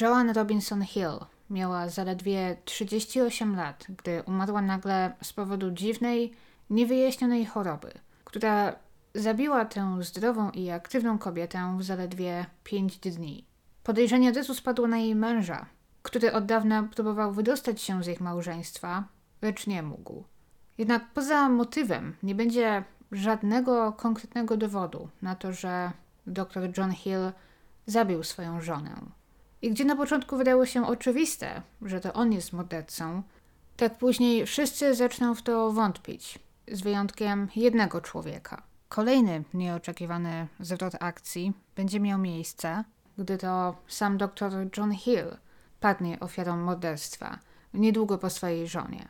Joan Robinson Hill miała zaledwie 38 lat, gdy umarła nagle z powodu dziwnej, niewyjaśnionej choroby, która zabiła tę zdrową i aktywną kobietę w zaledwie 5 dni. Podejrzenie od razu spadło na jej męża, który od dawna próbował wydostać się z ich małżeństwa, lecz nie mógł. Jednak poza motywem nie będzie żadnego konkretnego dowodu na to, że dr John Hill zabił swoją żonę. I gdzie na początku wydało się oczywiste, że to on jest mordercą, tak później wszyscy zaczną w to wątpić, z wyjątkiem jednego człowieka. Kolejny nieoczekiwany zwrot akcji będzie miał miejsce, gdy to sam dr John Hill padnie ofiarą morderstwa niedługo po swojej żonie.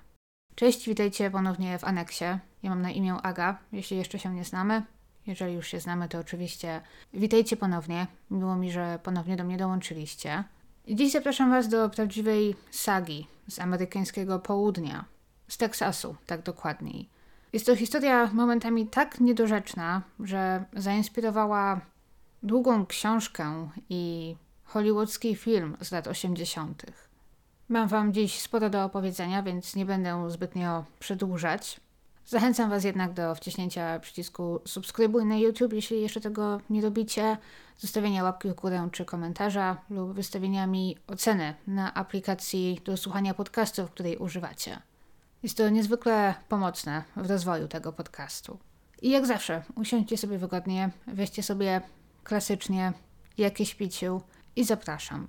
Cześć, witajcie ponownie w aneksie. Ja mam na imię Aga, jeśli jeszcze się nie znamy. Jeżeli już się znamy, to oczywiście witajcie ponownie. Miło mi, że ponownie do mnie dołączyliście. Dziś zapraszam Was do prawdziwej sagi z amerykańskiego południa, z Teksasu, tak dokładniej. Jest to historia momentami tak niedorzeczna, że zainspirowała długą książkę i hollywoodzki film z lat 80. Mam Wam dziś sporo do opowiedzenia, więc nie będę zbytnio przedłużać. Zachęcam Was jednak do wciśnięcia przycisku subskrybuj na YouTube, jeśli jeszcze tego nie robicie, zostawienia łapki w górę czy komentarza lub wystawienia mi oceny na aplikacji do słuchania podcastów, której używacie. Jest to niezwykle pomocne w rozwoju tego podcastu. I jak zawsze, usiądźcie sobie wygodnie, weźcie sobie klasycznie jakieś piciu i zapraszam.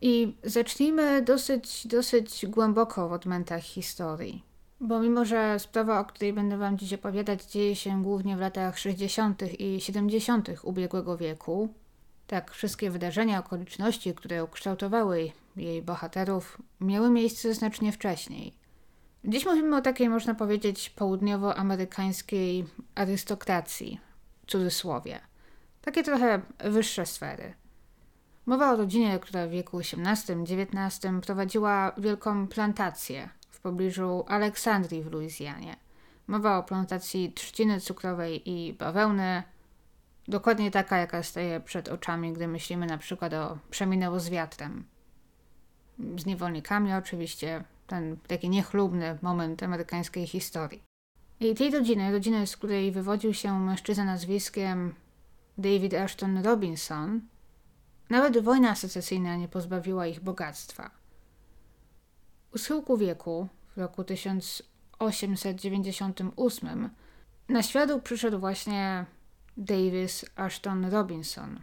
I zacznijmy dosyć, dosyć głęboko w odmętach historii. Bo mimo, że sprawa, o której będę Wam dziś opowiadać, dzieje się głównie w latach 60. i 70. ubiegłego wieku, tak wszystkie wydarzenia, okoliczności, które ukształtowały jej bohaterów, miały miejsce znacznie wcześniej. Dziś mówimy o takiej, można powiedzieć, południowoamerykańskiej arystokracji, cudzysłowie. Takie trochę wyższe sfery. Mowa o rodzinie, która w wieku XVIII-XIX prowadziła wielką plantację pobliżu Aleksandrii w Luizjanie. Mowa o plantacji trzciny cukrowej i bawełny, dokładnie taka, jaka staje przed oczami, gdy myślimy na przykład o Przeminęło z wiatrem. Z niewolnikami oczywiście, ten taki niechlubny moment amerykańskiej historii. I tej rodziny, rodziny, z której wywodził się mężczyzna nazwiskiem David Ashton Robinson, nawet wojna secesyjna nie pozbawiła ich bogactwa. U schyłku wieku, w roku 1898, na świat przyszedł właśnie Davis Ashton Robinson,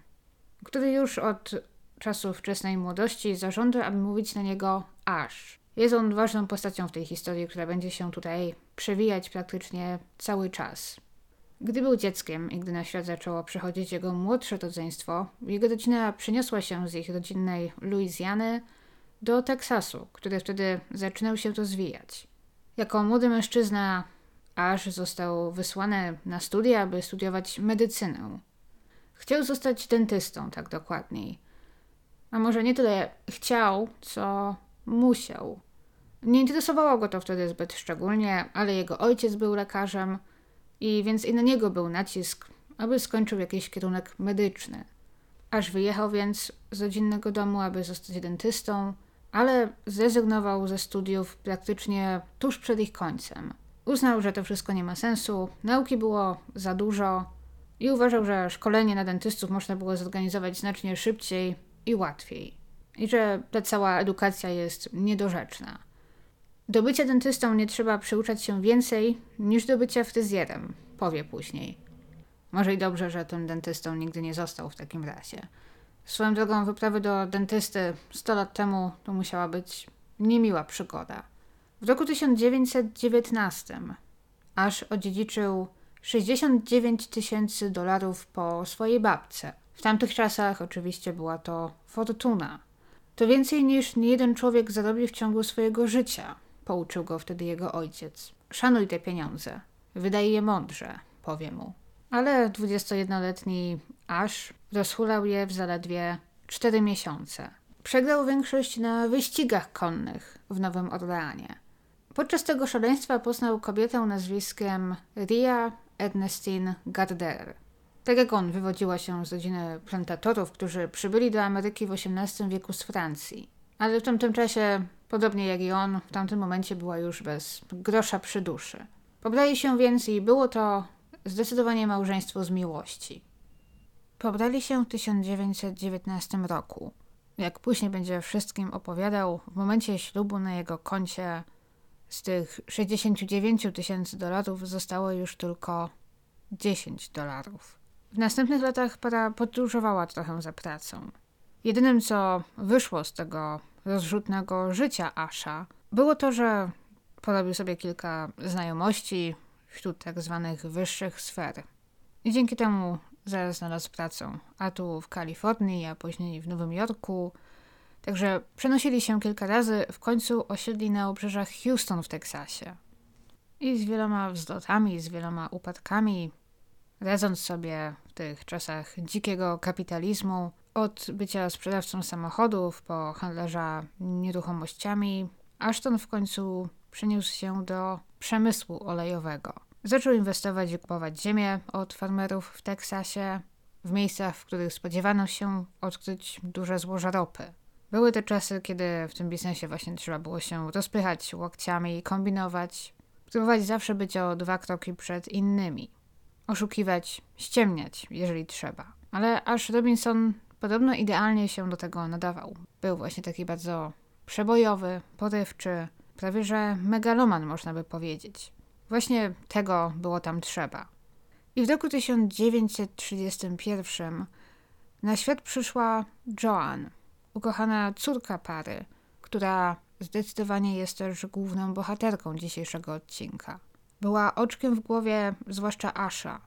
który już od czasów wczesnej młodości zażądał, aby mówić na niego Ash. Jest on ważną postacią w tej historii, która będzie się tutaj przewijać praktycznie cały czas. Gdy był dzieckiem i gdy na świat zaczęło przychodzić jego młodsze rodzeństwo, jego rodzina przeniosła się z ich rodzinnej Luizjany do Teksasu, który wtedy zaczynał się rozwijać. Jako młody mężczyzna aż został wysłany na studia, aby studiować medycynę. Chciał zostać dentystą, tak dokładniej. A może nie tyle chciał, co musiał. Nie interesowało go to wtedy zbyt szczególnie, ale jego ojciec był lekarzem – i więc i na niego był nacisk, aby skończył jakiś kierunek medyczny. Aż wyjechał więc z rodzinnego domu, aby zostać dentystą, ale zrezygnował ze studiów praktycznie tuż przed ich końcem. Uznał, że to wszystko nie ma sensu, nauki było za dużo i uważał, że szkolenie na dentystów można było zorganizować znacznie szybciej i łatwiej. I że ta cała edukacja jest niedorzeczna. Do bycia dentystą nie trzeba przyuczać się więcej niż do bycia fryzjerem, powie później. Może i dobrze, że tym dentystą nigdy nie został w takim razie. Swoją drogą wyprawy do dentysty 100 lat temu to musiała być niemiła przygoda. W roku 1919 aż odziedziczył 69 tysięcy dolarów po swojej babce. W tamtych czasach oczywiście była to fortuna. To więcej niż niejeden człowiek zarobił w ciągu swojego życia pouczył go wtedy jego ojciec. Szanuj te pieniądze, wydaj je mądrze, powie mu. Ale 21-letni Ash rozhulał je w zaledwie 4 miesiące. Przegrał większość na wyścigach konnych w Nowym Orleanie. Podczas tego szaleństwa poznał kobietę nazwiskiem Ria Ernestine Gardner. Tak jak on, wywodziła się z rodziny plantatorów, którzy przybyli do Ameryki w XVIII wieku z Francji. Ale w tamtym czasie, podobnie jak i on, w tamtym momencie była już bez grosza przy duszy. Pobrali się więc i było to zdecydowanie małżeństwo z miłości. Pobrali się w 1919 roku. Jak później będzie wszystkim opowiadał, w momencie ślubu na jego koncie z tych 69 tysięcy dolarów zostało już tylko 10 dolarów. W następnych latach para podróżowała trochę za pracą. Jedynym, co wyszło z tego rozrzutnego życia Asha, było to, że porobił sobie kilka znajomości wśród tak zwanych wyższych sfer. I dzięki temu zaraz znalazł pracę, a tu w Kalifornii, a później w Nowym Jorku. Także przenosili się kilka razy, w końcu osiedli na obrzeżach Houston w Teksasie. I z wieloma wzlotami, z wieloma upadkami, radząc sobie w tych czasach dzikiego kapitalizmu, od bycia sprzedawcą samochodów po handlarza nieruchomościami, Ashton w końcu przeniósł się do przemysłu olejowego. Zaczął inwestować i kupować ziemię od farmerów w Teksasie, w miejscach, w których spodziewano się odkryć duże złoża ropy. Były te czasy, kiedy w tym biznesie właśnie trzeba było się rozpychać łokciami kombinować, próbować zawsze być o dwa kroki przed innymi, oszukiwać, ściemniać, jeżeli trzeba. Ale aż Robinson podobno idealnie się do tego nadawał. Był właśnie taki bardzo przebojowy, porywczy, prawie że megaloman można by powiedzieć. Właśnie tego było tam trzeba. I w roku 1931 na świat przyszła Joan, ukochana córka pary, która zdecydowanie jest też główną bohaterką dzisiejszego odcinka. Była oczkiem w głowie zwłaszcza Asha,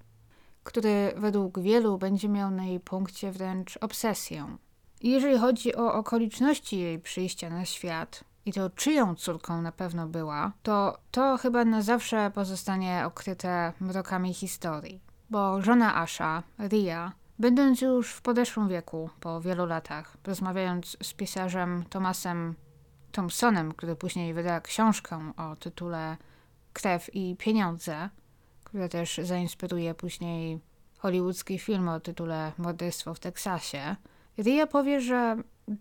który według wielu będzie miał na jej punkcie wręcz obsesję. I jeżeli chodzi o okoliczności jej przyjścia na świat, i to czyją córką na pewno była, to to chyba na zawsze pozostanie okryte mrokami historii. Bo żona Asha, Ria, będąc już w podeszłym wieku, po wielu latach, rozmawiając z pisarzem Thomasem Thompsonem, który później wyda książkę o tytule Krew i pieniądze, która też zainspiruje później hollywoodzki film o tytule Morderstwo w Teksasie, Ria powie, że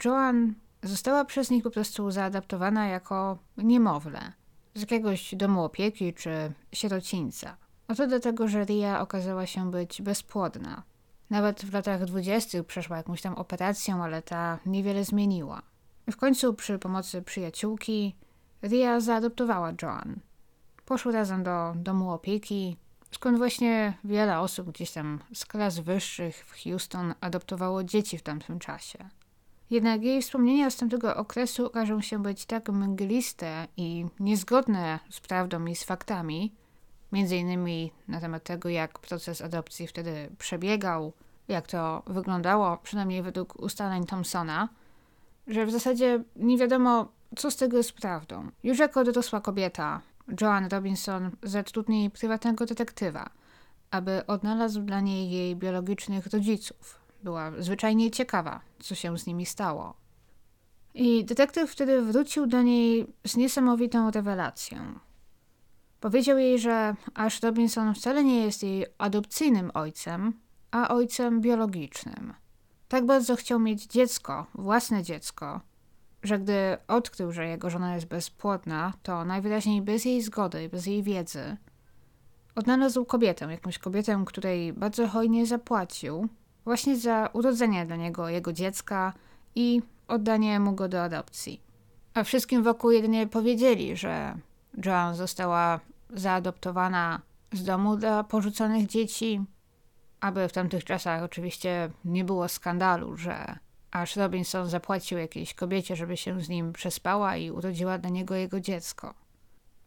Joan została przez nich po prostu zaadaptowana jako niemowlę z jakiegoś domu opieki czy sierocińca. Oto dlatego, że Ria okazała się być bezpłodna. Nawet w latach dwudziestych przeszła jakąś tam operację, ale ta niewiele zmieniła. W końcu przy pomocy przyjaciółki Ria zaadoptowała Joan. Poszły razem do domu opieki, skąd właśnie wiele osób gdzieś tam z klas wyższych w Houston adoptowało dzieci w tamtym czasie. Jednak jej wspomnienia z tamtego okresu okażą się być tak mgliste i niezgodne z prawdą i z faktami, między innymi na temat tego, jak proces adopcji wtedy przebiegał, jak to wyglądało, przynajmniej według ustaleń Thompsona, że w zasadzie nie wiadomo, co z tego jest prawdą. Już jako dorosła kobieta, Joan Robinson zatrudni prywatnego detektywa, aby odnalazł dla niej jej biologicznych rodziców, była zwyczajnie ciekawa, co się z nimi stało. I detektyw wtedy wrócił do niej z niesamowitą rewelacją. Powiedział jej, że Ash Robinson wcale nie jest jej adopcyjnym ojcem, a ojcem biologicznym. Tak bardzo chciał mieć dziecko, własne dziecko, że gdy odkrył, że jego żona jest bezpłodna, to najwyraźniej bez jej zgody, bez jej wiedzy, odnalazł kobietę, jakąś kobietę, której bardzo hojnie zapłacił, właśnie za urodzenie dla niego jego dziecka i oddanie mu go do adopcji. A wszystkim wokół jedynie powiedzieli, że Joan została zaadoptowana z domu dla porzuconych dzieci, aby w tamtych czasach oczywiście nie było skandalu, że aż Robinson zapłacił jakiejś kobiecie, żeby się z nim przespała i urodziła dla niego jego dziecko.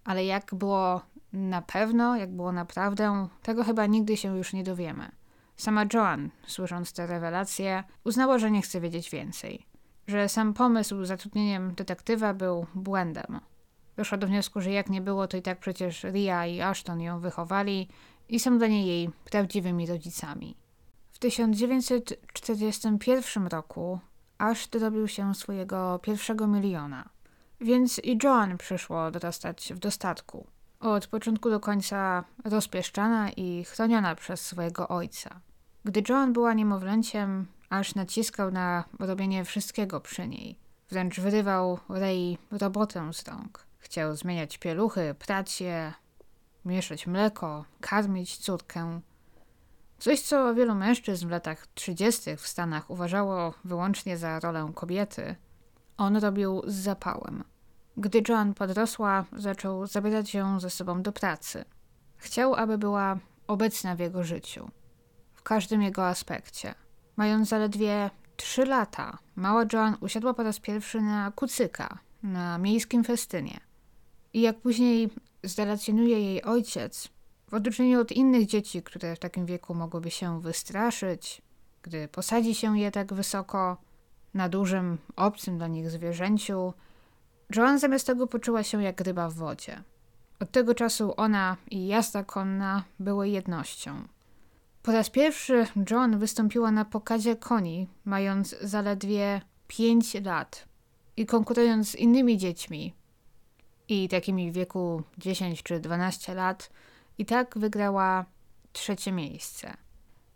Ale jak było na pewno, jak było naprawdę, tego chyba nigdy się już nie dowiemy. Sama Joan, słysząc te rewelacje, uznała, że nie chce wiedzieć więcej. Że sam pomysł z zatrudnieniem detektywa był błędem. Doszła do wniosku, że jak nie było, to i tak przecież Ria i Ashton ją wychowali i są dla niej jej prawdziwymi rodzicami. W 1941 roku Ash dorobił się swojego pierwszego miliona, więc i Joan przyszło dorastać w dostatku. Od początku do końca rozpieszczana i chroniona przez swojego ojca. Gdy Joan była niemowlęciem, aż naciskał na robienie wszystkiego przy niej. Wręcz wyrywał Ray robotę z rąk. Chciał zmieniać pieluchy, prać je, mieszać mleko, karmić córkę. Coś, co wielu mężczyzn w latach 30. w Stanach uważało wyłącznie za rolę kobiety, on robił z zapałem. Gdy Joan podrosła, zaczął zabierać ją ze sobą do pracy. Chciał, aby była obecna w jego życiu, w każdym jego aspekcie. Mając zaledwie trzy lata, mała Joan usiadła po raz pierwszy na kucyka, na miejskim festynie. I jak później zrelacjonuje jej ojciec, w odróżnieniu od innych dzieci, które w takim wieku mogłyby się wystraszyć, gdy posadzi się je tak wysoko na dużym, obcym dla nich zwierzęciu, Joan zamiast tego poczuła się jak ryba w wodzie. Od tego czasu ona i jazda konna były jednością. Po raz pierwszy Joan wystąpiła na pokazie koni, mając zaledwie 5 lat i konkurując z innymi dziećmi, i takimi w wieku 10 czy 12 lat, i tak wygrała trzecie miejsce.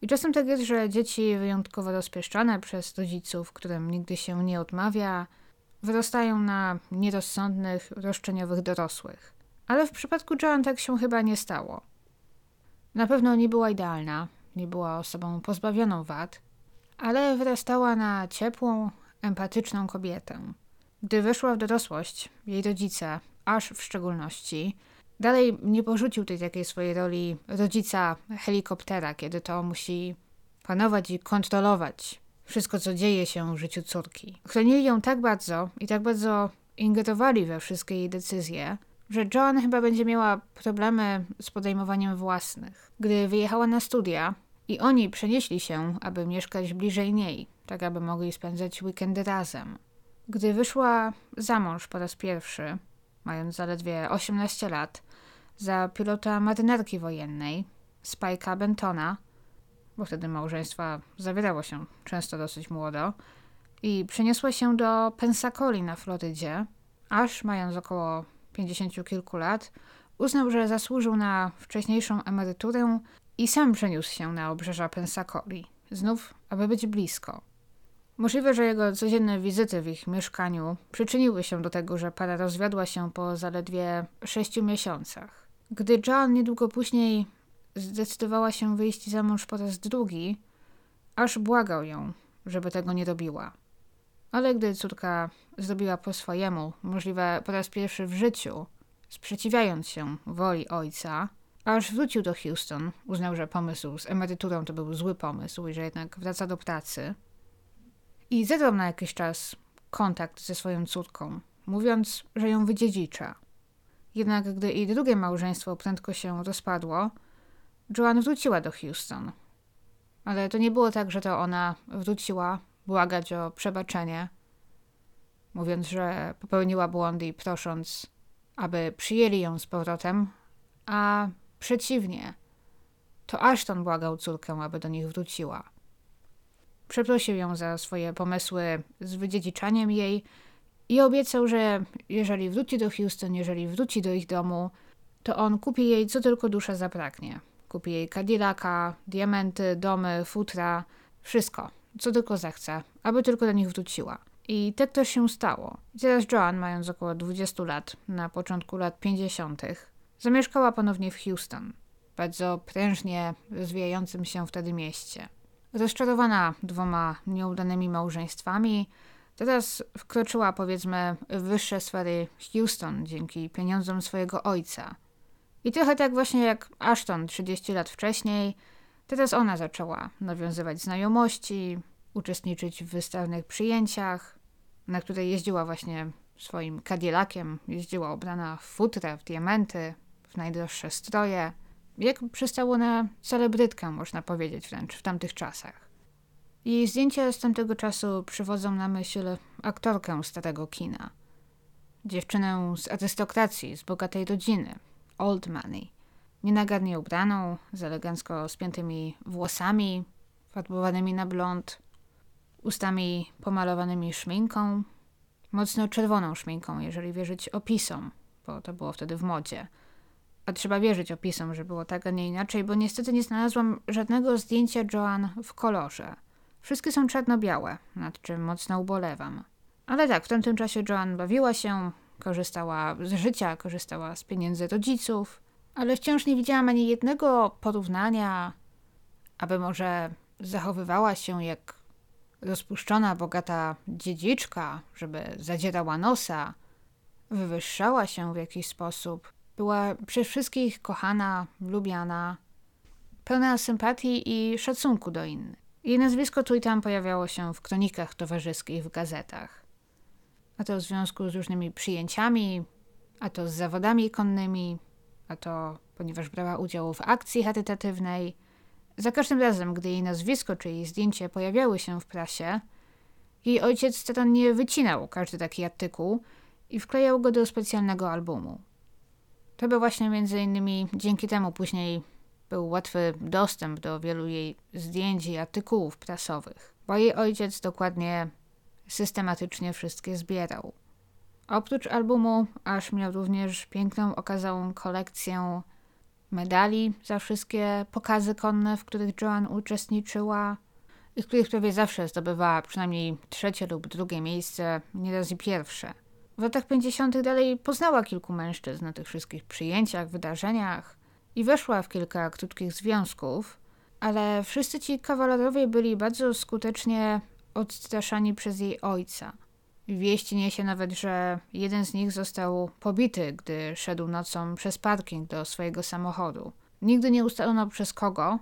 I czasem tak jest, że dzieci wyjątkowo rozpieszczone przez rodziców, którym nigdy się nie odmawia, wyrastają na nierozsądnych, roszczeniowych dorosłych. Ale w przypadku Joan tak się chyba nie stało. Na pewno nie była idealna, nie była osobą pozbawioną wad, ale wyrastała na ciepłą, empatyczną kobietę. Gdy weszła w dorosłość, jej rodzice, aż w szczególności, dalej nie porzucił tej takiej swojej roli rodzica helikoptera, kiedy to musi panować i kontrolować wszystko, co dzieje się w życiu córki. Chronili ją tak bardzo i tak bardzo ingerowali we wszystkie jej decyzje, że Joan chyba będzie miała problemy z podejmowaniem własnych. Gdy wyjechała na studia i oni przenieśli się, aby mieszkać bliżej niej, tak aby mogli spędzać weekendy razem. Gdy wyszła za mąż po raz pierwszy, mając zaledwie 18 lat, za pilota marynarki wojennej, Spike'a Bentona, bo wtedy małżeństwa zawierało się często dosyć młodo, i przeniosła się do Pensacoli na Florydzie, aż mając około 50 kilku lat, uznał, że zasłużył na wcześniejszą emeryturę i sam przeniósł się na obrzeża Pensacoli, znów, aby być blisko. Możliwe, że jego codzienne wizyty w ich mieszkaniu przyczyniły się do tego, że para rozwiodła się po zaledwie sześciu miesiącach. Gdy John niedługo później zdecydowała się wyjść za mąż po raz drugi, aż błagał ją, żeby tego nie robiła. Ale gdy córka zrobiła po swojemu, możliwe po raz pierwszy w życiu, sprzeciwiając się woli ojca, aż wrócił do Houston, uznał, że pomysł z emeryturą to był zły pomysł i że jednak wraca do pracy. I zerwał na jakiś czas kontakt ze swoją córką, mówiąc, że ją wydziedzicza. Jednak gdy jej drugie małżeństwo prędko się rozpadło, Joan wróciła do Houston. Ale to nie było tak, że to ona wróciła błagać o przebaczenie, mówiąc, że popełniła błąd i prosząc, aby przyjęli ją z powrotem, a przeciwnie, to Ashton błagał córkę, aby do nich wróciła. Przeprosił ją za swoje pomysły z wydziedziczaniem jej i obiecał, że jeżeli wróci do Houston, jeżeli wróci do ich domu, to on kupi jej co tylko dusza zapragnie. Kupi jej Cadillaca, diamenty, domy, futra, wszystko, co tylko zechce, aby tylko do nich wróciła. I tak też się stało. teraz Joan, mając około 20 lat, na początku lat 50., zamieszkała ponownie w Houston, bardzo prężnie rozwijającym się wtedy mieście. Rozczarowana dwoma nieudanymi małżeństwami, teraz wkroczyła powiedzmy w wyższe sfery Houston dzięki pieniądzom swojego ojca. I trochę tak właśnie jak Ashton 30 lat wcześniej, teraz ona zaczęła nawiązywać znajomości, uczestniczyć w wystawnych przyjęciach, na które jeździła właśnie swoim Cadillaciem, jeździła ubrana w futrę, w diamenty, w najdroższe stroje. Jak przystało na celebrytkę, można powiedzieć wręcz, w tamtych czasach. Jej zdjęcia z tamtego czasu przywodzą na myśl aktorkę starego kina. Dziewczynę z arystokracji, z bogatej rodziny, old money. Nienagadnie ubraną, z elegancko spiętymi włosami, farbowanymi na blond, ustami pomalowanymi szminką, mocno czerwoną szminką, jeżeli wierzyć opisom, bo to było wtedy w modzie – A trzeba wierzyć opisom, że było tak, a nie inaczej, bo niestety nie znalazłam żadnego zdjęcia Joan w kolorze. Wszystkie są czarno-białe, nad czym mocno ubolewam. Ale tak, w tamtym czasie Joan bawiła się, korzystała z życia, korzystała z pieniędzy rodziców, ale wciąż nie widziałam ani jednego porównania, aby może zachowywała się jak rozpuszczona, bogata dziedziczka, żeby zadzierała nosa, wywyższała się w jakiś sposób, była przez wszystkich kochana, lubiana, pełna sympatii i szacunku do innych. Jej nazwisko tu i tam pojawiało się w kronikach towarzyskich w gazetach. A to w związku z różnymi przyjęciami, a to z zawodami konnymi, a to ponieważ brała udział w akcji charytatywnej. Za każdym razem, gdy jej nazwisko czy jej zdjęcie pojawiały się w prasie, jej ojciec starannie wycinał każdy taki artykuł i wklejał go do specjalnego albumu. To był właśnie między innymi dzięki temu później był łatwy dostęp do wielu jej zdjęć i artykułów prasowych, bo jej ojciec dokładnie systematycznie wszystkie zbierał. Oprócz albumu, aż miał również piękną, okazałą kolekcję medali za wszystkie pokazy konne, w których Joan uczestniczyła i w których prawie zawsze zdobywała przynajmniej trzecie lub drugie miejsce, nieraz i pierwsze. W latach 50. dalej poznała kilku mężczyzn na tych wszystkich przyjęciach, wydarzeniach i weszła w kilka krótkich związków, ale wszyscy ci kawalerowie byli bardzo skutecznie odstraszani przez jej ojca. Wieści niesie nawet, że jeden z nich został pobity, gdy szedł nocą przez parking do swojego samochodu. Nigdy nie ustalono przez kogo,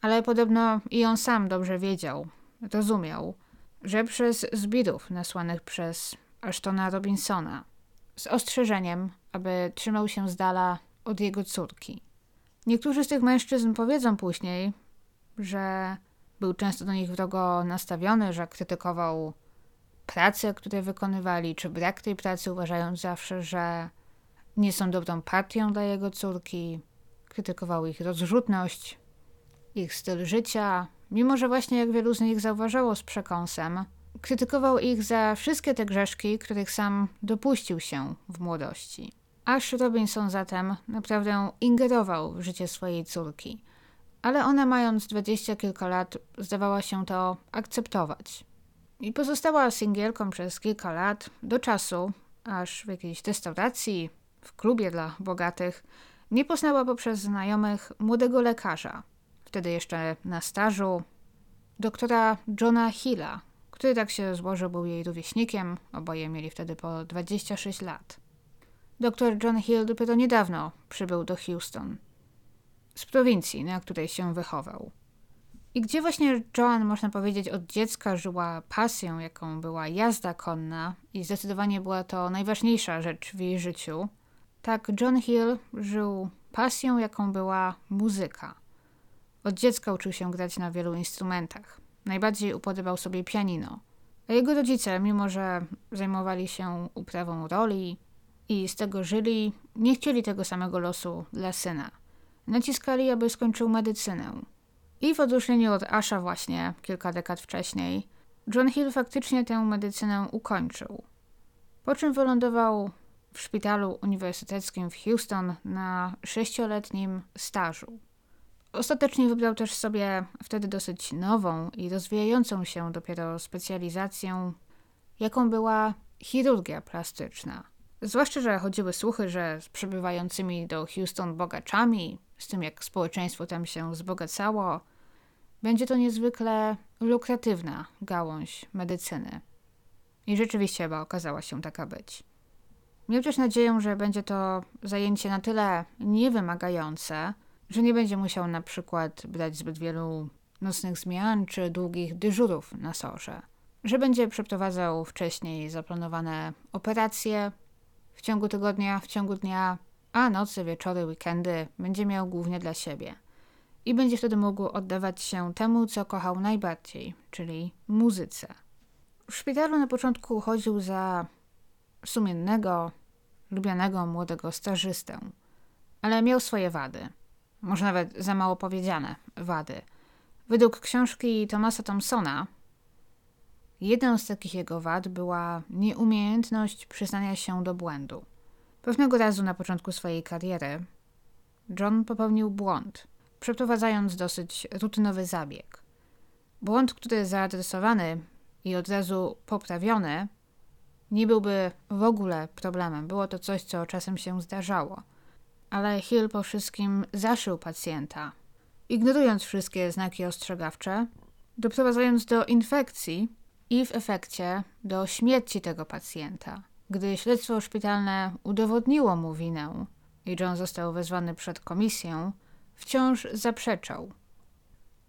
ale podobno i on sam dobrze wiedział, rozumiał, że przez zbirów nasłanych przez Ashtona Robinsona, z ostrzeżeniem, aby trzymał się z dala od jego córki. Niektórzy z tych mężczyzn powiedzą później, że był często do nich wrogo nastawiony, że krytykował pracę, które wykonywali, czy brak tej pracy, uważając zawsze, że nie są dobrą partią dla jego córki. Krytykował ich rozrzutność, ich styl życia, mimo że właśnie jak wielu z nich zauważało z przekąsem, krytykował ich za wszystkie te grzeszki, których sam dopuścił się w młodości. Ash Robinson zatem naprawdę ingerował w życie swojej córki, ale ona mając dwadzieścia kilka lat zdawała się to akceptować. I pozostała singielką przez kilka lat, do czasu, aż w jakiejś restauracji, w klubie dla bogatych, nie poznała poprzez znajomych młodego lekarza, wtedy jeszcze na stażu, doktora Johna Hilla, który tak się złożył był jej rówieśnikiem, oboje mieli wtedy po 26 lat. Dr John Hill dopiero niedawno przybył do Houston, z prowincji, na której się wychował. I gdzie właśnie Joan, można powiedzieć, od dziecka żyła pasją, jaką była jazda konna, i zdecydowanie była to najważniejsza rzecz w jej życiu, tak John Hill żył pasją, jaką była muzyka. Od dziecka uczył się grać na wielu instrumentach. Najbardziej upodobał sobie pianino. A jego rodzice, mimo że zajmowali się uprawą roli i z tego żyli, nie chcieli tego samego losu dla syna. Naciskali, aby skończył medycynę. I w odróżnieniu od Asha właśnie kilka dekad wcześniej, John Hill faktycznie tę medycynę ukończył. Po czym wylądował w szpitalu uniwersyteckim w Houston na sześcioletnim stażu. Ostatecznie wybrał też sobie wtedy dosyć nową i rozwijającą się dopiero specjalizację, jaką była chirurgia plastyczna. Zwłaszcza, że chodziły słuchy, że z przybywającymi do Houston bogaczami, z tym jak społeczeństwo tam się wzbogacało, będzie to niezwykle lukratywna gałąź medycyny. I rzeczywiście chyba okazała się taka być. Miał też nadzieję, że będzie to zajęcie na tyle niewymagające, że nie będzie musiał na przykład brać zbyt wielu nocnych zmian czy długich dyżurów na sorze, że będzie przeprowadzał wcześniej zaplanowane operacje w ciągu tygodnia, w ciągu dnia, a noce, wieczory, weekendy będzie miał głównie dla siebie. I będzie wtedy mógł oddawać się temu, co kochał najbardziej, czyli muzyce. W szpitalu na początku chodził za sumiennego, lubianego młodego stażystę, ale miał swoje wady – może nawet za mało powiedziane, wady. Według książki Thomasa Thompsona, jedną z takich jego wad była nieumiejętność przyznania się do błędu. Pewnego razu na początku swojej kariery John popełnił błąd, przeprowadzając dosyć rutynowy zabieg. Błąd, który zaadresowany i od razu poprawiony, nie byłby w ogóle problemem. Było to coś, co czasem się zdarzało. Ale Hill po wszystkim zaszył pacjenta, ignorując wszystkie znaki ostrzegawcze, doprowadzając do infekcji i w efekcie do śmierci tego pacjenta. Gdy śledztwo szpitalne udowodniło mu winę i John został wezwany przed komisję, wciąż zaprzeczał.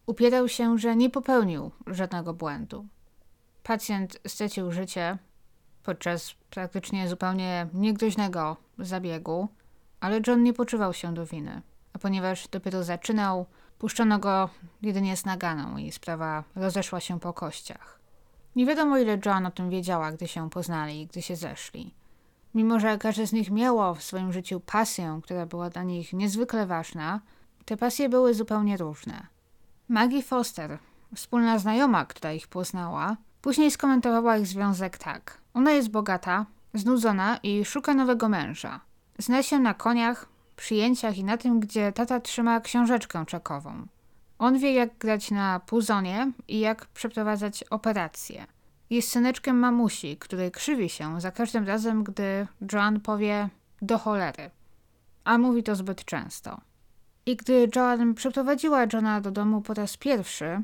Upierał się, że nie popełnił żadnego błędu. Pacjent stracił życie podczas praktycznie zupełnie niegroźnego zabiegu, ale John nie poczuwał się do winy, a ponieważ dopiero zaczynał, puszczono go jedynie z naganą i sprawa rozeszła się po kościach. Nie wiadomo ile John o tym wiedziała, gdy się poznali i gdy się zeszli. Mimo, że każdy z nich miało w swoim życiu pasję, która była dla nich niezwykle ważna, te pasje były zupełnie różne. Maggie Foster, wspólna znajoma, która ich poznała, później skomentowała ich związek tak. Ona jest bogata, znudzona i szuka nowego męża. Zna się na koniach, przyjęciach i na tym, gdzie tata trzyma książeczkę czekową. On wie, jak grać na puzonie i jak przeprowadzać operacje. Jest syneczkiem mamusi, który krzywi się za każdym razem, gdy Joan powie do cholery. A mówi to zbyt często. I gdy Joan przeprowadziła Johna do domu po raz pierwszy,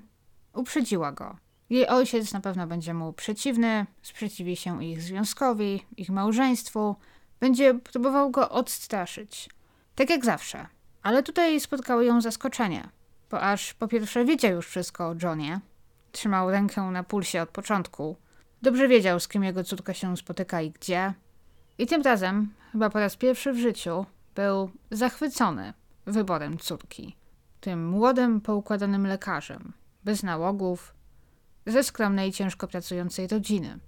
uprzedziła go. Jej ojciec na pewno będzie mu przeciwny, sprzeciwi się ich związkowi, ich małżeństwu, będzie próbował go odstraszyć. Tak jak zawsze. Ale tutaj spotkało ją zaskoczenie, bo aż po pierwsze wiedział już wszystko o Johnie, trzymał rękę na pulsie od początku, dobrze wiedział z kim jego córka się spotyka i gdzie. I tym razem, chyba po raz pierwszy w życiu, był zachwycony wyborem córki. Tym młodym, poukładanym lekarzem, bez nałogów, ze skromnej, ciężko pracującej rodziny.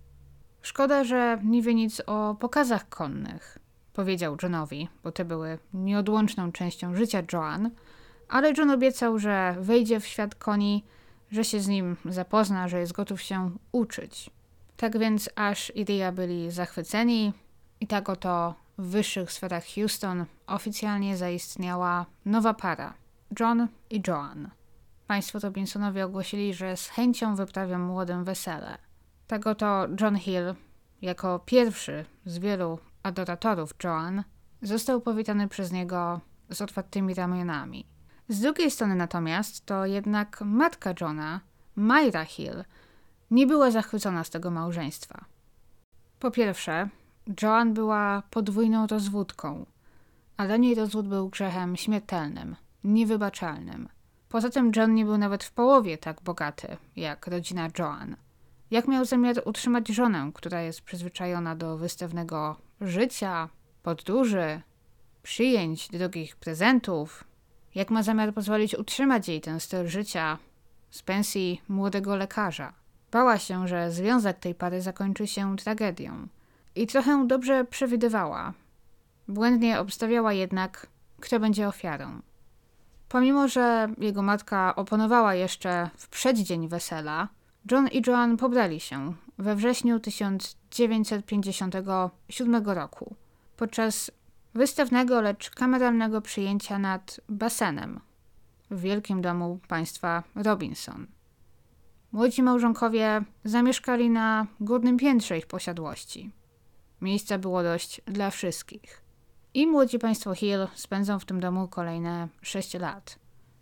Szkoda, że nie wie nic o pokazach konnych, powiedział Johnowi, bo te były nieodłączną częścią życia Joan, ale John obiecał, że wejdzie w świat koni, że się z nim zapozna, że jest gotów się uczyć. Tak więc Ash i Ria byli zachwyceni i tak oto w wyższych sferach Houston oficjalnie zaistniała nowa para John i Joan. Państwo Robinsonowie ogłosili, że z chęcią wyprawią młodym wesele. Tak oto John Hill, jako pierwszy z wielu adoratorów Joan, został powitany przez niego z otwartymi ramionami. Z drugiej strony natomiast to jednak matka Johna, Myra Hill, nie była zachwycona z tego małżeństwa. Po pierwsze, Joan była podwójną rozwódką, a dla niej rozwód był grzechem śmiertelnym, niewybaczalnym. Poza tym John nie był nawet w połowie tak bogaty jak rodzina Joan. Jak miał zamiar utrzymać żonę, która jest przyzwyczajona do wystawnego życia, podróży, przyjęć, drogich prezentów? Jak ma zamiar pozwolić utrzymać jej ten styl życia z pensji młodego lekarza? Bała się, że związek tej pary zakończy się tragedią. I trochę dobrze przewidywała. Błędnie obstawiała jednak, kto będzie ofiarą. Pomimo, że jego matka oponowała jeszcze w przeddzień wesela, John i Joan pobrali się we wrześniu 1957 roku podczas wystawnego, lecz kameralnego przyjęcia nad basenem w wielkim domu państwa Robinson. Młodzi małżonkowie zamieszkali na górnym piętrze ich posiadłości. Miejsca było dość dla wszystkich. I młodzi państwo Hill spędzą w tym domu kolejne 6 lat.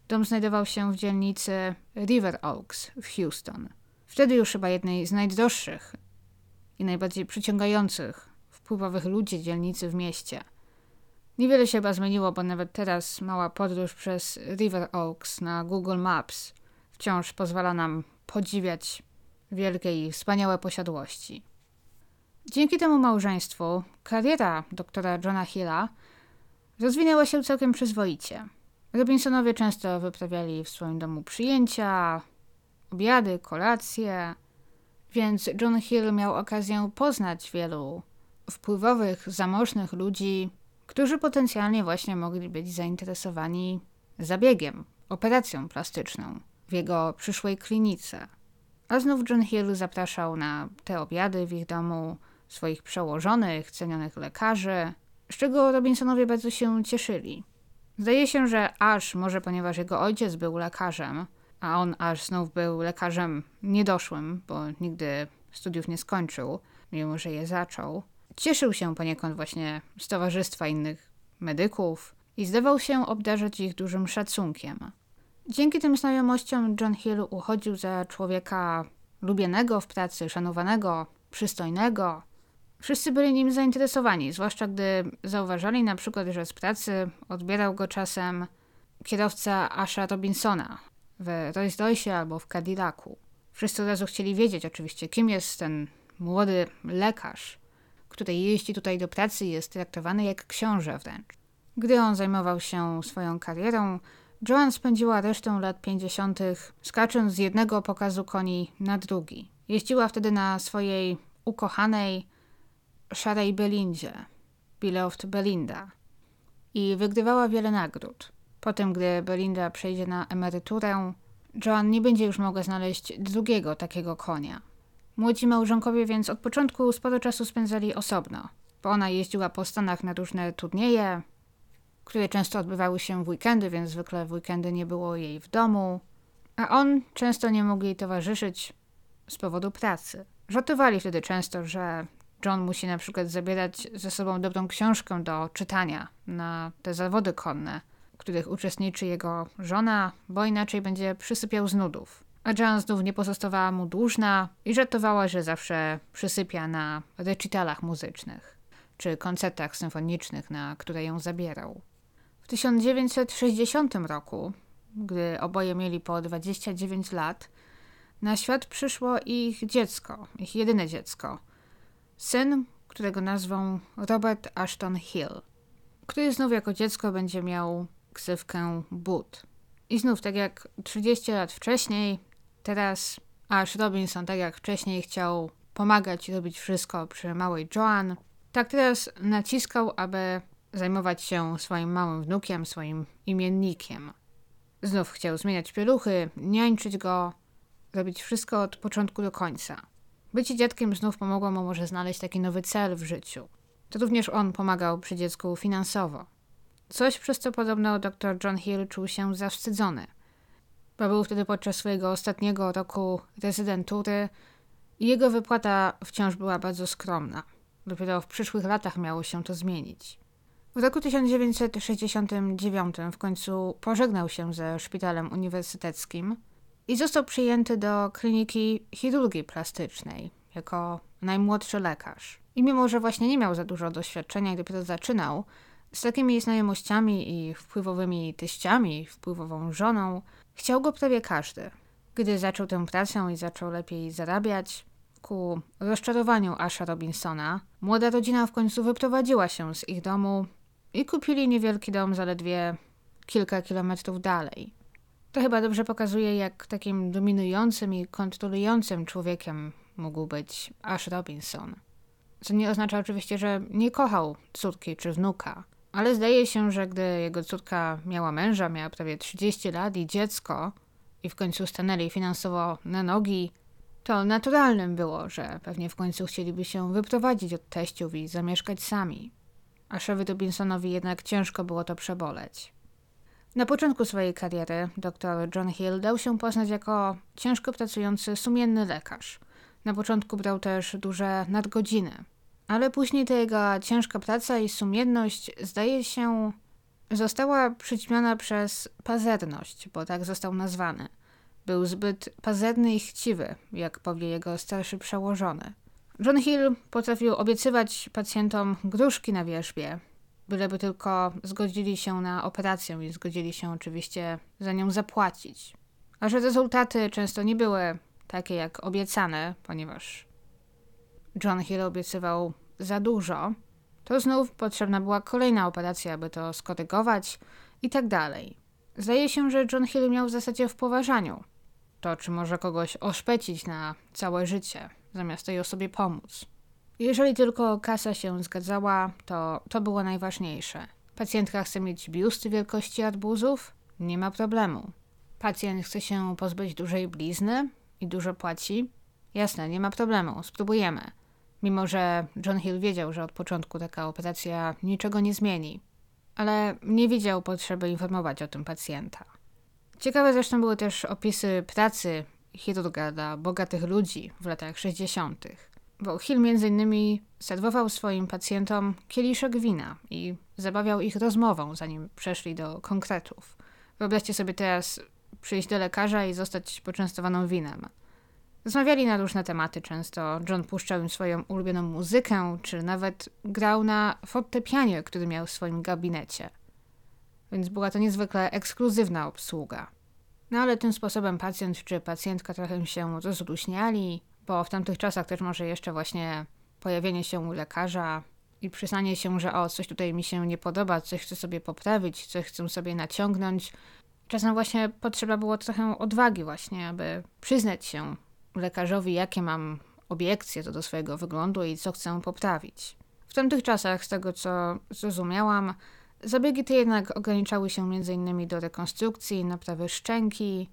Dom znajdował się w dzielnicy River Oaks w Houston. Wtedy już chyba jednej z najdroższych i najbardziej przyciągających wpływowych ludzi dzielnicy w mieście. Niewiele się chyba zmieniło, bo nawet teraz mała podróż przez River Oaks na Google Maps wciąż pozwala nam podziwiać wielkie i wspaniałe posiadłości. Dzięki temu małżeństwu kariera doktora Johna Hilla rozwinęła się całkiem przyzwoicie. Robinsonowie często wyprawiali w swoim domu przyjęcia, obiady, kolacje, więc John Hill miał okazję poznać wielu wpływowych, zamożnych ludzi, którzy potencjalnie właśnie mogli być zainteresowani zabiegiem, operacją plastyczną w jego przyszłej klinice. A znów John Hill zapraszał na te obiady w ich domu swoich przełożonych, cenionych lekarzy, z czego Robinsonowie bardzo się cieszyli. Zdaje się, że Ash, może ponieważ jego ojciec był lekarzem, a on aż znów był lekarzem niedoszłym, bo nigdy studiów nie skończył, mimo że je zaczął, cieszył się poniekąd właśnie z towarzystwa innych medyków i zdawał się obdarzać ich dużym szacunkiem. Dzięki tym znajomościom John Hill uchodził za człowieka lubianego w pracy, szanowanego, przystojnego. Wszyscy byli nim zainteresowani, zwłaszcza gdy zauważali na przykład, że z pracy odbierał go czasem kierowca Asha Robinsona w Rolls Royce albo w Cadillacu. Wszyscy od razu chcieli wiedzieć oczywiście, kim jest ten młody lekarz, który jeździ tutaj do pracy jest traktowany jak książę wręcz. Gdy on zajmował się swoją karierą, Joan spędziła resztę lat 50. skacząc z jednego pokazu koni na drugi. Jeździła wtedy na swojej ukochanej szarej Belindzie, Beloved Belinda, i wygrywała wiele nagród. Potem, gdy Belinda przejdzie na emeryturę, Joan nie będzie już mogła znaleźć drugiego takiego konia. Młodzi małżonkowie więc od początku sporo czasu spędzali osobno, bo ona jeździła po Stanach na różne turnieje, które często odbywały się w weekendy, więc zwykle w weekendy nie było jej w domu, a on często nie mógł jej towarzyszyć z powodu pracy. Żartowali wtedy często, że John musi na przykład zabierać ze sobą dobrą książkę do czytania na te zawody konne, w których uczestniczy jego żona, bo inaczej będzie przysypiał z nudów. A John znów nie pozostawała mu dłużna i żartowała, że zawsze przysypia na recitalach muzycznych czy koncertach symfonicznych, na które ją zabierał. W 1960 roku, gdy oboje mieli po 29 lat, na świat przyszło ich dziecko, ich jedyne dziecko. Syn, którego nazwą Robert Ashton Hill, który znów jako dziecko będzie miał ksywkę Bud. I znów, tak jak 30 lat wcześniej, teraz Ash Robinson, tak jak wcześniej chciał pomagać i robić wszystko przy małej Joan, tak teraz naciskał, aby zajmować się swoim małym wnukiem, swoim imiennikiem. Znów chciał zmieniać pieluchy, niańczyć go, robić wszystko od początku do końca. Bycie dziadkiem znów pomogło mu może znaleźć taki nowy cel w życiu. To również on pomagał przy dziecku finansowo. Coś, przez co podobno dr John Hill czuł się zawstydzony. Był wtedy podczas swojego ostatniego roku rezydentury i jego wypłata wciąż była bardzo skromna. Dopiero w przyszłych latach miało się to zmienić. W roku 1969 w końcu pożegnał się ze szpitalem uniwersyteckim i został przyjęty do kliniki chirurgii plastycznej jako najmłodszy lekarz. I mimo, że właśnie nie miał za dużo doświadczenia i dopiero zaczynał, z takimi znajomościami i wpływowymi teściami, wpływową żoną, chciał go prawie każdy. Gdy zaczął tę pracę i zaczął lepiej zarabiać, ku rozczarowaniu Asha Robinsona, młoda rodzina w końcu wyprowadziła się z ich domu i kupili niewielki dom zaledwie kilka kilometrów dalej. To chyba dobrze pokazuje, jak takim dominującym i kontrolującym człowiekiem mógł być Ash Robinson. Co nie oznacza oczywiście, że nie kochał córki czy wnuka, ale zdaje się, że gdy jego córka miała męża, miała prawie 30 lat i dziecko, i w końcu stanęli finansowo na nogi, to naturalnym było, że pewnie w końcu chcieliby się wyprowadzić od teściów i zamieszkać sami. Ashowi Robinsonowi jednak ciężko było to przeboleć. Na początku swojej kariery dr John Hill dał się poznać jako ciężko pracujący, sumienny lekarz. Na początku brał też duże nadgodziny, ale później ta jego ciężka praca i sumienność, zdaje się, została przyćmiona przez pazerność, bo tak został nazwany. Był zbyt pazerny i chciwy, jak powie jego starszy przełożony. John Hill potrafił obiecywać pacjentom gruszki na wierzbie, byleby tylko zgodzili się na operację i zgodzili się oczywiście za nią zapłacić. A że rezultaty często nie były takie jak obiecane, ponieważ John Hill obiecywał za dużo, to znów potrzebna była kolejna operacja, aby to skorygować i tak dalej. Zdaje się, że John Hill miał w zasadzie w poważaniu to, czy może kogoś oszpecić na całe życie, zamiast tej osobie pomóc. Jeżeli tylko kasa się zgadzała, to to było najważniejsze. Pacjentka chce mieć biusty wielkości arbuzów? Nie ma problemu. Pacjent chce się pozbyć dużej blizny i dużo płaci? Jasne, nie ma problemu, spróbujemy. Mimo, że John Hill wiedział, że od początku taka operacja niczego nie zmieni. ale nie widział potrzeby informować o tym pacjenta. Ciekawe zresztą były też opisy pracy chirurga dla bogatych ludzi w latach 60., bo Hill między innymi serwował swoim pacjentom kieliszek wina i zabawiał ich rozmową, zanim przeszli do konkretów. Wyobraźcie sobie teraz przyjść do lekarza i zostać poczęstowaną winem. Rozmawiali na różne tematy, często John puszczał im swoją ulubioną muzykę, czy nawet grał na fortepianie, który miał w swoim gabinecie. Więc była to niezwykle ekskluzywna obsługa. No ale tym sposobem pacjent czy pacjentka trochę się rozluźniali, bo w tamtych czasach też może jeszcze właśnie pojawienie się u lekarza i przyznanie się, że o, coś tutaj mi się nie podoba, coś chcę sobie poprawić, coś chcę sobie naciągnąć. Czasem właśnie potrzeba było trochę odwagi właśnie, aby przyznać się lekarzowi, jakie mam obiekcje co do swojego wyglądu i co chcę poprawić. W tamtych czasach, z tego co zrozumiałam, zabiegi te jednak ograniczały się m.in. do rekonstrukcji, naprawy szczęki,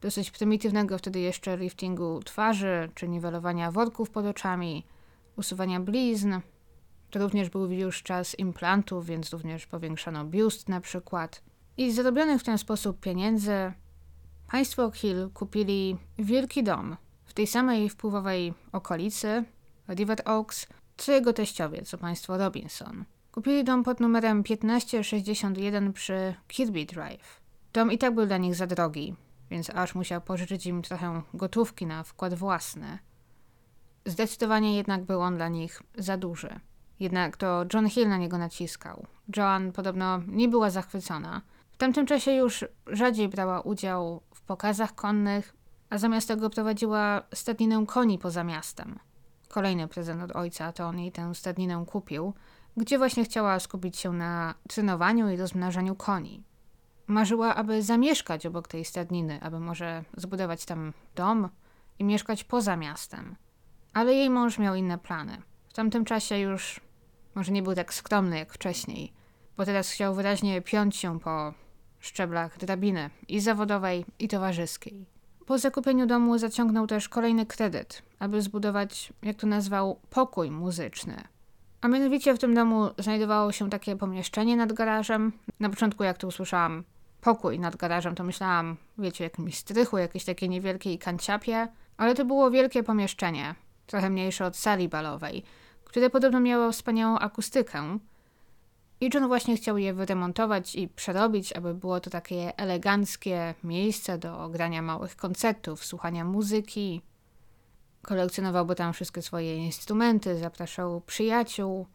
dosyć prymitywnego wtedy jeszcze liftingu twarzy, czy niwelowania worków pod oczami, usuwania blizn. To również był już czas implantów, więc również powiększano biust na przykład. I zarobionych w ten sposób pieniędzy Państwo Hill kupili wielki dom w tej samej wpływowej okolicy, River Oaks, co jego teściowie, co państwo Robinson. Kupili dom pod numerem 1561 przy Kirby Drive. Dom i tak był dla nich za drogi, więc aż musiał pożyczyć im trochę gotówki na wkład własny. Zdecydowanie jednak był on dla nich za duży. Jednak to John Hill na niego naciskał. Joan podobno nie była zachwycona. W tamtym czasie już rzadziej brała udział pokazach konnych, a zamiast tego prowadziła stadninę koni poza miastem. Kolejny prezent od ojca to on jej tę stadninę kupił, gdzie właśnie chciała skupić się na trenowaniu i rozmnażaniu koni. Marzyła, aby zamieszkać obok tej stadniny, aby może zbudować tam dom i mieszkać poza miastem. Ale jej mąż miał inne plany. W tamtym czasie już może nie był tak skromny jak wcześniej, bo teraz chciał wyraźnie piąć się po szczeblach drabiny i zawodowej, i towarzyskiej. Po zakupieniu domu zaciągnął też kolejny kredyt, aby zbudować, jak to nazwał, pokój muzyczny. A mianowicie w tym domu znajdowało się takie pomieszczenie nad garażem. Na początku, jak to usłyszałam, pokój nad garażem, to myślałam, wiecie, jakimś strychu, jakieś takie niewielkiej kanciapie, ale to było wielkie pomieszczenie, trochę mniejsze od sali balowej, które podobno miało wspaniałą akustykę, i John właśnie chciał je wyremontować i przerobić, aby było to takie eleganckie miejsce do grania małych koncertów, słuchania muzyki. Kolekcjonowałby tam wszystkie swoje instrumenty, zapraszał przyjaciół.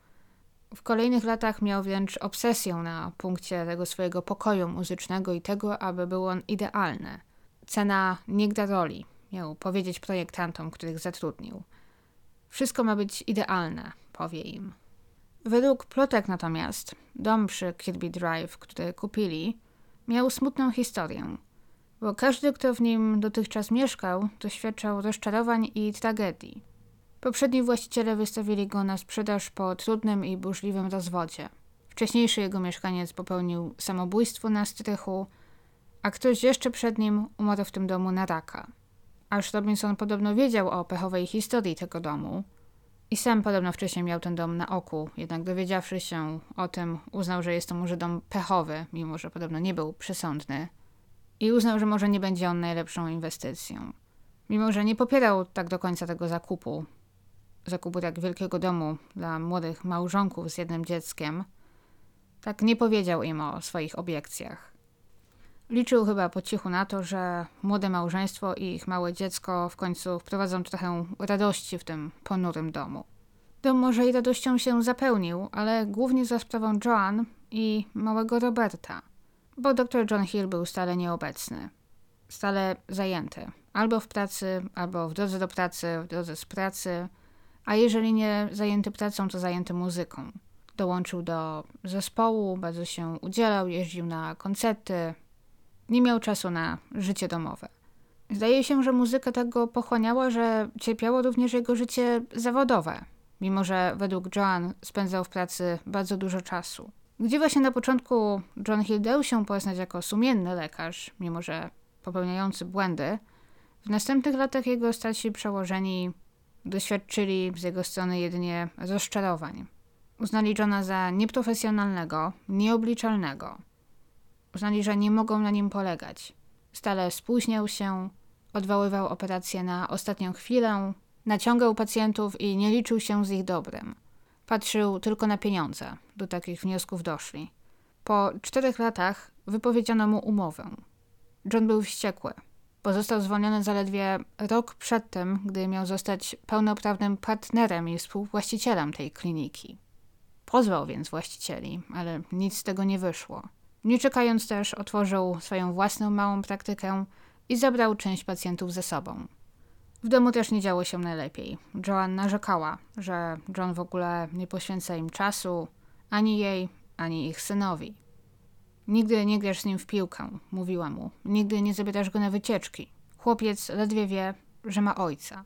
W kolejnych latach miał wręcz obsesję na punkcie tego swojego pokoju muzycznego i tego, aby był on idealny. Cena nie gra roli, miał powiedzieć projektantom, których zatrudnił. Wszystko ma być idealne, powie im. Według plotek natomiast dom przy Kirby Drive, który kupili, miał smutną historię, bo każdy, kto w nim dotychczas mieszkał, doświadczał rozczarowań i tragedii. Poprzedni właściciele wystawili go na sprzedaż po trudnym i burzliwym rozwodzie. Wcześniejszy jego mieszkaniec popełnił samobójstwo na strychu, a ktoś jeszcze przed nim umarł w tym domu na raka. Aż Robinson podobno wiedział o pechowej historii tego domu, i sam podobno wcześniej miał ten dom na oku, jednak dowiedziawszy się o tym, uznał, że jest to może dom pechowy, mimo że podobno nie był przesądny. I uznał, że może nie będzie on najlepszą inwestycją. Mimo, że nie popierał tak do końca tego zakupu, zakupu tak wielkiego domu dla młodych małżonków z jednym dzieckiem, tak nie powiedział im o swoich obiekcjach. Liczył chyba po cichu na to, że młode małżeństwo i ich małe dziecko w końcu wprowadzą trochę radości w tym ponurym domu. Dom może i radością się zapełnił, ale głównie za sprawą Joan i małego Roberta, bo dr John Hill był stale nieobecny, stale zajęty, albo w pracy, albo w drodze do pracy, w drodze z pracy, a jeżeli nie zajęty pracą, to zajęty muzyką. Dołączył do zespołu, bardzo się udzielał, jeździł na koncerty, nie miał czasu na życie domowe. Zdaje się, że muzyka tak go pochłaniała, że cierpiało również jego życie zawodowe, mimo że według Joan spędzał w pracy bardzo dużo czasu. Gdzie właśnie na początku John Hill dał się poznać jako sumienny lekarz, mimo że popełniający błędy, w następnych latach jego starsi przełożeni doświadczyli z jego strony jedynie rozczarowań. uznali Johna za nieprofesjonalnego, nieobliczalnego. Uznali, że nie mogą na nim polegać. Stale spóźniał się, odwoływał operacje na ostatnią chwilę, naciągał pacjentów i nie liczył się z ich dobrem. Patrzył tylko na pieniądze. Do takich wniosków doszli. Po czterech latach wypowiedziano mu umowę. John był wściekły. Pozostał zwolniony zaledwie rok przed tym, gdy miał zostać pełnoprawnym partnerem i współwłaścicielem tej kliniki. Pozwał więc właścicieli, ale nic z tego nie wyszło. Nie czekając też, otworzył swoją własną małą praktykę i zabrał część pacjentów ze sobą. W domu też nie działo się najlepiej. Joan narzekała, że John w ogóle nie poświęca im czasu, ani jej, ani ich synowi. Nigdy nie grasz z nim w piłkę, mówiła mu. Nigdy nie zabierasz go na wycieczki. Chłopiec ledwie wie, że ma ojca.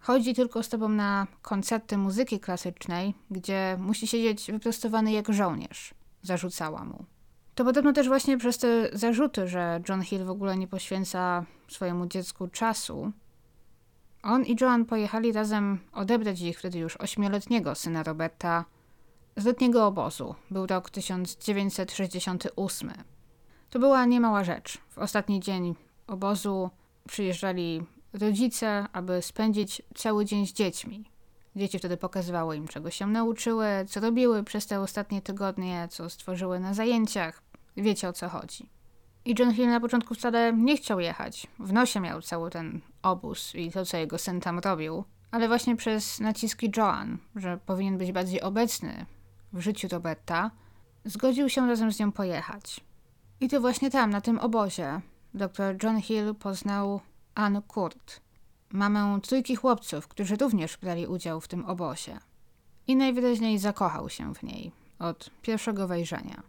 Chodzi tylko z tobą na koncerty muzyki klasycznej, gdzie musi siedzieć wyprostowany jak żołnierz, zarzucała mu. To podobno też właśnie przez te zarzuty, że John Hill w ogóle nie poświęca swojemu dziecku czasu. On i Joan pojechali razem odebrać ich wtedy już ośmioletniego syna Roberta z letniego obozu. Był rok 1968. To była niemała rzecz. W ostatni dzień obozu przyjeżdżali rodzice, aby spędzić cały dzień z dziećmi. Dzieci wtedy pokazywały im, czego się nauczyły, co robiły przez te ostatnie tygodnie, co stworzyły na zajęciach. Wiecie o co chodzi. I John Hill na początku wcale nie chciał jechać. W nosie miał cały ten obóz i to, co jego syn tam robił. Ale właśnie przez naciski Joan, że powinien być bardziej obecny w życiu Roberta, zgodził się razem z nią pojechać. I to właśnie tam, na tym obozie, dr John Hill poznał Ann Kurt, mamę trójki chłopców, którzy również brali udział w tym obozie. I najwyraźniej zakochał się w niej od pierwszego wejrzenia.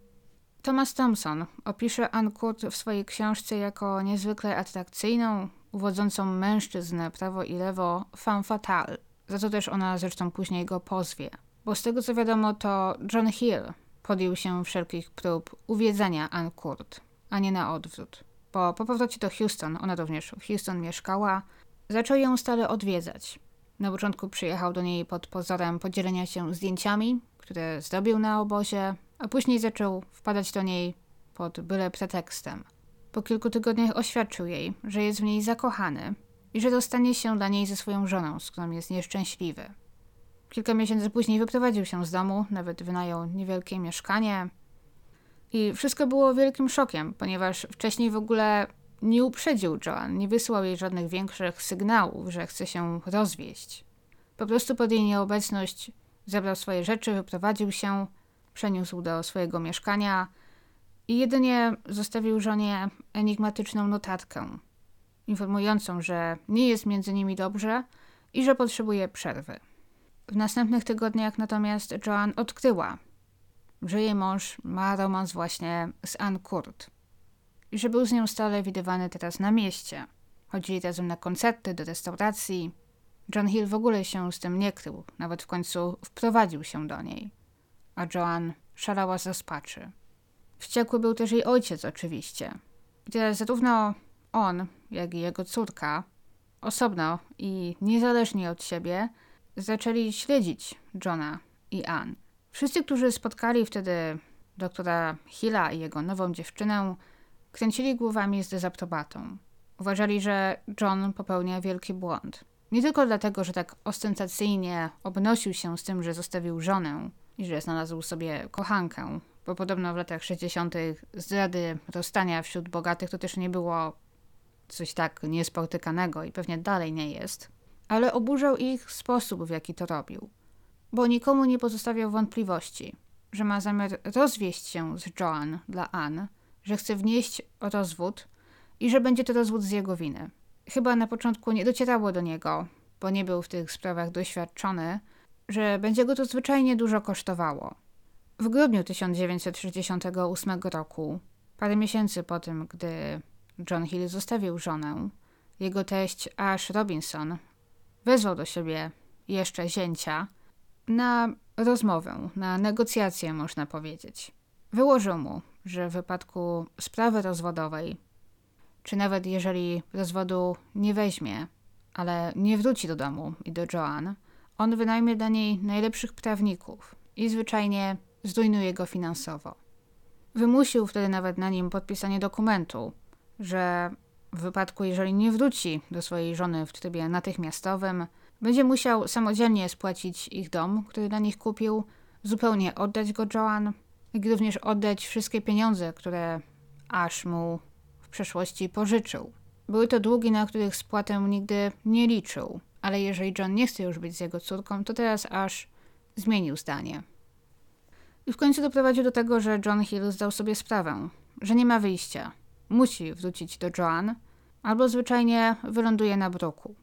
Thomas Thompson opisze Ann Kurt w swojej książce jako niezwykle atrakcyjną, uwodzącą mężczyzn prawo i lewo femme fatale, za co też ona zresztą później go pozwie. Bo z tego co wiadomo, to John Hill podjął się wszelkich prób uwiedzenia Ann Kurt, a nie na odwrót. Bo po powrocie do Houston, ona również w Houston mieszkała, zaczął ją stale odwiedzać. Na początku przyjechał do niej pod pozorem podzielenia się zdjęciami, które zrobił na obozie, a później zaczął wpadać do niej pod byle pretekstem. Po kilku tygodniach oświadczył jej, że jest w niej zakochany i że dostanie się dla niej ze swoją żoną, z którą jest nieszczęśliwy. Kilka miesięcy później wyprowadził się z domu, nawet wynajął niewielkie mieszkanie. I wszystko było wielkim szokiem, ponieważ wcześniej w ogóle nie uprzedził Joan, nie wysłał jej żadnych większych sygnałów, że chce się rozwieść. Po prostu pod jej nieobecność zebrał swoje rzeczy, wyprowadził się, przeniósł do swojego mieszkania i jedynie zostawił żonie enigmatyczną notatkę, informującą, że nie jest między nimi dobrze i że potrzebuje przerwy. W następnych tygodniach natomiast Joan odkryła, że jej mąż ma romans właśnie z Ann Kurt i że był z nią stale widywany teraz na mieście. Chodzili razem na koncerty, do restauracji. John Hill w ogóle się z tym nie krył, nawet w końcu wprowadził się do niej. A Joan szalała z rozpaczy. Wściekły był też jej ojciec oczywiście. Gdzie zarówno on, jak i jego córka, osobno i niezależnie od siebie, zaczęli śledzić Johna i Ann. Wszyscy, którzy spotkali wtedy doktora Hilla i jego nową dziewczynę, kręcili głowami z dezaprobatą. Uważali, że John popełnia wielki błąd. Nie tylko dlatego, że tak ostentacyjnie obnosił się z tym, że zostawił żonę i że znalazł sobie kochankę, bo podobno w latach 60. zdrady, rozstania wśród bogatych to też nie było coś tak niespotykanego i pewnie dalej nie jest, ale oburzał ich sposób, w jaki to robił, bo nikomu nie pozostawiał wątpliwości, że ma zamiar rozwieść się z Joan dla Anne, że chce wnieść rozwód i że będzie to rozwód z jego winy. Chyba na początku nie docierało do niego, bo nie był w tych sprawach doświadczony, że będzie go to zwyczajnie dużo kosztowało. W grudniu 1968 roku, parę miesięcy po tym, gdy John Hill zostawił żonę, jego teść Ash Robinson wezwał do siebie jeszcze zięcia na rozmowę, na negocjacje, można powiedzieć. Wyłożył mu, że w wypadku sprawy rozwodowej, czy nawet jeżeli rozwodu nie weźmie, ale nie wróci do domu i do Joan, on wynajmie dla niej najlepszych prawników, i zwyczajnie zrujnuje go finansowo. Wymusił wtedy nawet na nim podpisanie dokumentu, że w wypadku, jeżeli nie wróci do swojej żony w trybie natychmiastowym, będzie musiał samodzielnie spłacić ich dom, który dla nich kupił, zupełnie oddać go Joan, jak również oddać wszystkie pieniądze, które Ash mu w przeszłości pożyczył. Były to długi, na których spłatę nigdy nie liczył, ale jeżeli John nie chce już być z jego córką, to teraz Ash zmienił zdanie. I w końcu doprowadził do tego, że John Hill zdał sobie sprawę, że nie ma wyjścia. Musi wrócić do Joan, albo zwyczajnie wyląduje na bruku.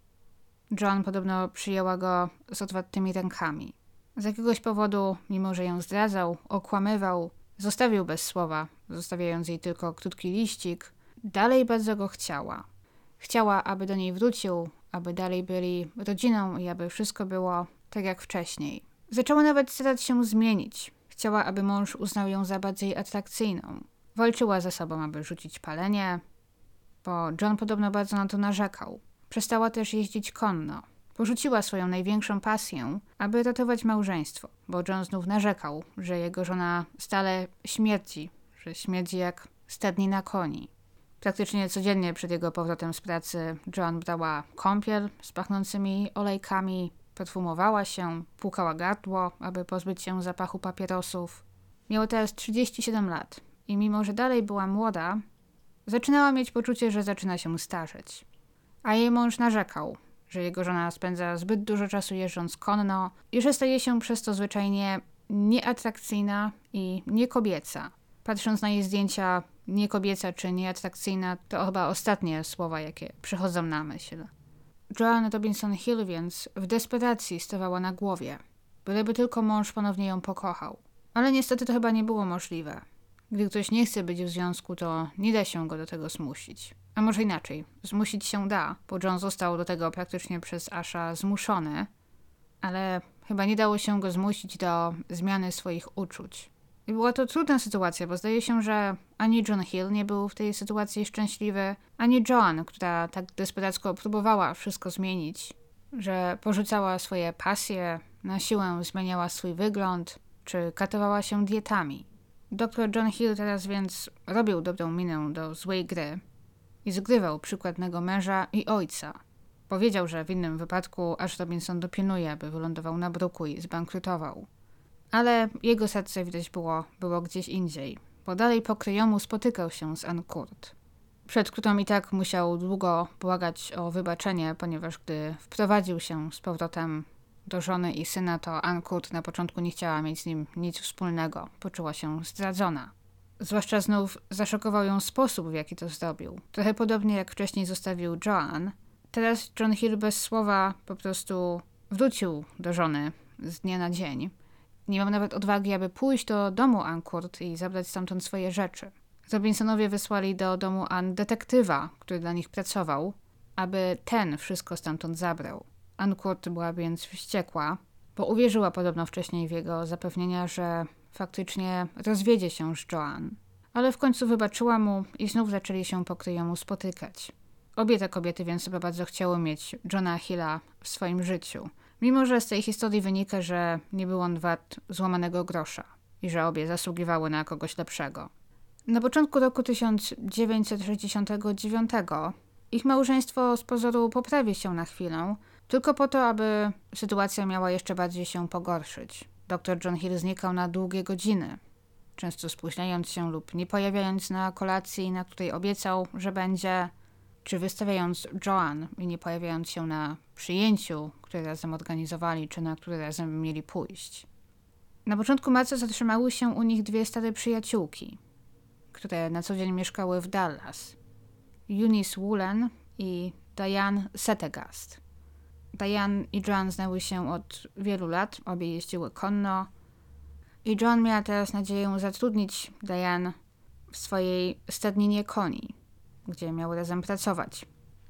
Joan podobno przyjęła go z otwartymi rękami. Z jakiegoś powodu, mimo że ją zdradzał, okłamywał, zostawił bez słowa, zostawiając jej tylko krótki liścik, dalej bardzo go chciała. Chciała, aby do niej wrócił, aby dalej byli rodziną i aby wszystko było tak jak wcześniej. Zaczęła nawet starać się zmienić. Chciała, aby mąż uznał ją za bardziej atrakcyjną. Walczyła ze sobą, aby rzucić palenie, bo John podobno bardzo na to narzekał. Przestała też jeździć konno. Porzuciła swoją największą pasję, aby ratować małżeństwo, bo John znów narzekał, że jego żona stale śmierci, że śmierdzi jak stadnina koni. Praktycznie codziennie przed jego powrotem z pracy Joan brała kąpiel z pachnącymi olejkami, perfumowała się, płukała gardło, aby pozbyć się zapachu papierosów. Miała teraz 37 lat i mimo, że dalej była młoda, zaczynała mieć poczucie, że zaczyna się starzeć. A jej mąż narzekał, że jego żona spędza zbyt dużo czasu jeżdżąc konno i że staje się przez to zwyczajnie nieatrakcyjna i niekobieca. Patrząc na jej zdjęcia, niekobieca czy nieatrakcyjna to chyba ostatnie słowa, jakie przychodzą na myśl. Joanna Robinson Hill więc w desperacji stawała na głowie, byleby tylko mąż ponownie ją pokochał. Ale niestety to chyba nie było możliwe. Gdy ktoś nie chce być w związku, to nie da się go do tego zmusić. A może inaczej, zmusić się da, bo John został do tego praktycznie przez Asha zmuszony, ale chyba nie dało się go zmusić do zmiany swoich uczuć. I była to trudna sytuacja, bo zdaje się, że ani John Hill nie był w tej sytuacji szczęśliwy, ani Joan, która tak desperacko próbowała wszystko zmienić, że porzucała swoje pasje, na siłę zmieniała swój wygląd, czy katowała się dietami. Dr John Hill teraz więc robił dobrą minę do złej gry i zgrywał przykładnego męża i ojca. Powiedział, że w innym wypadku aż Robinson dopilnuje, aby wylądował na bruku i zbankrutował. Ale jego serce widać było, było gdzieś indziej, bo dalej po kryjomu spotykał się z Ann przed którą i tak musiał długo błagać o wybaczenie, ponieważ gdy wprowadził się z powrotem do żony i syna, to Ann na początku nie chciała mieć z nim nic wspólnego. Poczuła się zdradzona. Zwłaszcza znów zaszokował ją sposób, w jaki to zrobił. Trochę podobnie jak wcześniej zostawił Joan. Teraz John Hill bez słowa po prostu wrócił do żony z dnia na dzień. Nie mam nawet odwagi, aby pójść do domu Ann Kurt i zabrać stamtąd swoje rzeczy. Robinsonowie wysłali do domu Ann detektywa, który dla nich pracował, aby ten wszystko stamtąd zabrał. Ankurt była więc wściekła, bo uwierzyła podobno wcześniej w jego zapewnienia, że faktycznie rozwiedzie się z Joan. Ale w końcu wybaczyła mu i znów zaczęli się pokryjomu spotykać. Obie te kobiety więc sobie bardzo chciały mieć Johna Hilla w swoim życiu, mimo że z tej historii wynika, że nie był on wart złamanego grosza i że obie zasługiwały na kogoś lepszego. Na początku roku 1969 ich małżeństwo z pozoru poprawi się na chwilę, tylko po to, aby sytuacja miała jeszcze bardziej się pogorszyć. Dr John Hill znikał na długie godziny, często spóźniając się lub nie pojawiając na kolacji, na której obiecał, że będzie, czy wystawiając Joan i nie pojawiając się na przyjęciu, które razem organizowali, czy na które razem mieli pójść. Na początku marca zatrzymały się u nich dwie stare przyjaciółki, które na co dzień mieszkały w Dallas. Eunice Woolen i Diane Settegast. Diane i Joan znały się od wielu lat, obie jeździły konno i Joan miała teraz nadzieję zatrudnić Diane w swojej stadninie koni, gdzie miały razem pracować.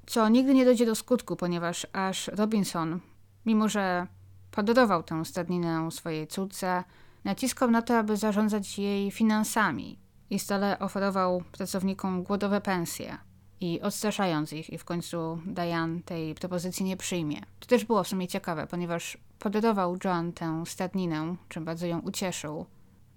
Co nigdy nie dojdzie do skutku, ponieważ aż Robinson, mimo że podarował tę stadninę swojej córce, naciskał na to, aby zarządzać jej finansami i stale oferował pracownikom głodowe pensje. i odstraszając ich i w końcu Diane tej propozycji nie przyjmie. To też było w sumie ciekawe, ponieważ podarował John tę stadninę, czym bardzo ją ucieszył.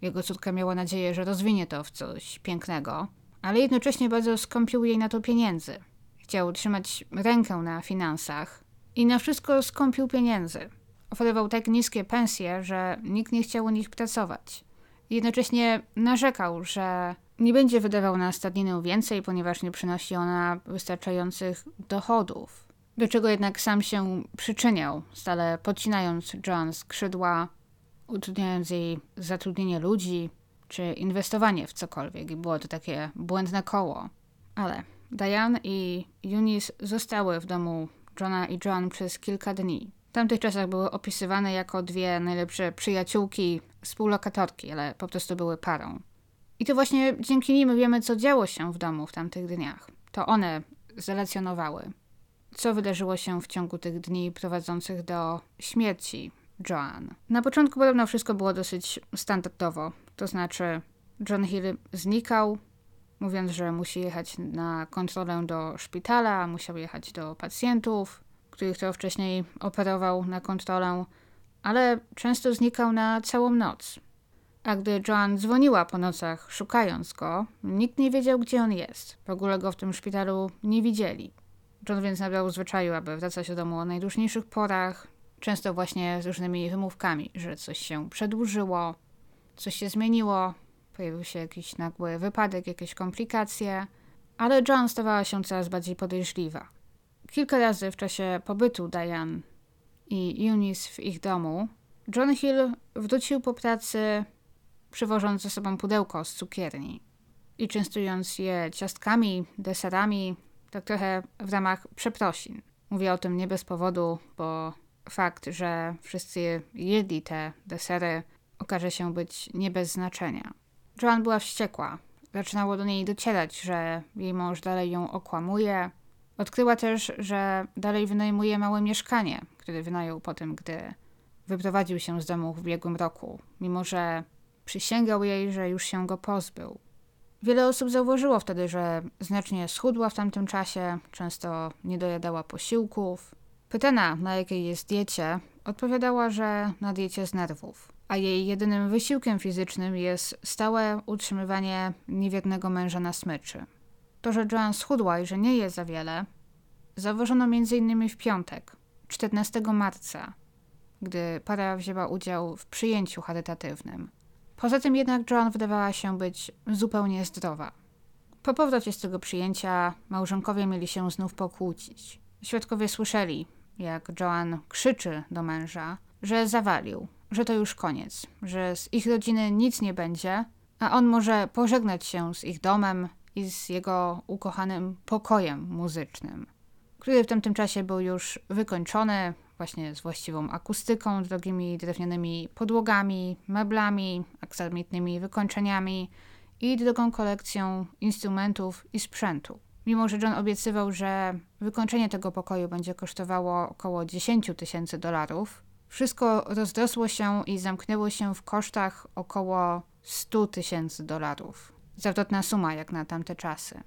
Jego córka miała nadzieję, że rozwinie to w coś pięknego, ale jednocześnie bardzo skąpił jej na to pieniędzy. Chciał trzymać rękę na finansach i na wszystko skąpił pieniędzy. Oferował tak niskie pensje, że nikt nie chciał u nich pracować. Jednocześnie narzekał, że nie będzie wydawał na stadninę więcej, ponieważ nie przynosi ona wystarczających dochodów. Do czego jednak sam się przyczyniał, stale podcinając John skrzydła, utrudniając jej zatrudnienie ludzi czy inwestowanie w cokolwiek. I było to takie błędne koło. Ale Diane i Eunice zostały w domu Johna i John przez kilka dni. W tamtych czasach były opisywane jako dwie najlepsze przyjaciółki, współlokatorki, ale po prostu były parą. I to właśnie dzięki nim wiemy, co działo się w domu w tamtych dniach. To one zrelacjonowały, co wydarzyło się w ciągu tych dni prowadzących do śmierci Joan. Na początku podobno wszystko było dosyć standardowo, to znaczy John Hill znikał, mówiąc, że musi jechać na kontrolę do szpitala, musiał jechać do pacjentów, których to wcześniej operował na kontrolę, ale często znikał na całą noc. A gdy Joan dzwoniła po nocach, szukając go, nikt nie wiedział, gdzie on jest. W ogóle go w tym szpitalu nie widzieli. John więc nabrał zwyczaju, aby wracać do domu o najdłużniejszych porach, często właśnie z różnymi wymówkami, że coś się przedłużyło, coś się zmieniło, pojawił się jakiś nagły wypadek, jakieś komplikacje, ale John stawała się coraz bardziej podejrzliwa. Kilka razy w czasie pobytu Diane i Eunice w ich domu, John Hill wrócił po pracy przywożąc ze sobą pudełko z cukierni i częstując je ciastkami, deserami, tak trochę w ramach przeprosin. Mówię o tym nie bez powodu, bo fakt, że wszyscy jedli te desery, okaże się być nie bez znaczenia. Joan była wściekła. Zaczynało do niej docierać, że jej mąż dalej ją okłamuje. Odkryła też, że dalej wynajmuje małe mieszkanie, które wynajął po tym, gdy wyprowadził się z domu w ubiegłym roku, mimo że Przysięgał jej, że już się go pozbył. Wiele osób zauważyło wtedy, że znacznie schudła w tamtym czasie, często nie dojadała posiłków. Pytana, na jakiej jest diecie, odpowiadała, że na diecie z nerwów, a jej jedynym wysiłkiem fizycznym jest stałe utrzymywanie niewiernego męża na smyczy. To, że Joan schudła i że nie je za wiele, zauważono m.in. w piątek, 14 marca, gdy para wzięła udział w przyjęciu charytatywnym. Poza tym jednak Joan wydawała się być zupełnie zdrowa. Po powrocie z tego przyjęcia małżonkowie mieli się znów pokłócić. Świadkowie słyszeli, jak Joan krzyczy do męża, że zawalił, że to już koniec, że z ich rodziny nic nie będzie, a on może pożegnać się z ich domem i z jego ukochanym pokojem muzycznym, który w tamtym czasie był już wykończony, właśnie z właściwą akustyką, drogimi drewnianymi podłogami, meblami, aksamitnymi wykończeniami i drogą kolekcją instrumentów i sprzętu. Mimo, że John obiecywał, że wykończenie tego pokoju będzie kosztowało około 10 tysięcy dolarów, wszystko rozrosło się i zamknęło się w kosztach około 100 tysięcy dolarów. Zawrotna suma jak na tamte czasy.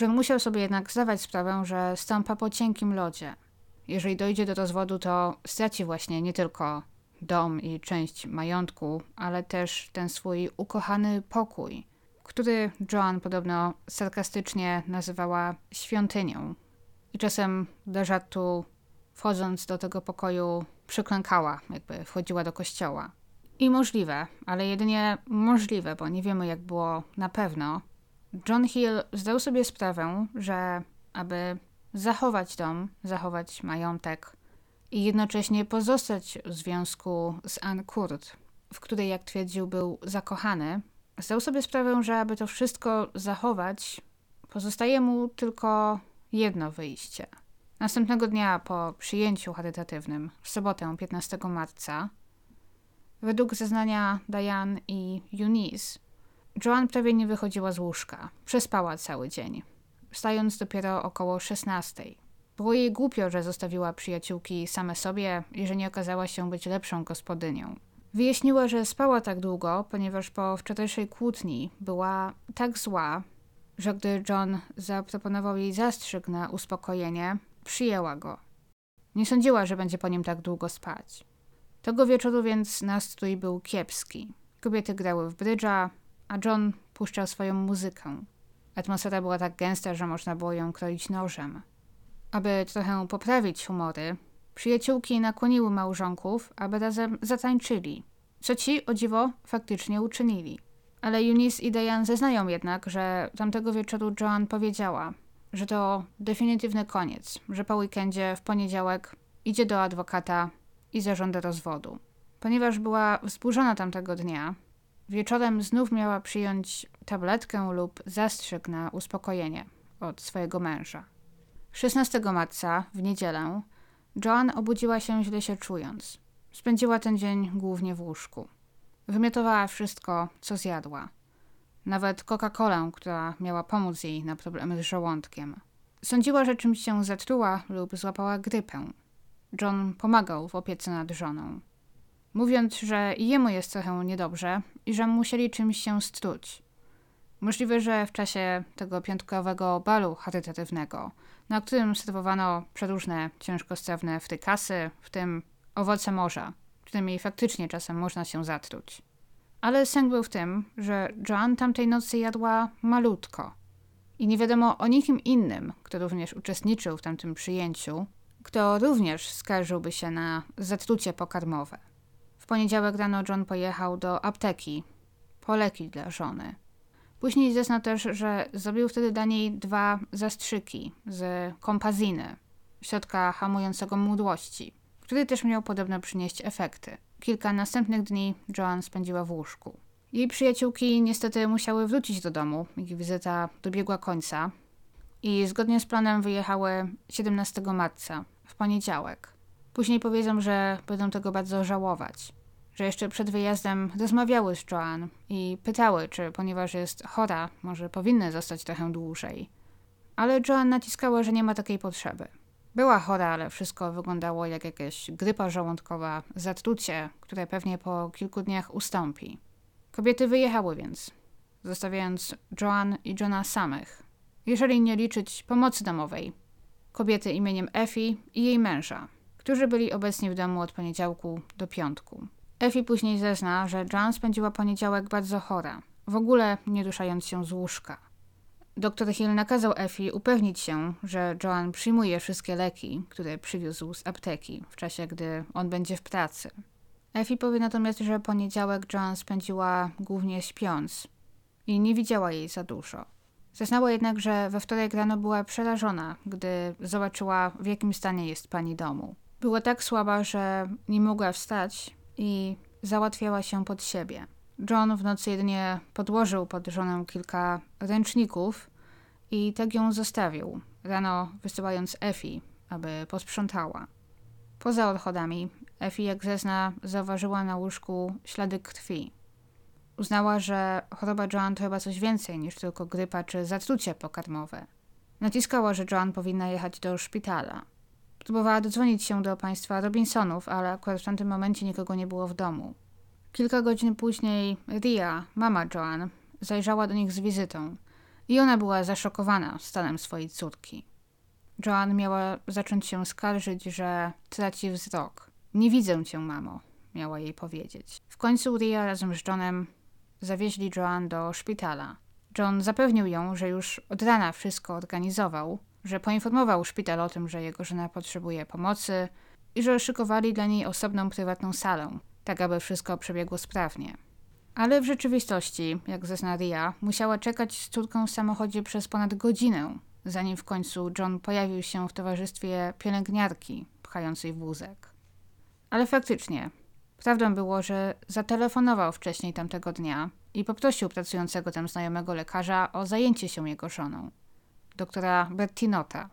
John musiał sobie jednak zdawać sprawę, że stąpa po cienkim lodzie jeżeli dojdzie do rozwodu, to straci właśnie nie tylko dom i część majątku, ale też ten swój ukochany pokój, który Joan podobno sarkastycznie nazywała świątynią. I czasem do żartu, wchodząc do tego pokoju, przyklękała, jakby wchodziła do kościoła. I możliwe, ale jedynie możliwe, bo nie wiemy jak było na pewno, John Hill zdał sobie sprawę, że aby zachować dom, zachować majątek i jednocześnie pozostać w związku z Anne Kurt, w której, jak twierdził, był zakochany, zdał sobie sprawę, że aby to wszystko zachować, pozostaje mu tylko jedno wyjście. Następnego dnia po przyjęciu charytatywnym, w sobotę 15 marca, według zeznania Diane i Eunice, Joan prawie nie wychodziła z łóżka. Przespała cały dzień wstając dopiero około 16. Było jej głupio, że zostawiła przyjaciółki same sobie i że nie okazała się być lepszą gospodynią. Wyjaśniła, że spała tak długo, ponieważ po wczorajszej kłótni była tak zła, że gdy John zaproponował jej zastrzyk na uspokojenie, przyjęła go. Nie sądziła, że będzie po nim tak długo spać. Tego wieczoru więc nastrój był kiepski. Kobiety grały w brydża, a John puszczał swoją muzykę. Atmosfera była tak gęsta, że można było ją kroić nożem. Aby trochę poprawić humory, przyjaciółki nakłoniły małżonków, aby razem zatańczyli, co ci, o dziwo, faktycznie uczynili. Ale Eunice i Diane zeznają jednak, że tamtego wieczoru Joan powiedziała, że to definitywny koniec, że po weekendzie w poniedziałek idzie do adwokata i zażąda rozwodu. Ponieważ była wzburzona tamtego dnia, wieczorem znów miała przyjąć tabletkę lub zastrzyk na uspokojenie od swojego męża. 16 marca, w niedzielę, Joan obudziła się źle się czując. Spędziła ten dzień głównie w łóżku. Wymiotowała wszystko, co zjadła. Nawet Coca-Colę, która miała pomóc jej na problemy z żołądkiem. Sądziła, że czymś się zatruła lub złapała grypę. John pomagał w opiece nad żoną. Mówiąc, że jemu jest trochę niedobrze i że musieli czymś się struć. Możliwe, że w czasie tego piątkowego balu charytatywnego, na którym serwowano przeróżne ciężkostrawne frykasy, w tym owoce morza, którymi faktycznie czasem można się zatruć. Ale sęk był w tym, że Joan tamtej nocy jadła malutko. I nie wiadomo o nikim innym, kto również uczestniczył w tamtym przyjęciu, kto również skarżyłby się na zatrucie pokarmowe. W poniedziałek rano John pojechał do apteki po leki dla żony. Później zezna też, że zrobił wtedy dla niej dwa zastrzyki z kompaziny, środka hamującego mdłości, który też miał podobno przynieść efekty. Kilka następnych dni Joan spędziła w łóżku. Jej przyjaciółki niestety musiały wrócić do domu, ich wizyta dobiegła końca i zgodnie z planem wyjechały 17 marca, w poniedziałek. Później powiedzą, że będą tego bardzo żałować. Że jeszcze przed wyjazdem rozmawiały z Joan i pytały, czy ponieważ jest chora, może powinny zostać trochę dłużej. Ale Joan naciskała, że nie ma takiej potrzeby. Była chora, ale wszystko wyglądało jak jakaś grypa żołądkowa, zatrucie, które pewnie po kilku dniach ustąpi. Kobiety wyjechały więc, zostawiając Joan i Johna samych, jeżeli nie liczyć pomocy domowej, kobiety imieniem Effie i jej męża, którzy byli obecni w domu od poniedziałku do piątku. Effie później zezna, że Joan spędziła poniedziałek bardzo chora, w ogóle nie ruszając się z łóżka. Doktor Hill nakazał Effie upewnić się, że Joan przyjmuje wszystkie leki, które przywiózł z apteki w czasie, gdy on będzie w pracy. Effie powie natomiast, że poniedziałek Joan spędziła głównie śpiąc i nie widziała jej za dużo. Zeznała jednak, że we wtorek rano była przerażona, gdy zobaczyła, w jakim stanie jest pani domu. Była tak słaba, że nie mogła wstać i załatwiała się pod siebie. John w nocy jedynie podłożył pod żonę kilka ręczników i tak ją zostawił, rano wysyłając Effie, aby posprzątała. Poza odchodami, Effie, jak zezna, zauważyła na łóżku ślady krwi. Uznała, że choroba Joan to chyba coś więcej niż tylko grypa czy zatrucie pokarmowe. Naciskała, że Joan powinna jechać do szpitala. Próbowała dodzwonić się do państwa Robinsonów, ale akurat w tamtym momencie nikogo nie było w domu. Kilka godzin później Ria, mama Joan, zajrzała do nich z wizytą i ona była zaszokowana stanem swojej córki. Joan miała zacząć się skarżyć, że traci wzrok. Nie widzę cię, mamo, miała jej powiedzieć. W końcu Ria razem z Johnem zawieźli Joan do szpitala. John zapewnił ją, że już od rana wszystko organizował, że poinformował szpital o tym, że jego żona potrzebuje pomocy i że szykowali dla niej osobną prywatną salę, tak aby wszystko przebiegło sprawnie. Ale w rzeczywistości, jak zezna Ria, musiała czekać z córką w samochodzie przez ponad godzinę, zanim w końcu John pojawił się w towarzystwie pielęgniarki pchającej wózek. Ale faktycznie, prawdą było, że zatelefonował wcześniej tamtego dnia i poprosił pracującego tam znajomego lekarza o zajęcie się jego żoną, doktora Bertinota.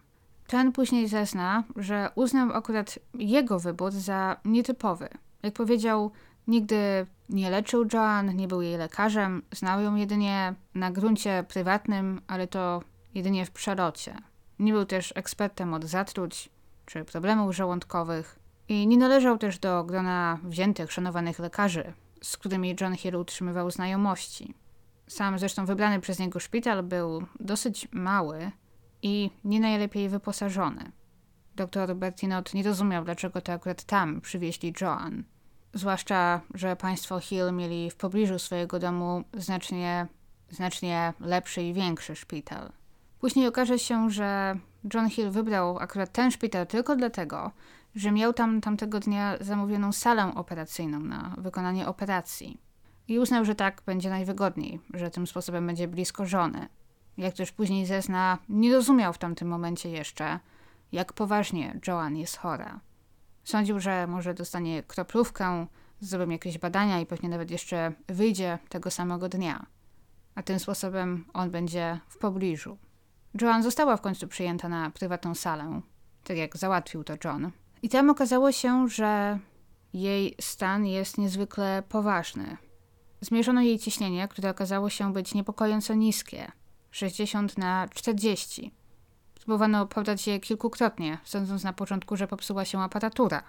Ten później zezna, że uznał akurat jego wybór za nietypowy. Jak powiedział, nigdy nie leczył Joan, nie był jej lekarzem, znał ją jedynie na gruncie prywatnym, ale to jedynie w przelocie. Nie był też ekspertem od zatruć czy problemów żołądkowych i nie należał też do grona wziętych, szanowanych lekarzy, z którymi John Hill utrzymywał znajomości. Sam zresztą wybrany przez niego szpital był dosyć mały i nie najlepiej wyposażony. Doktor Bertinot nie rozumiał, dlaczego to akurat tam przywieźli Joan. Zwłaszcza, że państwo Hill mieli w pobliżu swojego domu znacznie, znacznie lepszy i większy szpital. Później okaże się, że John Hill wybrał akurat ten szpital tylko dlatego, że miał tam tamtego dnia zamówioną salę operacyjną na wykonanie operacji. I uznał, że tak będzie najwygodniej, że tym sposobem będzie blisko żony. Jak też później zezna, nie rozumiał w tamtym momencie jeszcze, jak poważnie Joan jest chora. Sądził, że może dostanie kroplówkę, zrobią jakieś badania i pewnie nawet jeszcze wyjdzie tego samego dnia. A tym sposobem on będzie w pobliżu. Joan została w końcu przyjęta na prywatną salę, tak jak załatwił to John. I tam okazało się, że jej stan jest niezwykle poważny. Zmierzono jej ciśnienie, które okazało się być niepokojąco niskie 60 na 40. Próbowano podać je kilkukrotnie, sądząc na początku, że popsuła się aparatura,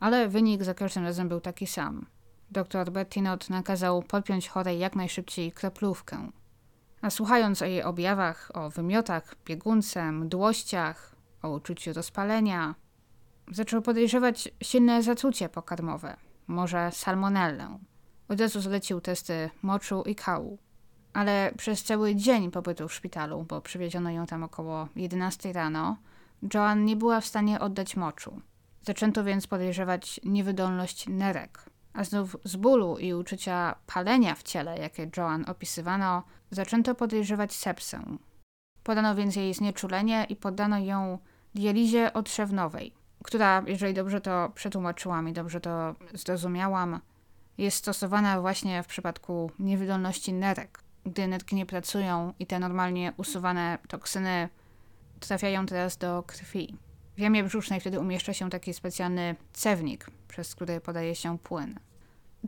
ale wynik za każdym razem był taki sam. Doktor Bettinot nakazał podpiąć chorej jak najszybciej kroplówkę. A słuchając o jej objawach, o wymiotach, biegunce, mdłościach, o uczuciu rozpalenia, zaczął podejrzewać silne zatrucie pokarmowe, może salmonellę. Od razu zlecił testy moczu i kału. Ale przez cały dzień pobytu w szpitalu, bo przywieziono ją tam około 11 rano, Joan nie była w stanie oddać moczu. Zaczęto więc podejrzewać niewydolność nerek. A znów z bólu i uczucia palenia w ciele, jakie Joan opisywano, zaczęto podejrzewać sepsę. Podano więc jej znieczulenie i poddano ją dializie otrzewnowej, która, jeżeli dobrze to przetłumaczyłam i dobrze to zrozumiałam, jest stosowana właśnie w przypadku niewydolności nerek, gdy netki nie pracują i te normalnie usuwane toksyny trafiają teraz do krwi. W jamie brzusznej wtedy umieszcza się taki specjalny cewnik, przez który podaje się płyn.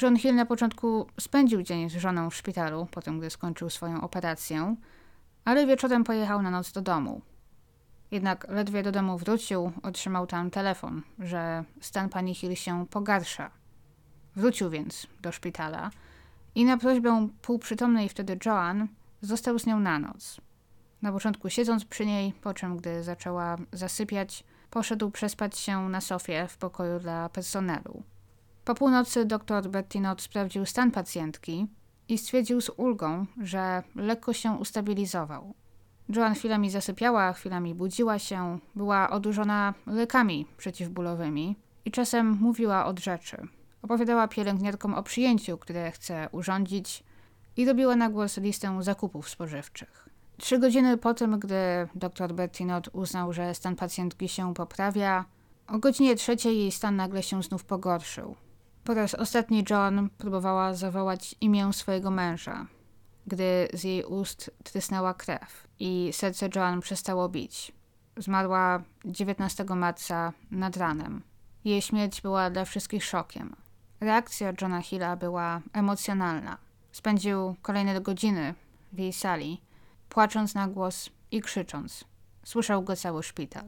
John Hill na początku spędził dzień z żoną w szpitalu, potem gdy skończył swoją operację, ale wieczorem pojechał na noc do domu. Jednak ledwie do domu wrócił, otrzymał tam telefon, że stan pani Hill się pogarsza. Wrócił więc do szpitala i na prośbę półprzytomnej wtedy Joan został z nią na noc. Na początku siedząc przy niej, po czym gdy zaczęła zasypiać, poszedł przespać się na sofie w pokoju dla personelu. Po północy dr Bettinot sprawdził stan pacjentki i stwierdził z ulgą, że lekko się ustabilizował. Joan chwilami zasypiała, chwilami budziła się, była odurzona lekami przeciwbólowymi i czasem mówiła od rzeczy. Opowiadała pielęgniarkom o przyjęciu, które chce urządzić i robiła na głos listę zakupów spożywczych. Trzy godziny po tym, gdy dr Bertinot uznał, że stan pacjentki się poprawia, o godzinie trzeciej jej stan nagle się znów pogorszył. Po raz ostatni John próbowała zawołać imię swojego męża, gdy z jej ust trysnęła krew i serce Joan przestało bić. Zmarła 19 marca nad ranem. Jej śmierć była dla wszystkich szokiem. Reakcja Johna Hilla była emocjonalna. Spędził kolejne godziny w jej sali, płacząc na głos i krzycząc. Słyszał go cały szpital.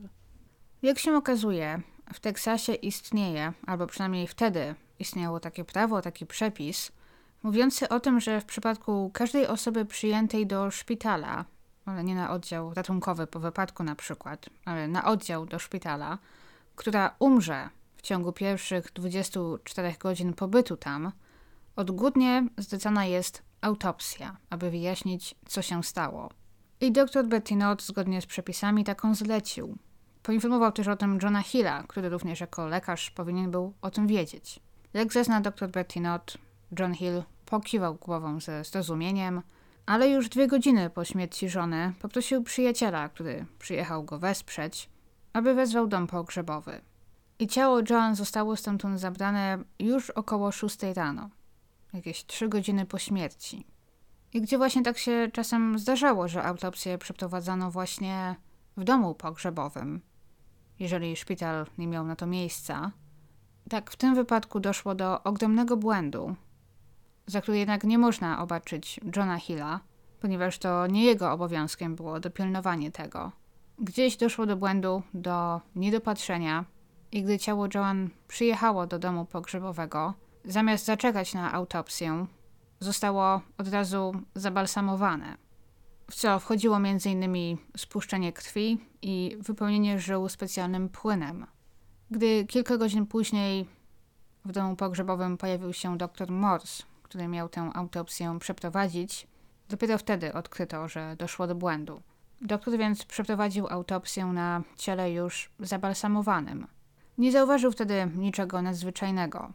Jak się okazuje, w Teksasie istnieje, albo przynajmniej wtedy istniało takie prawo, taki przepis, mówiący o tym, że w przypadku każdej osoby przyjętej do szpitala, ale nie na oddział ratunkowy po wypadku na przykład, ale na oddział do szpitala, która umrze ciągu pierwszych 24 godzin pobytu tam, odgórnie zlecana jest autopsja, aby wyjaśnić, co się stało. I dr Bettinot zgodnie z przepisami taką zlecił. Poinformował też o tym Johna Hilla, który również jako lekarz powinien był o tym wiedzieć. Jak zezna dr Bettinot, John Hill pokiwał głową ze zrozumieniem, ale już dwie godziny po śmierci żony poprosił przyjaciela, który przyjechał go wesprzeć, aby wezwał dom pogrzebowy. I ciało Joan zostało stamtąd zabrane już około szóstej rano, jakieś trzy godziny po śmierci. I gdzie właśnie tak się czasem zdarzało, że autopsję przeprowadzano właśnie w domu pogrzebowym, jeżeli szpital nie miał na to miejsca. Tak, w tym wypadku doszło do ogromnego błędu, za który jednak nie można obaczyć Johna Hilla, ponieważ to nie jego obowiązkiem było dopilnowanie tego. Gdzieś doszło do błędu, do niedopatrzenia i gdy ciało Joan przyjechało do domu pogrzebowego, zamiast zaczekać na autopsję, zostało od razu zabalsamowane, w co wchodziło m.in. spuszczenie krwi i wypełnienie żył specjalnym płynem. Gdy kilka godzin później w domu pogrzebowym pojawił się dr Morse, który miał tę autopsję przeprowadzić, dopiero wtedy odkryto, że doszło do błędu. Doktor więc przeprowadził autopsję na ciele już zabalsamowanym. Nie zauważył wtedy niczego nadzwyczajnego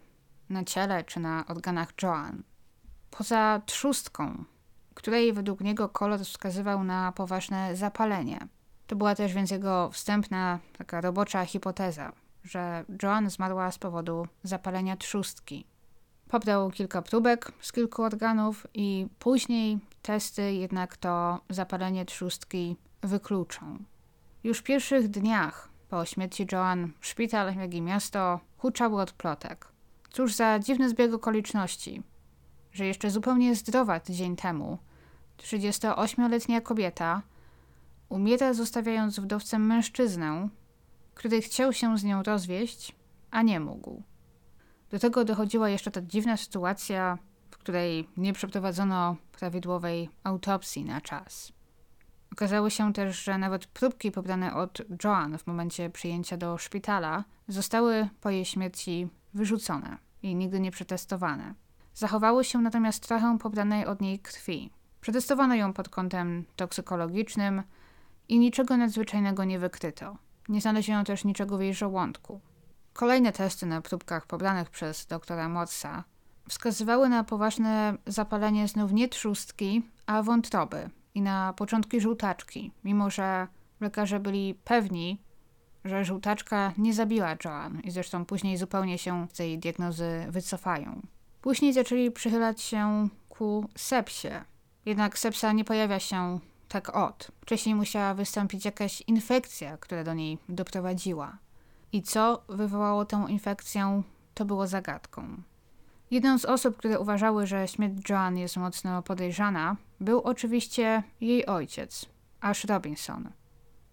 na ciele czy na organach Joan. Poza trzustką, której według niego kolor wskazywał na poważne zapalenie. To była też więc jego wstępna, taka robocza hipoteza, że Joan zmarła z powodu zapalenia trzustki. Pobrał kilka próbek z kilku organów i później testy jednak to zapalenie trzustki wykluczą. Już w pierwszych dniach po śmierci Joan szpital, jak i miasto huczały od plotek. Cóż za dziwny zbieg okoliczności, że jeszcze zupełnie zdrowa tydzień temu 38-letnia kobieta umiera zostawiając wdowcem mężczyznę, który chciał się z nią rozwieść, a nie mógł. Do tego dochodziła jeszcze ta dziwna sytuacja, w której nie przeprowadzono prawidłowej autopsji na czas. Okazało się też, że nawet próbki pobrane od Joan w momencie przyjęcia do szpitala zostały po jej śmierci wyrzucone i nigdy nie przetestowane. Zachowało się natomiast trochę pobranej od niej krwi. Przetestowano ją pod kątem toksykologicznym i niczego nadzwyczajnego nie wykryto. Nie znaleziono też niczego w jej żołądku. Kolejne testy na próbkach pobranych przez doktora Morsa wskazywały na poważne zapalenie znów nie trzustki, a wątroby i na początki żółtaczki, mimo że lekarze byli pewni, że żółtaczka nie zabiła Joan i zresztą później zupełnie się z tej diagnozy wycofają. Później zaczęli przychylać się ku sepsie. Jednak sepsa nie pojawia się tak od. Wcześniej musiała wystąpić jakaś infekcja, która do niej doprowadziła. I co wywołało tę infekcję, to było zagadką. Jedną z osób, które uważały, że śmierć Joan jest mocno podejrzana, był oczywiście jej ojciec, Ash Robinson.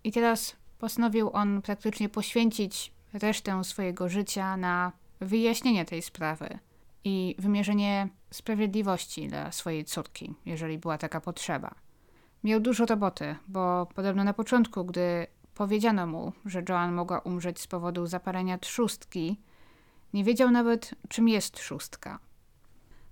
I teraz postanowił on praktycznie poświęcić resztę swojego życia na wyjaśnienie tej sprawy i wymierzenie sprawiedliwości dla swojej córki, jeżeli była taka potrzeba. Miał dużo roboty, bo podobno na początku, gdy powiedziano mu, że Joan mogła umrzeć z powodu zapalenia trzustki, nie wiedział nawet, czym jest trzustka.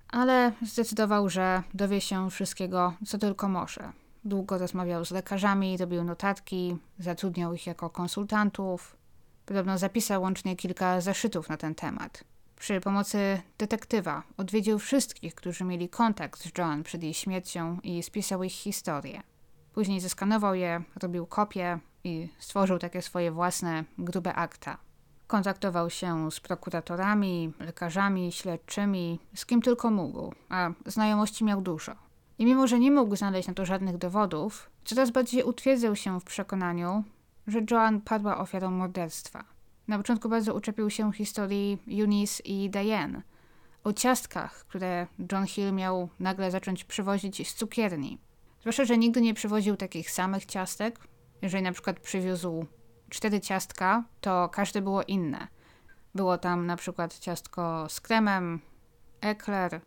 Ale zdecydował, że dowie się wszystkiego, co tylko może. Długo rozmawiał z lekarzami, robił notatki, zatrudniał ich jako konsultantów. Podobno zapisał łącznie kilka zaszytów na ten temat. Przy pomocy detektywa odwiedził wszystkich, którzy mieli kontakt z Joan przed jej śmiercią i spisał ich historię. Później zeskanował je, robił kopie i stworzył takie swoje własne grube akta. Kontaktował się z prokuratorami, lekarzami, śledczymi, z kim tylko mógł, a znajomości miał dużo. I mimo, że nie mógł znaleźć na to żadnych dowodów, coraz bardziej utwierdzał się w przekonaniu, że Joan padła ofiarą morderstwa. Na początku bardzo uczepił się historii Eunice i Diane, o ciastkach, które John Hill miał nagle zacząć przywozić z cukierni. Zwłaszcza, że nigdy nie przywoził takich samych ciastek. Jeżeli na przykład przywiózł cztery ciastka, to każde było inne. Było tam na przykład ciastko z kremem, ekler,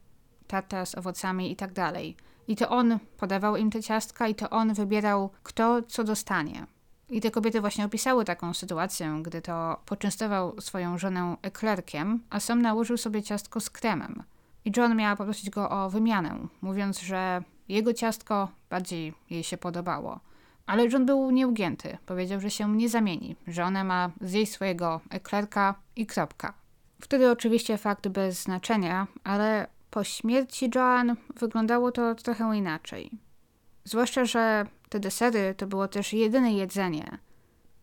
tata z owocami i tak dalej. I to on podawał im te ciastka i to on wybierał, kto co dostanie. I te kobiety właśnie opisały taką sytuację, gdy to poczęstował swoją żonę eklerkiem, a sam nałożył sobie ciastko z kremem. I John miała poprosić go o wymianę, mówiąc, że jego ciastko bardziej jej się podobało. Ale John był nieugięty. Powiedział, że się nie zamieni, że ona ma zjeść swojego eklerka i kropka. Wtedy oczywiście fakt bez znaczenia, ale po śmierci Joan wyglądało to trochę inaczej. Zwłaszcza, że te desery to było też jedyne jedzenie,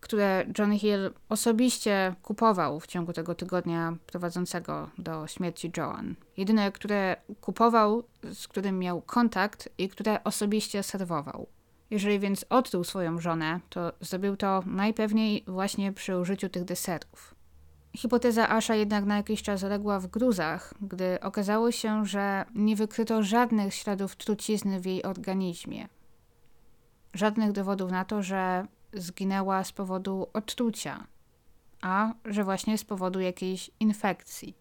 które John Hill osobiście kupował w ciągu tego tygodnia prowadzącego do śmierci Joan. Jedyne, które kupował, z którym miał kontakt i które osobiście serwował. Jeżeli więc odtruł swoją żonę, to zrobił to najpewniej właśnie przy użyciu tych deserów. Hipoteza Asha jednak na jakiś czas legła w gruzach, gdy okazało się, że nie wykryto żadnych śladów trucizny w jej organizmie. Żadnych dowodów na to, że zginęła z powodu odtrucia, a że właśnie z powodu jakiejś infekcji.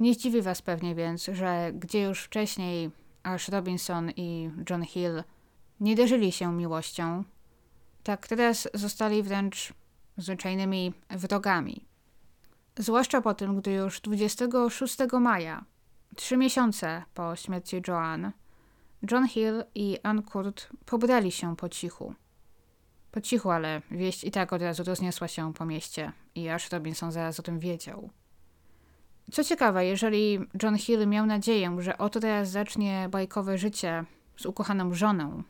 Nie zdziwi Was pewnie więc, że gdzie już wcześniej Ash Robinson i John Hill nie darzyli się miłością, tak teraz zostali wręcz zwyczajnymi wrogami. Zwłaszcza po tym, gdy już 26 maja, trzy miesiące po śmierci Joan, John Hill i Ann Kurt pobrali się po cichu. Po cichu, ale wieść i tak od razu rozniosła się po mieście i aż Robinson zaraz o tym wiedział. Co ciekawe, jeżeli John Hill miał nadzieję, że oto teraz zacznie bajkowe życie z ukochaną żoną,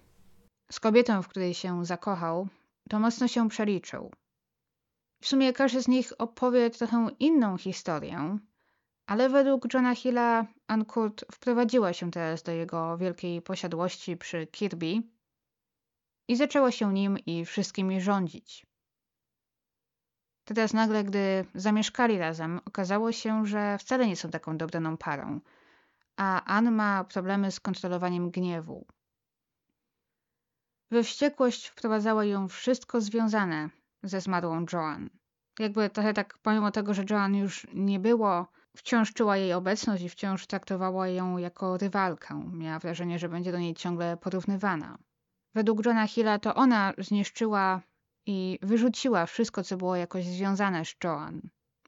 z kobietą, w której się zakochał, to mocno się przeliczył. W sumie każdy z nich opowie trochę inną historię, ale według Johna Hilla Ann Kurt wprowadziła się teraz do jego wielkiej posiadłości przy Kirby i zaczęła się nim i wszystkimi rządzić. Teraz nagle, gdy zamieszkali razem, okazało się, że wcale nie są taką dobraną parą, a Ann ma problemy z kontrolowaniem gniewu. We wściekłość wprowadzała ją wszystko związane ze zmarłą Joan. Jakby trochę tak, pomimo tego, że Joan już nie było, wciąż czuła jej obecność i wciąż traktowała ją jako rywalkę. Miała wrażenie, że będzie do niej ciągle porównywana. Według Johna Hilla to ona zniszczyła i wyrzuciła wszystko, co było jakoś związane z Joan.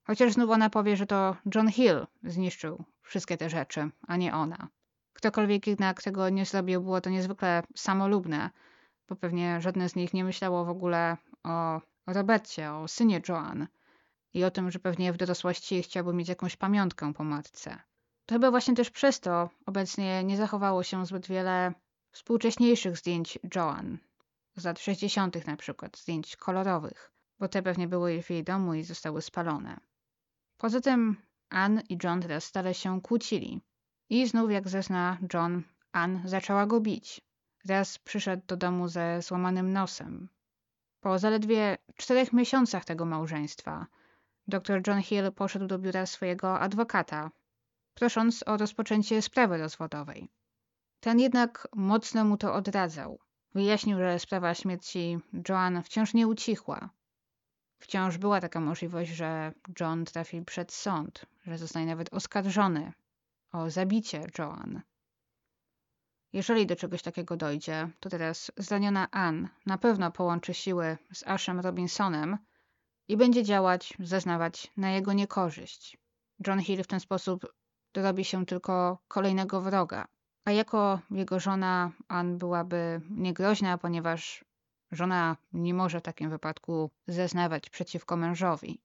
Chociaż znów ona powie, że to John Hill zniszczył wszystkie te rzeczy, a nie ona. Ktokolwiek jednak tego nie zrobił, było to niezwykle samolubne, bo pewnie żadne z nich nie myślało w ogóle o Robercie, o synie Joan i o tym, że pewnie w dorosłości chciałby mieć jakąś pamiątkę po matce. To chyba właśnie też przez to obecnie nie zachowało się zbyt wiele współcześniejszych zdjęć Joan, z lat 60. na przykład, zdjęć kolorowych, bo te pewnie były w jej domu i zostały spalone. Poza tym Ann i John teraz stale się kłócili. I znów, jak zezna John, Ann zaczęła go bić. Raz przyszedł do domu ze złamanym nosem. Po zaledwie czterech miesiącach tego małżeństwa dr John Hill poszedł do biura swojego adwokata, prosząc o rozpoczęcie sprawy rozwodowej. Ten jednak mocno mu to odradzał. Wyjaśnił, że sprawa śmierci Joan wciąż nie ucichła. Wciąż była taka możliwość, że John trafi przed sąd, że zostanie nawet oskarżony o zabicie Joan. Jeżeli do czegoś takiego dojdzie, to teraz zraniona Ann na pewno połączy siły z Ashem Robinsonem i będzie działać, zeznawać na jego niekorzyść. John Hill w ten sposób dorobi się tylko kolejnego wroga. A jako jego żona Ann byłaby niegroźna, ponieważ żona nie może w takim wypadku zeznawać przeciwko mężowi.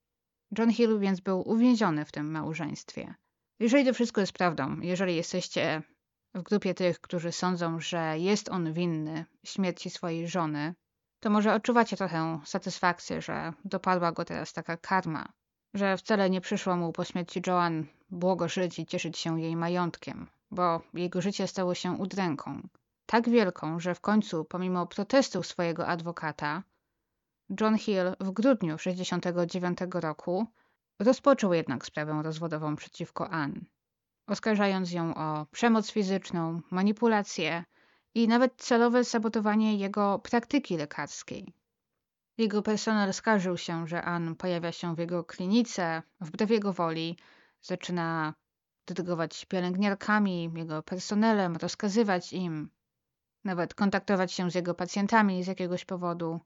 John Hill więc był uwięziony w tym małżeństwie. Jeżeli to wszystko jest prawdą, jeżeli jesteście w grupie tych, którzy sądzą, że jest on winny śmierci swojej żony, to może odczuwacie trochę satysfakcję, że dopadła go teraz taka karma, że wcale nie przyszło mu po śmierci Joan błogoszyć i cieszyć się jej majątkiem, bo jego życie stało się udręką. Tak wielką, że w końcu, pomimo protestów swojego adwokata, John Hill w grudniu 1969 roku rozpoczął jednak sprawę rozwodową przeciwko Ann oskarżając ją o przemoc fizyczną, manipulację i nawet celowe sabotowanie jego praktyki lekarskiej. Jego personel skarżył się, że Ann pojawia się w jego klinice wbrew jego woli, zaczyna dyrygować pielęgniarkami, jego personelem, rozkazywać im, nawet kontaktować się z jego pacjentami z jakiegoś powodu.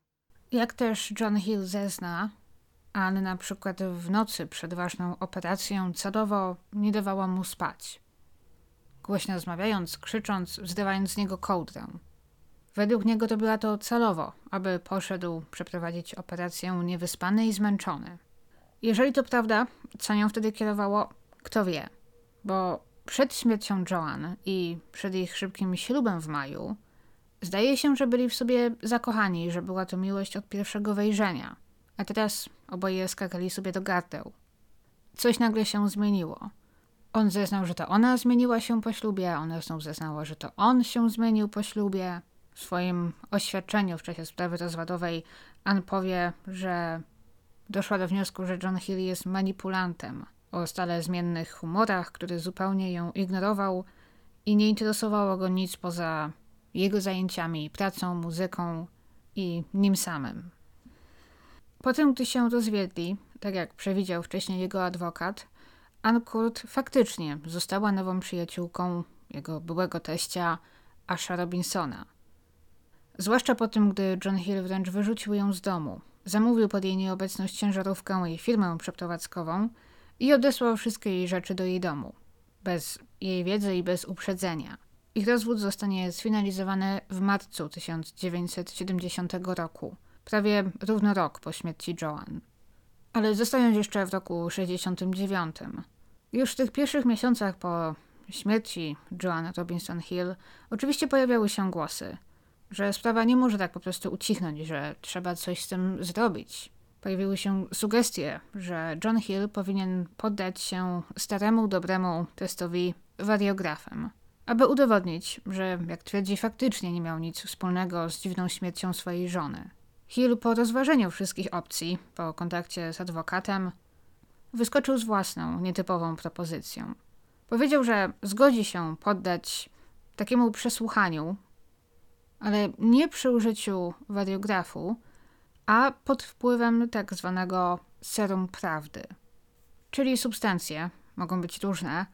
Jak też John Hill zezna, Ann na przykład w nocy przed ważną operacją celowo nie dawała mu spać. Głośno rozmawiając, krzycząc, zdawając z niego kołdrę. Według niego to była to celowo, aby poszedł przeprowadzić operację niewyspany i zmęczony. Jeżeli to prawda, co nią wtedy kierowało, kto wie. Bo przed śmiercią Joan i przed ich szybkim ślubem w maju, zdaje się, że byli w sobie zakochani, że była to miłość od pierwszego wejrzenia – a teraz oboje skakali sobie do gardeł. Coś nagle się zmieniło. On zeznał, że to ona zmieniła się po ślubie, ona znów zeznała, że to on się zmienił po ślubie. W swoim oświadczeniu w czasie sprawy rozwodowej Ann powie, że doszła do wniosku, że John Hill jest manipulantem o stale zmiennych humorach, który zupełnie ją ignorował i nie interesowało go nic poza jego zajęciami, pracą, muzyką i nim samym. Potem, gdy się rozwiedli, tak jak przewidział wcześniej jego adwokat, Ann Kurt faktycznie została nową przyjaciółką jego byłego teścia Asha Robinsona. Zwłaszcza po tym, gdy John Hill wręcz wyrzucił ją z domu, zamówił pod jej nieobecność ciężarówkę i firmę przeprowadzkową i odesłał wszystkie jej rzeczy do jej domu, bez jej wiedzy i bez uprzedzenia. Ich rozwód zostanie sfinalizowany w marcu 1970 roku, prawie równo rok po śmierci Joan. Ale zostając jeszcze w roku 69. Już w tych pierwszych miesiącach po śmierci Joan Robinson Hill oczywiście pojawiały się głosy, że sprawa nie może tak po prostu ucichnąć, że trzeba coś z tym zrobić. Pojawiły się sugestie, że John Hill powinien poddać się staremu, dobremu testowi wariografem, aby udowodnić, że, jak twierdzi, faktycznie nie miał nic wspólnego z dziwną śmiercią swojej żony. Hill po rozważeniu wszystkich opcji, po kontakcie z adwokatem, wyskoczył z własną, nietypową propozycją. Powiedział, że zgodzi się poddać takiemu przesłuchaniu, ale nie przy użyciu wariografu, a pod wpływem tak zwanego serum prawdy. Czyli substancje, mogą być różne,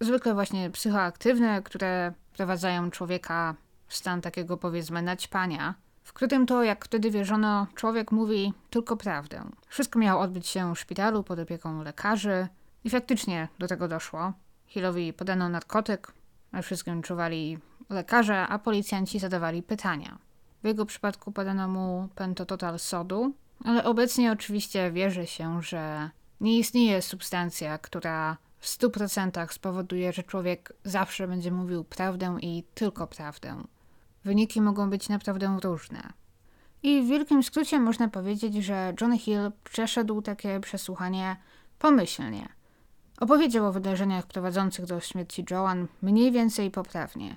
zwykle właśnie psychoaktywne, które wprowadzają człowieka w stan takiego powiedzmy naćpania, w którym to, jak wtedy wierzono, człowiek mówi tylko prawdę. Wszystko miało odbyć się w szpitalu pod opieką lekarzy i faktycznie do tego doszło. Hillowi podano narkotyk, na wszystkim czuwali lekarze, a policjanci zadawali pytania. W jego przypadku podano mu pentototal sodu, ale obecnie oczywiście wierzy się, że nie istnieje substancja, która w 100% spowoduje, że człowiek zawsze będzie mówił prawdę i tylko prawdę. Wyniki mogą być naprawdę różne. I w wielkim skrócie można powiedzieć, że John Hill przeszedł takie przesłuchanie pomyślnie. Opowiedział o wydarzeniach prowadzących do śmierci Joan mniej więcej poprawnie.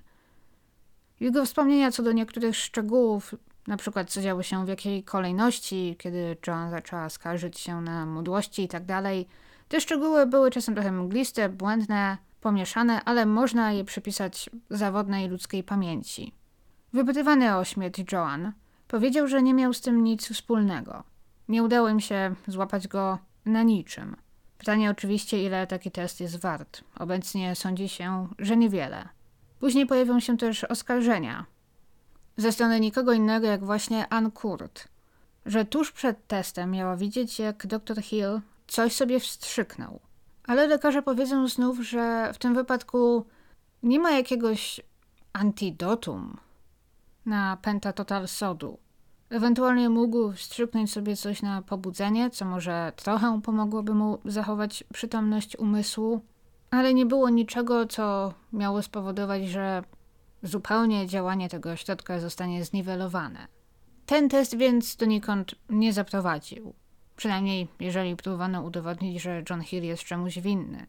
Jego wspomnienia co do niektórych szczegółów, na przykład co działo się w jakiej kolejności, kiedy Joan zaczęła skarżyć się na mdłości i tak te szczegóły były czasem trochę mgliste, błędne, pomieszane, ale można je przypisać zawodnej ludzkiej pamięci. Wypytywany o śmierć Joan, powiedział, że nie miał z tym nic wspólnego. Nie udało im się złapać go na niczym. Pytanie oczywiście, ile taki test jest wart. Obecnie sądzi się, że niewiele. Później pojawią się też oskarżenia ze strony nikogo innego jak właśnie Ann Kurt, że tuż przed testem miała widzieć, jak dr Hill coś sobie wstrzyknął. Ale lekarze powiedzą znów, że w tym wypadku nie ma jakiegoś antidotum na pentatotal sodu. Ewentualnie mógł wstrzyknąć sobie coś na pobudzenie, co może trochę pomogłoby mu zachować przytomność umysłu, ale nie było niczego, co miało spowodować, że zupełnie działanie tego środka zostanie zniwelowane. Ten test więc donikąd nie zaprowadził. Przynajmniej jeżeli próbowano udowodnić, że John Hill jest czemuś winny.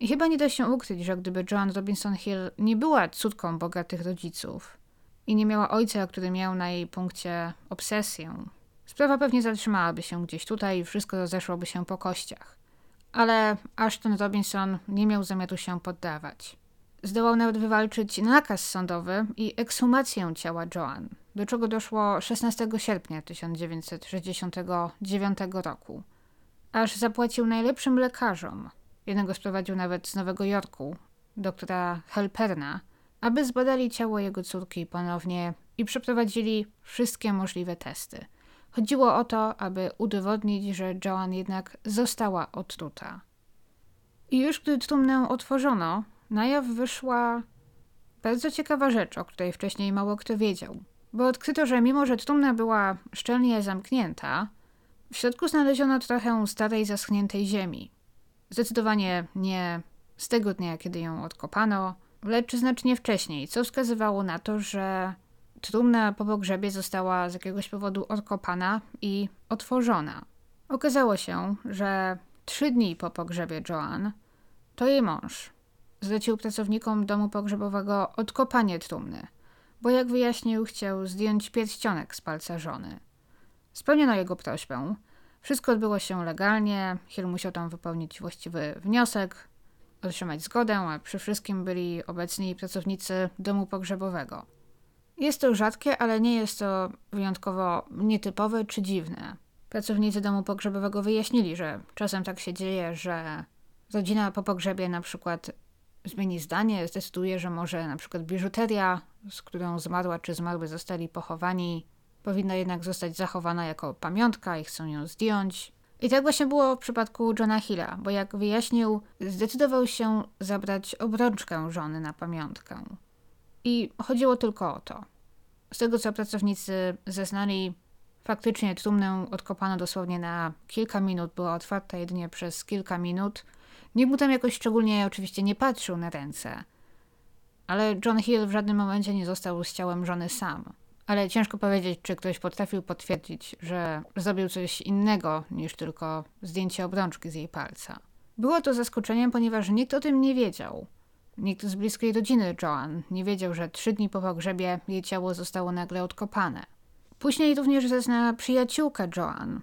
I chyba nie da się ukryć, że gdyby Joan Robinson Hill nie była córką bogatych rodziców i nie miała ojca, który miał na jej punkcie obsesję, sprawa pewnie zatrzymałaby się gdzieś tutaj i wszystko rozeszłoby się po kościach. Ale Ashton Robinson nie miał zamiaru się poddawać. Zdołał nawet wywalczyć nakaz sądowy i ekshumację ciała Joan, do czego doszło 16 sierpnia 1969 roku. Aż zapłacił najlepszym lekarzom. Jednego sprowadził nawet z Nowego Jorku, doktora Helperna, aby zbadali ciało jego córki ponownie i przeprowadzili wszystkie możliwe testy. Chodziło o to, aby udowodnić, że Joan jednak została otruta. I już gdy trumnę otworzono, na jaw wyszła bardzo ciekawa rzecz, o której wcześniej mało kto wiedział. Bo odkryto, że mimo, że trumna była szczelnie zamknięta, w środku znaleziono trochę starej, zaschniętej ziemi. Zdecydowanie nie z tego dnia, kiedy ją odkopano, lecz znacznie wcześniej, co wskazywało na to, że trumna po pogrzebie została z jakiegoś powodu odkopana i otworzona. Okazało się, że trzy dni po pogrzebie Joan to jej mąż zlecił pracownikom domu pogrzebowego odkopanie trumny, bo jak wyjaśnił, chciał zdjąć pierścionek z palca żony. Spełniono jego prośbę. Wszystko odbyło się legalnie, Hill musiał tam wypełnić właściwy wniosek, otrzymać zgodę, a przy wszystkim byli obecni pracownicy domu pogrzebowego. Jest to rzadkie, ale nie jest to wyjątkowo nietypowe czy dziwne. Pracownicy domu pogrzebowego wyjaśnili, że czasem tak się dzieje, że rodzina po pogrzebie na przykład zmieni zdanie, zdecyduje, że może na przykład biżuteria, z którą zmarła czy zmarły zostali pochowani, powinna jednak zostać zachowana jako pamiątka i chcą ją zdjąć. I tak właśnie było w przypadku Johna Hilla, bo jak wyjaśnił, zdecydował się zabrać obrączkę żony na pamiątkę. I chodziło tylko o to. Z tego co pracownicy zeznali, faktycznie trumnę odkopano dosłownie na kilka minut, była otwarta jedynie przez kilka minut. Nikt mu tam jakoś szczególnie oczywiście nie patrzył na ręce. Ale John Hill w żadnym momencie nie został z ciałem żony sam. Ale ciężko powiedzieć, czy ktoś potrafił potwierdzić, że zrobił coś innego niż tylko zdjęcie obrączki z jej palca. Było to zaskoczeniem, ponieważ nikt o tym nie wiedział. Nikt z bliskiej rodziny Joan nie wiedział, że trzy dni po pogrzebie jej ciało zostało nagle odkopane. Później również zezna przyjaciółka Joan,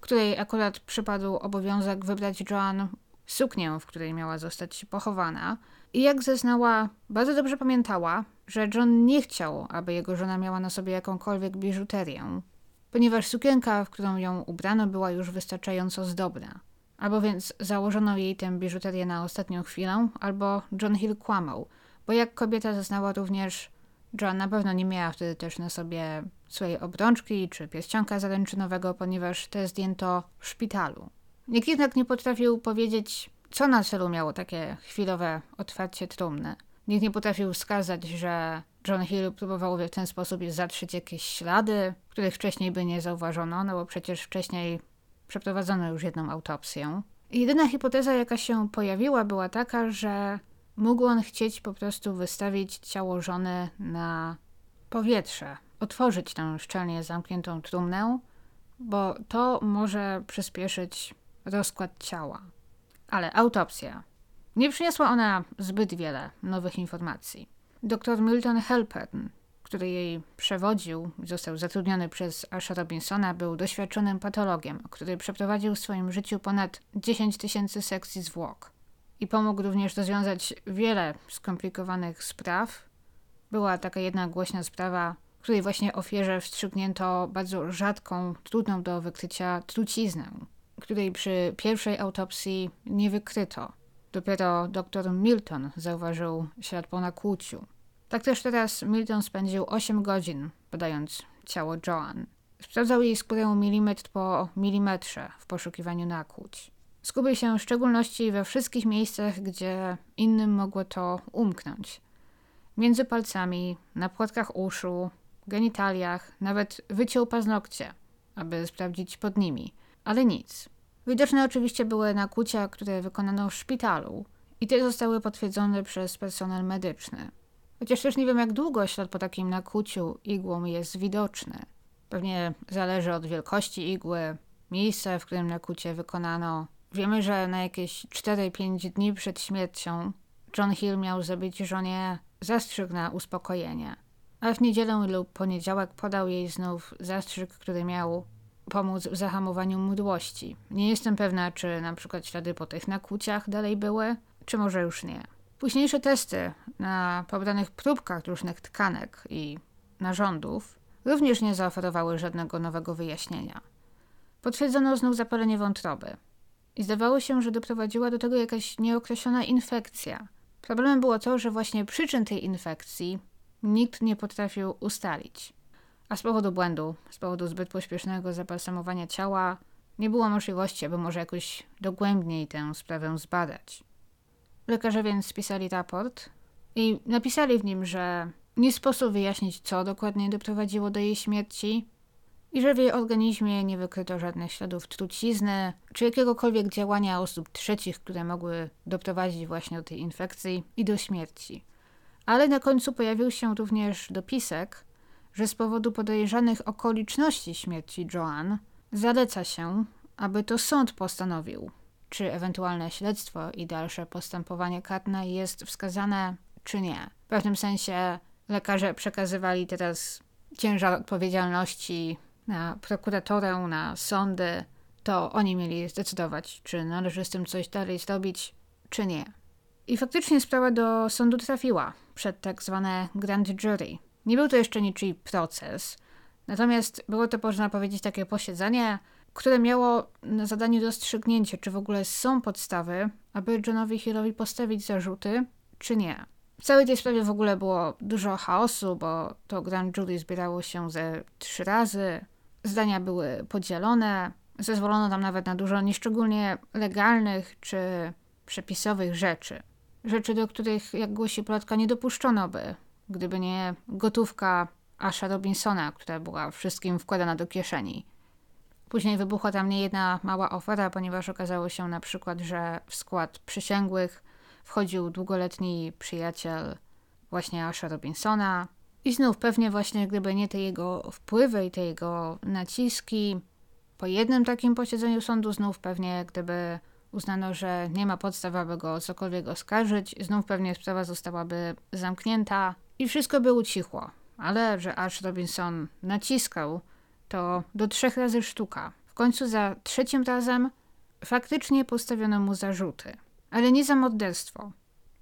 której akurat przypadł obowiązek wybrać Joan suknię, w której miała zostać pochowana. I jak zeznała, bardzo dobrze pamiętała, że John nie chciał, aby jego żona miała na sobie jakąkolwiek biżuterię, ponieważ sukienka, w którą ją ubrano, była już wystarczająco zdobna. Albo więc założono jej tę biżuterię na ostatnią chwilę, albo John Hill kłamał, bo jak kobieta zeznała również, John na pewno nie miała wtedy też na sobie swojej obrączki czy pierścionka zaręczynowego, ponieważ te zdjęto w szpitalu. Nikt jednak nie potrafił powiedzieć, co na celu miało takie chwilowe otwarcie trumny. Nikt nie potrafił wskazać, że John Hill próbował w ten sposób zatrzeć jakieś ślady, których wcześniej by nie zauważono, no bo przecież wcześniej przeprowadzono już jedną autopsję. Jedyna hipoteza, jaka się pojawiła, była taka, że mógł on chcieć po prostu wystawić ciało żony na powietrze, otworzyć tę szczelnie zamkniętą trumnę, bo to może przyspieszyć rozkład ciała. Ale autopsja. Nie przyniosła ona zbyt wiele nowych informacji. Dr Milton Halpern, który jej przewodził został zatrudniony przez Asha Robinsona, był doświadczonym patologiem, który przeprowadził w swoim życiu ponad 10 tysięcy sekcji zwłok i pomógł również rozwiązać wiele skomplikowanych spraw. Była taka jedna głośna sprawa, której właśnie ofierze wstrzygnięto bardzo rzadką, trudną do wykrycia truciznę, której przy pierwszej autopsji nie wykryto. Dopiero dr Milton zauważył ślad po nakłuciu. Tak też teraz Milton spędził 8 godzin badając ciało Joan. Sprawdzał jej skórę milimetr po milimetrze w poszukiwaniu nakłuć. Skupił się w szczególności we wszystkich miejscach, gdzie innym mogło to umknąć. Między palcami, na płatkach uszu, genitaliach, nawet wyciął paznokcie, aby sprawdzić pod nimi, ale nic. Widoczne oczywiście były nakłucia, które wykonano w szpitalu i te zostały potwierdzone przez personel medyczny. Chociaż też nie wiem, jak długo ślad po takim nakłuciu igłą jest widoczny. Pewnie zależy od wielkości igły, miejsca, w którym nakłucie wykonano. Wiemy, że na jakieś 4-5 dni przed śmiercią John Hill miał zrobić żonie zastrzyk na uspokojenie. A w niedzielę lub poniedziałek podał jej znów zastrzyk, który miał pomóc w zahamowaniu mdłości. Nie jestem pewna, czy na przykład ślady po tych nakłuciach dalej były, czy może już nie. Późniejsze testy na pobranych próbkach różnych tkanek i narządów również nie zaoferowały żadnego nowego wyjaśnienia. Potwierdzono znów zapalenie wątroby i zdawało się, że doprowadziła do tego jakaś nieokreślona infekcja. Problemem było to, że właśnie przyczyn tej infekcji nikt nie potrafił ustalić. A z powodu błędu, z powodu zbyt pośpiesznego zabalsamowania ciała, nie było możliwości, aby może jakoś dogłębniej tę sprawę zbadać. Lekarze więc spisali raport i napisali w nim, że nie sposób wyjaśnić, co dokładnie doprowadziło do jej śmierci i że w jej organizmie nie wykryto żadnych śladów trucizny czy jakiegokolwiek działania osób trzecich, które mogły doprowadzić właśnie do tej infekcji i do śmierci. Ale na końcu pojawił się również dopisek, że z powodu podejrzanych okoliczności śmierci Joan zaleca się, aby to sąd postanowił, czy ewentualne śledztwo i dalsze postępowanie karne jest wskazane, czy nie. W pewnym sensie lekarze przekazywali teraz ciężar odpowiedzialności na prokuratorę, na sądy. To oni mieli zdecydować, czy należy z tym coś dalej zrobić, czy nie. I faktycznie sprawa do sądu trafiła przed tak zwane grand jury, nie był to jeszcze niczyj proces, natomiast było to, można powiedzieć, takie posiedzenie, które miało na zadaniu rozstrzygnięcie, czy w ogóle są podstawy, aby Johnowi Hillowi postawić zarzuty, czy nie. W całej tej sprawie w ogóle było dużo chaosu, bo to grand jury zbierało się ze trzy razy. Zdania były podzielone. Zezwolono tam nawet na dużo nieszczególnie legalnych czy przepisowych rzeczy. Rzeczy, do których, jak głosi plotka, nie dopuszczono by, gdyby nie gotówka Asha Robinsona, która była wszystkim wkładana do kieszeni. Później wybuchła tam niejedna mała ofera, ponieważ okazało się na przykład, że w skład przysięgłych wchodził długoletni przyjaciel właśnie Asha Robinsona. I znów pewnie właśnie gdyby nie te jego wpływy i te jego naciski, po jednym takim posiedzeniu sądu znów pewnie gdyby uznano, że nie ma podstaw, aby go cokolwiek oskarżyć, znów pewnie sprawa zostałaby zamknięta i wszystko by ucichło. Ale że Ash Robinson naciskał, to do trzech razy sztuka. W końcu za trzecim razem faktycznie postawiono mu zarzuty, ale nie za morderstwo,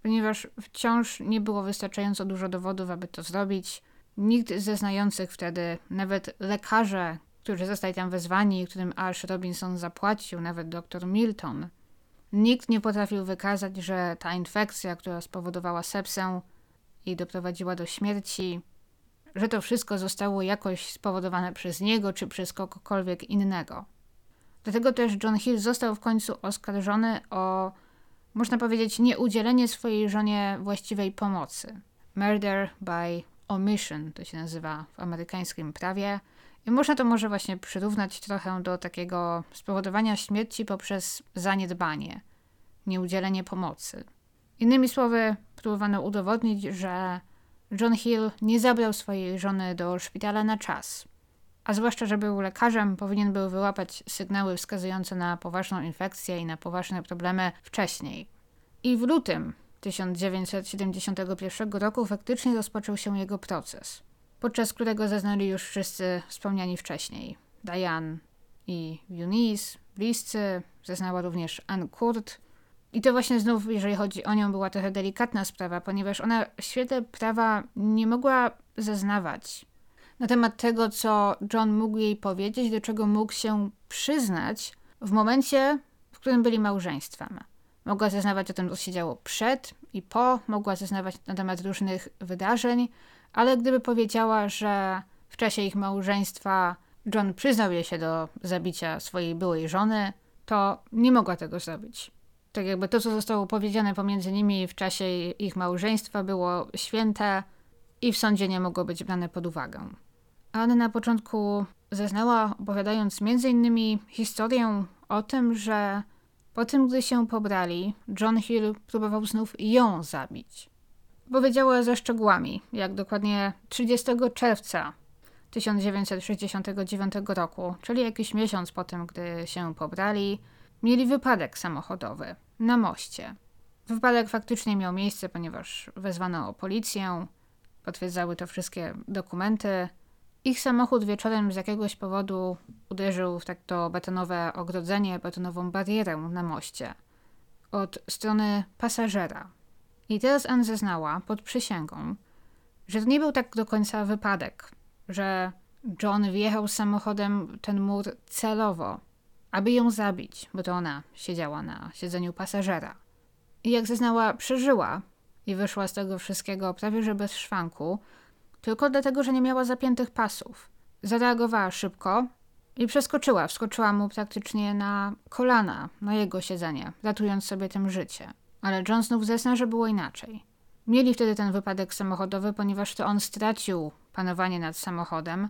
ponieważ wciąż nie było wystarczająco dużo dowodów, aby to zrobić. Nikt ze znających wtedy, nawet lekarze, którzy zostali tam wezwani, którym Ash Robinson zapłacił, nawet dr Milton, nikt nie potrafił wykazać, że ta infekcja, która spowodowała sepsę i doprowadziła do śmierci, że to wszystko zostało jakoś spowodowane przez niego czy przez kogokolwiek innego. Dlatego też John Hill został w końcu oskarżony o, można powiedzieć, nieudzielenie swojej żonie właściwej pomocy. Murder by omission to się nazywa w amerykańskim prawie. I można to może właśnie przyrównać trochę do takiego spowodowania śmierci poprzez zaniedbanie, nieudzielenie pomocy. Innymi słowy, próbowano udowodnić, że John Hill nie zabrał swojej żony do szpitala na czas. A zwłaszcza, że był lekarzem, powinien był wyłapać sygnały wskazujące na poważną infekcję i na poważne problemy wcześniej. I w lutym 1971 roku faktycznie rozpoczął się jego proces, podczas którego zeznali już wszyscy wspomniani wcześniej. Diane i Eunice, bliscy, zeznała również Anne Kurt, i to właśnie znów, jeżeli chodzi o nią, była trochę delikatna sprawa, ponieważ ona w świetle prawa nie mogła zeznawać na temat tego, co John mógł jej powiedzieć, do czego mógł się przyznać w momencie, w którym byli małżeństwem. Mogła zeznawać o tym, co się działo przed i po, mogła zeznawać na temat różnych wydarzeń, ale gdyby powiedziała, że w czasie ich małżeństwa John przyznał jej się do zabicia swojej byłej żony, to nie mogła tego zrobić tak jakby to, co zostało powiedziane pomiędzy nimi w czasie ich małżeństwa było święte i w sądzie nie mogło być brane pod uwagę. Anna na początku zeznała, opowiadając innymi historię o tym, że po tym, gdy się pobrali, John Hill próbował znów ją zabić. Powiedziała ze szczegółami, jak dokładnie 30 czerwca 1969 roku, czyli jakiś miesiąc po tym, gdy się pobrali, mieli wypadek samochodowy na moście. Wypadek faktycznie miał miejsce, ponieważ wezwano policję, potwierdzały to wszystkie dokumenty. Ich samochód wieczorem z jakiegoś powodu uderzył w tak to betonowe ogrodzenie, betonową barierę na moście od strony pasażera. I teraz Ann zeznała pod przysięgą, że to nie był tak do końca wypadek, że John wjechał samochodem ten mur celowo, aby ją zabić, bo to ona siedziała na siedzeniu pasażera. I jak zeznała, przeżyła i wyszła z tego wszystkiego prawie że bez szwanku, tylko dlatego, że nie miała zapiętych pasów. Zareagowała szybko i przeskoczyła, wskoczyła mu praktycznie na kolana, na jego siedzenie, ratując sobie tym życie. Ale John znów zezna, że było inaczej. Mieli wtedy ten wypadek samochodowy, ponieważ to on stracił panowanie nad samochodem,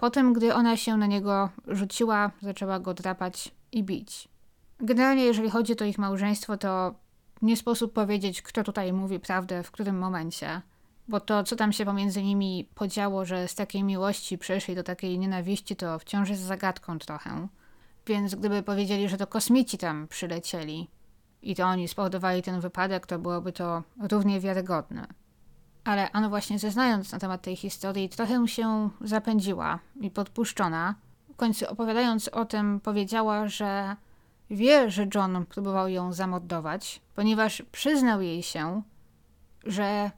Potem, gdy ona się na niego rzuciła, zaczęła go drapać i bić. Generalnie, jeżeli chodzi o ich małżeństwo, to nie sposób powiedzieć, kto tutaj mówi prawdę, w którym momencie. Bo to, co tam się pomiędzy nimi podziało, że z takiej miłości przeszli do takiej nienawiści, to wciąż jest zagadką trochę. Więc gdyby powiedzieli, że to kosmici tam przylecieli i to oni spowodowali ten wypadek, to byłoby to równie wiarygodne. Ale Anna właśnie zeznając na temat tej historii trochę się zapędziła i podpuszczona. W końcu opowiadając o tym powiedziała, że wie, że John próbował ją zamordować, ponieważ przyznał jej się, że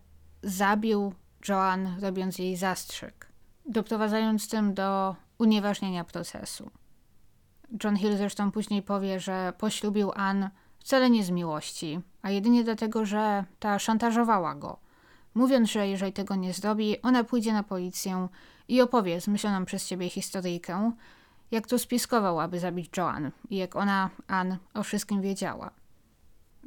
zabił Joan robiąc jej zastrzyk, doprowadzając tym do unieważnienia procesu. John Hill zresztą później powie, że poślubił Ann wcale nie z miłości, a jedynie dlatego, że ta szantażowała go, mówiąc, że jeżeli tego nie zrobi, ona pójdzie na policję i opowie zmyśloną przez siebie historyjkę, jak to spiskował, aby zabić Joan i jak ona, Ann, o wszystkim wiedziała.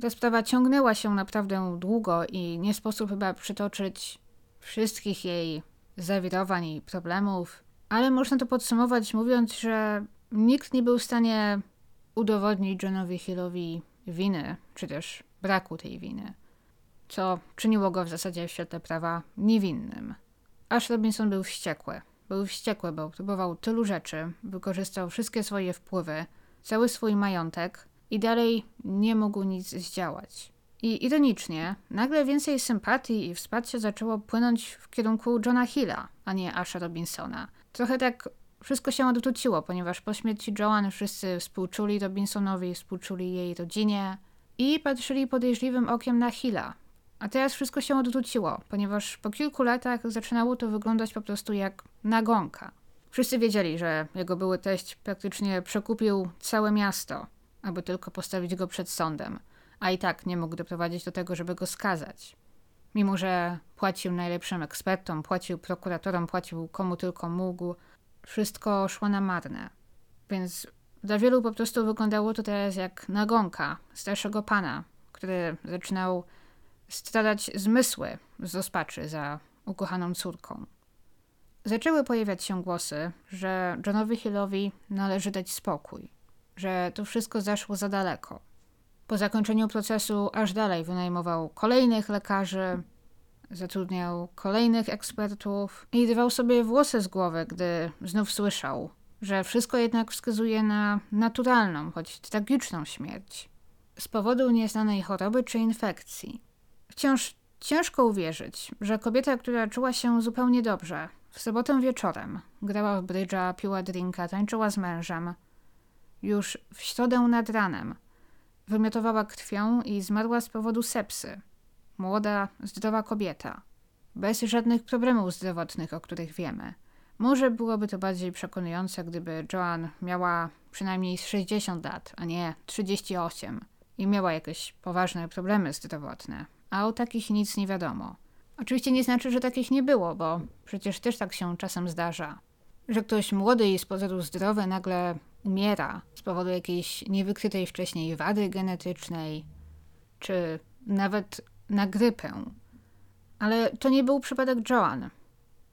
Ta sprawa ciągnęła się naprawdę długo i nie sposób chyba przytoczyć wszystkich jej zawirowań i problemów, ale można to podsumować mówiąc, że nikt nie był w stanie udowodnić Johnowi Hillowi winy, czy też braku tej winy, co czyniło go w zasadzie w świetle prawa niewinnym. Aż Robinson był wściekły. Był wściekły, bo próbował tylu rzeczy, wykorzystał wszystkie swoje wpływy, cały swój majątek i dalej nie mógł nic zdziałać. I ironicznie, nagle więcej sympatii i wsparcia zaczęło płynąć w kierunku Johna Hilla, a nie Asha Robinsona. Trochę tak wszystko się odwróciło, ponieważ po śmierci Joan wszyscy współczuli Robinsonowi, współczuli jej rodzinie i patrzyli podejrzliwym okiem na Hilla. A teraz wszystko się odwróciło, ponieważ po kilku latach zaczynało to wyglądać po prostu jak nagonka. Wszyscy wiedzieli, że jego były teść praktycznie przekupił całe miasto, aby tylko postawić go przed sądem, a i tak nie mógł doprowadzić do tego, żeby go skazać. Mimo, że płacił najlepszym ekspertom, płacił prokuratorom, płacił komu tylko mógł, wszystko szło na marne. Więc dla wielu po prostu wyglądało to teraz jak nagonka starszego pana, który zaczynał stradać zmysły z rozpaczy za ukochaną córką. Zaczęły pojawiać się głosy, że Johnowi Hillowi należy dać spokój, że to wszystko zaszło za daleko. Po zakończeniu procesu aż dalej wynajmował kolejnych lekarzy, zatrudniał kolejnych ekspertów i dwał sobie włosy z głowy, gdy znów słyszał, że wszystko jednak wskazuje na naturalną, choć tragiczną śmierć z powodu nieznanej choroby czy infekcji. Wciąż ciężko uwierzyć, że kobieta, która czuła się zupełnie dobrze, w sobotę wieczorem grała w brydża, piła drinka, tańczyła z mężem, już w środę nad ranem wymiotowała krwią i zmarła z powodu sepsy. Młoda, zdrowa kobieta, bez żadnych problemów zdrowotnych, o których wiemy. Może byłoby to bardziej przekonujące, gdyby Joan miała przynajmniej 60 lat, a nie 38 i miała jakieś poważne problemy zdrowotne a o takich nic nie wiadomo. Oczywiście nie znaczy, że takich nie było, bo przecież też tak się czasem zdarza. Że ktoś młody i z pozoru zdrowy nagle umiera z powodu jakiejś niewykrytej wcześniej wady genetycznej, czy nawet na grypę. Ale to nie był przypadek Joan.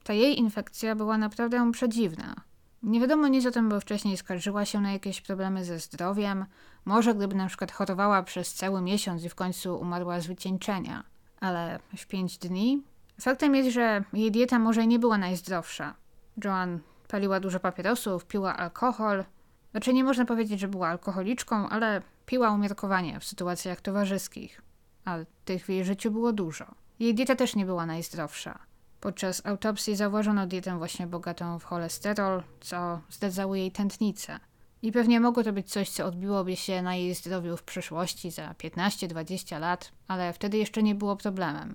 Ta jej infekcja była naprawdę przedziwna. Nie wiadomo nic o tym, bo wcześniej skarżyła się na jakieś problemy ze zdrowiem. Może gdyby na przykład chorowała przez cały miesiąc i w końcu umarła z wycieńczenia. Ale w pięć dni? Faktem jest, że jej dieta może nie była najzdrowsza. Joan paliła dużo papierosów, piła alkohol. Znaczy nie można powiedzieć, że była alkoholiczką, ale piła umiarkowanie w sytuacjach towarzyskich. A tych w jej życiu było dużo. Jej dieta też nie była najzdrowsza. Podczas autopsji zauważono dietę właśnie bogatą w cholesterol, co zdradzało jej tętnicę. I pewnie mogło to być coś, co odbiłoby się na jej zdrowiu w przyszłości za 15-20 lat, ale wtedy jeszcze nie było problemem.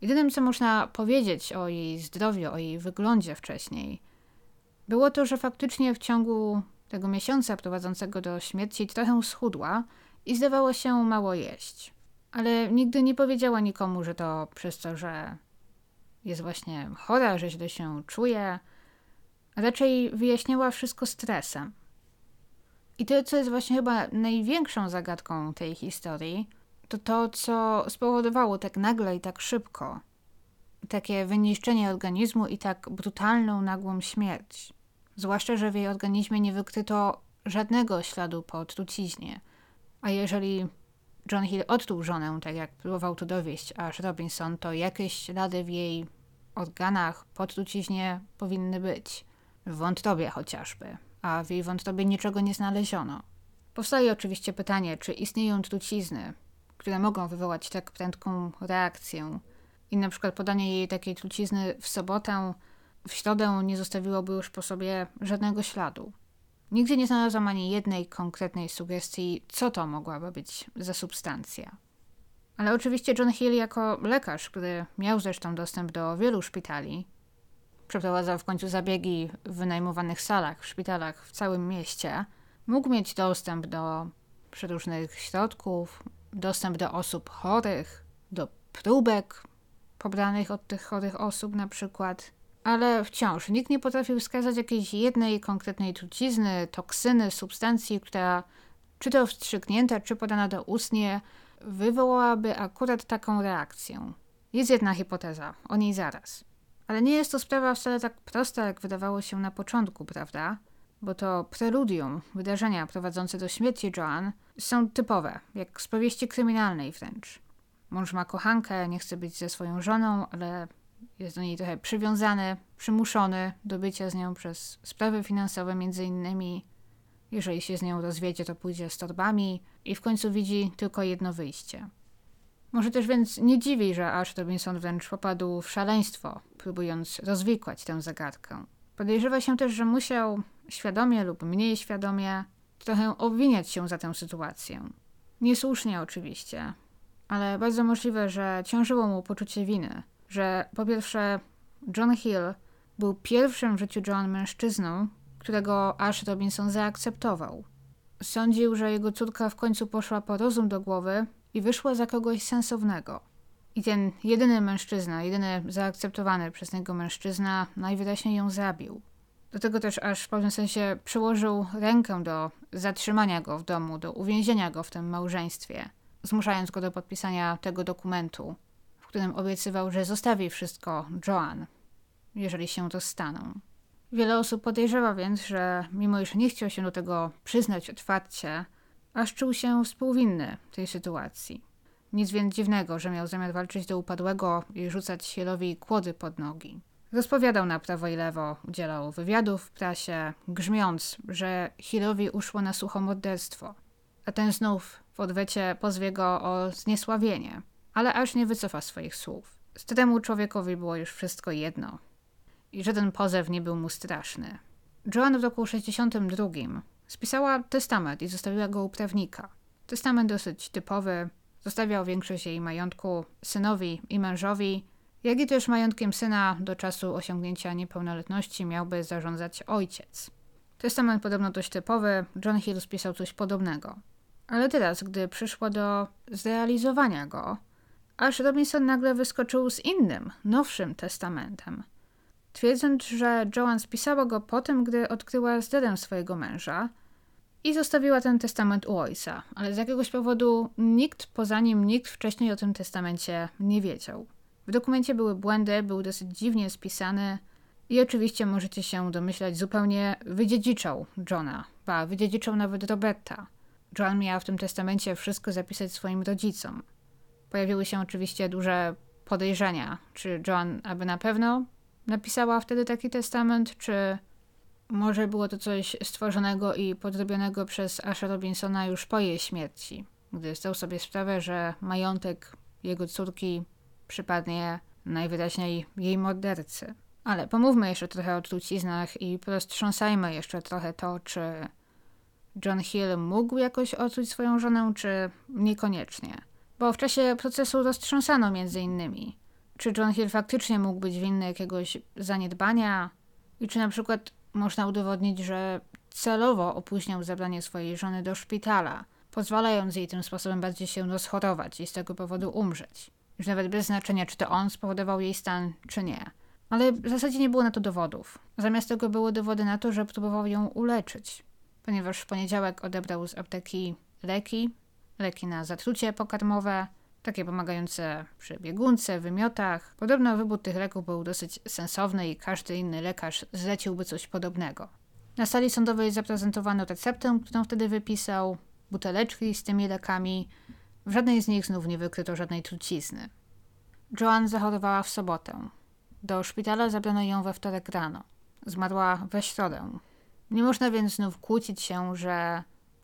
Jedynym, co można powiedzieć o jej zdrowiu, o jej wyglądzie wcześniej, było to, że faktycznie w ciągu tego miesiąca prowadzącego do śmierci trochę schudła i zdawało się mało jeść. Ale nigdy nie powiedziała nikomu, że to przez to, że jest właśnie chora, że źle się czuje. Raczej wyjaśniała wszystko stresem. I to, co jest właśnie chyba największą zagadką tej historii, to to, co spowodowało tak nagle i tak szybko takie wyniszczenie organizmu i tak brutalną, nagłą śmierć. Zwłaszcza, że w jej organizmie nie wykryto żadnego śladu po truciźnie. A jeżeli John Hill odczuł żonę, tak jak próbował to dowieść aż Robinson, to jakieś ślady w jej organach po truciźnie powinny być. W wątrobie chociażby, a w jej wątrobie niczego nie znaleziono. Powstaje oczywiście pytanie, czy istnieją trucizny, które mogą wywołać tak prędką reakcję. I na przykład podanie jej takiej trucizny w sobotę, w środę nie zostawiłoby już po sobie żadnego śladu. Nigdzie nie znalazłam ani jednej konkretnej sugestii, co to mogłaby być za substancja. Ale oczywiście John Hill jako lekarz, który miał zresztą dostęp do wielu szpitali, przeprowadzał w końcu zabiegi w wynajmowanych salach w szpitalach w całym mieście, mógł mieć dostęp do przeróżnych środków, dostęp do osób chorych, do próbek pobranych od tych chorych osób na przykład. Ale wciąż nikt nie potrafił wskazać jakiejś jednej konkretnej trucizny, toksyny, substancji, która czy to wstrzyknięta, czy podana do ustnie, wywołałaby akurat taką reakcję. Jest jedna hipoteza, o niej zaraz. Ale nie jest to sprawa wcale tak prosta, jak wydawało się na początku, prawda? Bo to preludium, wydarzenia prowadzące do śmierci Joan są typowe, jak z powieści kryminalnej wręcz. Mąż ma kochankę, nie chce być ze swoją żoną, ale jest do niej trochę przywiązany, przymuszony do bycia z nią przez sprawy finansowe między innymi. Jeżeli się z nią rozwiedzie, to pójdzie z torbami i w końcu widzi tylko jedno wyjście. Może też więc nie dziwi, że Ash Robinson wręcz popadł w szaleństwo, próbując rozwikłać tę zagadkę. Podejrzewa się też, że musiał, świadomie lub mniej świadomie, trochę obwiniać się za tę sytuację. Niesłusznie oczywiście, ale bardzo możliwe, że ciążyło mu poczucie winy, że po pierwsze John Hill był pierwszym w życiu Joan mężczyzną, którego Ash Robinson zaakceptował. Sądził, że jego córka w końcu poszła po rozum do głowy i wyszła za kogoś sensownego. I ten jedyny mężczyzna, jedyny zaakceptowany przez niego mężczyzna najwyraźniej ją zabił. Do tego też aż w pewnym sensie przyłożył rękę do zatrzymania go w domu, do uwięzienia go w tym małżeństwie, zmuszając go do podpisania tego dokumentu, którym obiecywał, że zostawi wszystko Joan, jeżeli się to staną. Wiele osób podejrzewa więc, że mimo iż nie chciał się do tego przyznać otwarcie, aż czuł się współwinny tej sytuacji. Nic więc dziwnego, że miał zamiar walczyć do upadłego i rzucać Hielowi kłody pod nogi. Rozpowiadał na prawo i lewo, udzielał wywiadów w prasie, grzmiąc, że Hielowi uszło na sucho morderstwo, a ten znów w odwecie pozwie go o zniesławienie, ale aż nie wycofa swoich słów. Staremu człowiekowi było już wszystko jedno i żaden pozew nie był mu straszny. Joan w roku 62 Spisała testament i zostawiła go u prawnika. Testament dosyć typowy. Zostawiał większość jej majątku synowi i mężowi, jak i też majątkiem syna do czasu osiągnięcia niepełnoletności miałby zarządzać ojciec. Testament podobno dość typowy, John Hill spisał coś podobnego. Ale teraz, gdy przyszło do zrealizowania go, aż Robinson nagle wyskoczył z innym, nowszym testamentem. Twierdząc, że Joan spisała go po tym, gdy odkryła zdradę swojego męża – i zostawiła ten testament u ojca, ale z jakiegoś powodu nikt poza nim, nikt wcześniej o tym testamencie nie wiedział. W dokumencie były błędy, był dosyć dziwnie spisany i oczywiście możecie się domyślać, zupełnie wydziedziczał Johna, ba, wydziedziczał nawet Roberta. Joan miała w tym testamencie wszystko zapisać swoim rodzicom. Pojawiły się oczywiście duże podejrzenia, czy Joan aby na pewno napisała wtedy taki testament, czy może było to coś stworzonego i podrobionego przez Asha Robinsona już po jej śmierci, gdy zdał sobie sprawę, że majątek jego córki przypadnie najwyraźniej jej mordercy. Ale pomówmy jeszcze trochę o truciznach i roztrząsajmy jeszcze trochę to, czy John Hill mógł jakoś otruć swoją żonę, czy niekoniecznie. Bo w czasie procesu roztrząsano między innymi, czy John Hill faktycznie mógł być winny jakiegoś zaniedbania i czy na przykład można udowodnić, że celowo opóźniał zabranie swojej żony do szpitala, pozwalając jej tym sposobem bardziej się rozchorować i z tego powodu umrzeć. Już nawet bez znaczenia, czy to on spowodował jej stan, czy nie. Ale w zasadzie nie było na to dowodów. Zamiast tego były dowody na to, że próbował ją uleczyć, ponieważ w poniedziałek odebrał z apteki leki, leki na zatrucie pokarmowe, takie pomagające przy biegunce, wymiotach. Podobno wybór tych leków był dosyć sensowny i każdy inny lekarz zleciłby coś podobnego. Na sali sądowej zaprezentowano receptę, którą wtedy wypisał, buteleczki z tymi lekami. W żadnej z nich znów nie wykryto żadnej trucizny. Joan zachorowała w sobotę. Do szpitala zabrano ją we wtorek rano. Zmarła we środę. Nie można więc znów kłócić się, że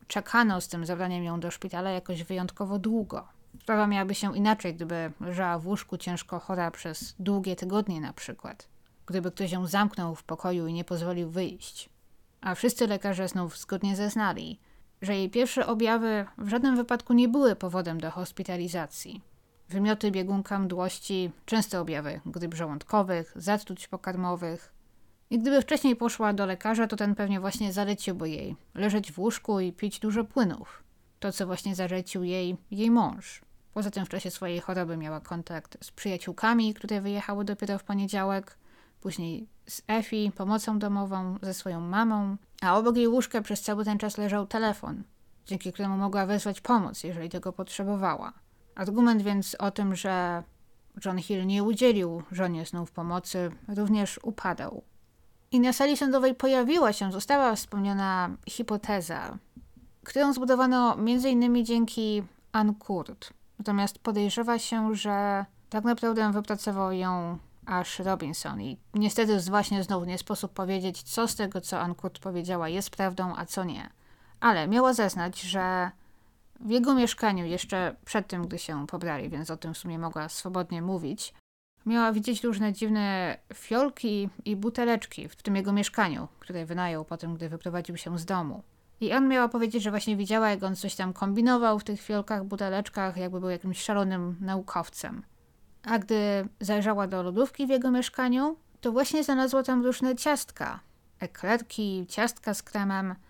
czekano z tym zabraniem ją do szpitala jakoś wyjątkowo długo. Sprawa miałaby się inaczej, gdyby leżała w łóżku ciężko chora przez długie tygodnie na przykład. Gdyby ktoś ją zamknął w pokoju i nie pozwolił wyjść. A wszyscy lekarze znów zgodnie zeznali, że jej pierwsze objawy w żadnym wypadku nie były powodem do hospitalizacji. Wymioty, biegunka, mdłości, częste objawy gryp żołądkowych, zatruć pokarmowych. I gdyby wcześniej poszła do lekarza, to ten pewnie właśnie zaleciłby jej leżeć w łóżku i pić dużo płynów. to, co właśnie zarzucił jej jej mąż. Poza tym w czasie swojej choroby miała kontakt z przyjaciółkami, które wyjechały dopiero w poniedziałek, później z Efi, pomocą domową, ze swoją mamą, a obok jej łóżka przez cały ten czas leżał telefon, dzięki któremu mogła wezwać pomoc, jeżeli tego potrzebowała. Argument więc o tym, że John Hill nie udzielił żonie znów pomocy, również upadał. I na sali sądowej pojawiła się, została wspomniana hipoteza, którą zbudowano m.in. dzięki Ann Kurt. Natomiast podejrzewa się, że tak naprawdę wypracował ją Ash Robinson. I niestety właśnie znowu nie sposób powiedzieć, co z tego, co Ann Kurt powiedziała, jest prawdą, a co nie. Ale miała zeznać, że w jego mieszkaniu, jeszcze przed tym, gdy się pobrali, więc o tym w sumie mogła swobodnie mówić, miała widzieć różne dziwne fiolki i buteleczki w tym jego mieszkaniu, które wynajął po tym, gdy wyprowadził się z domu. I on miała powiedzieć, że właśnie widziała, jak on coś tam kombinował w tych fiolkach, buteleczkach, jakby był jakimś szalonym naukowcem. A gdy zajrzała do lodówki w jego mieszkaniu, to właśnie znalazła tam różne ciastka. Eklerki, ciastka z kremem –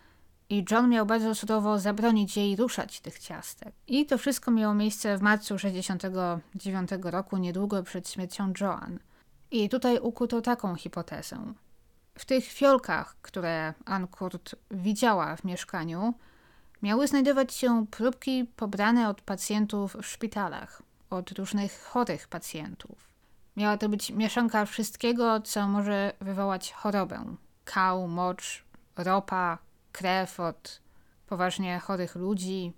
i John miał bardzo surowo zabronić jej ruszać tych ciastek. I to wszystko miało miejsce w marcu 69 roku, niedługo przed śmiercią Joan. I tutaj ukuto taką hipotezę. W tych fiolkach, które Ann Kurt widziała w mieszkaniu, miały znajdować się próbki pobrane od pacjentów w szpitalach, od różnych chorych pacjentów. Miała to być mieszanka wszystkiego, co może wywołać chorobę. Kał, mocz, ropa, krew od poważnie chorych ludzi.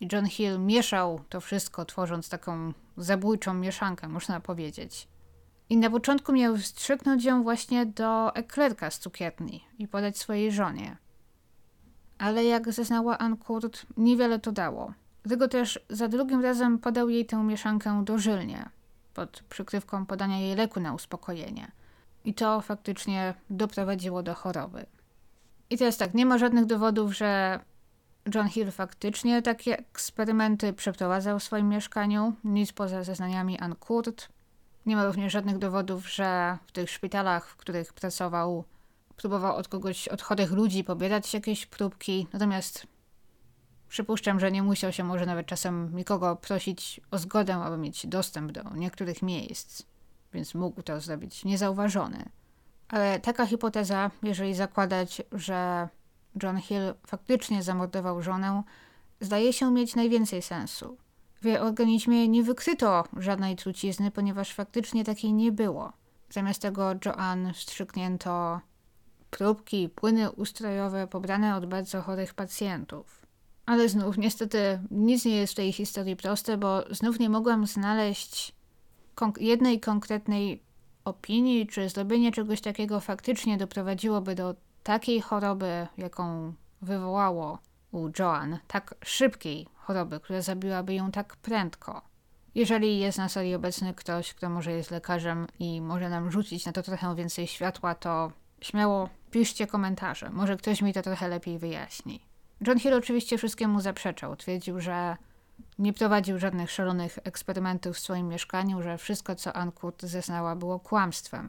I John Hill mieszał to wszystko, tworząc taką zabójczą mieszankę, można powiedzieć. I na początku miał wstrzyknąć ją właśnie do eklerka z cukierni i podać swojej żonie. Ale jak zeznała Ann Kurt, niewiele to dało. Dlatego też za drugim razem podał jej tę mieszankę dożylnie, pod przykrywką podania jej leku na uspokojenie. I to faktycznie doprowadziło do choroby. I teraz tak, nie ma żadnych dowodów, że John Hill faktycznie takie eksperymenty przeprowadzał w swoim mieszkaniu, nic poza zeznaniami Ann Kurt. Nie ma również żadnych dowodów, że w tych szpitalach, w których pracował, próbował od kogoś, od chorych ludzi pobierać jakieś próbki. Natomiast przypuszczam, że nie musiał się może nawet czasem nikogo prosić o zgodę, aby mieć dostęp do niektórych miejsc, więc mógł to zrobić niezauważony. Ale taka hipoteza, jeżeli zakładać, że John Hill faktycznie zamordował żonę, zdaje się mieć najwięcej sensu. W jej organizmie nie wykryto żadnej trucizny, ponieważ faktycznie takiej nie było. Zamiast tego Joanne wstrzyknięto próbki, płyny ustrojowe pobrane od bardzo chorych pacjentów. Ale znów, niestety, nic nie jest w tej historii proste, bo znów nie mogłam znaleźć jednej konkretnej opinii, czy zrobienie czegoś takiego faktycznie doprowadziłoby do takiej choroby, jaką wywołało u Joan, tak szybkiej choroby, która zabiłaby ją tak prędko. Jeżeli jest na sali obecny ktoś, kto może jest lekarzem i może nam rzucić na to trochę więcej światła, to śmiało piszcie komentarze. Może ktoś mi to trochę lepiej wyjaśni. John Hill oczywiście wszystkiemu zaprzeczał. Twierdził, że nie prowadził żadnych szalonych eksperymentów w swoim mieszkaniu, że wszystko, co Ankut zeznała, było kłamstwem.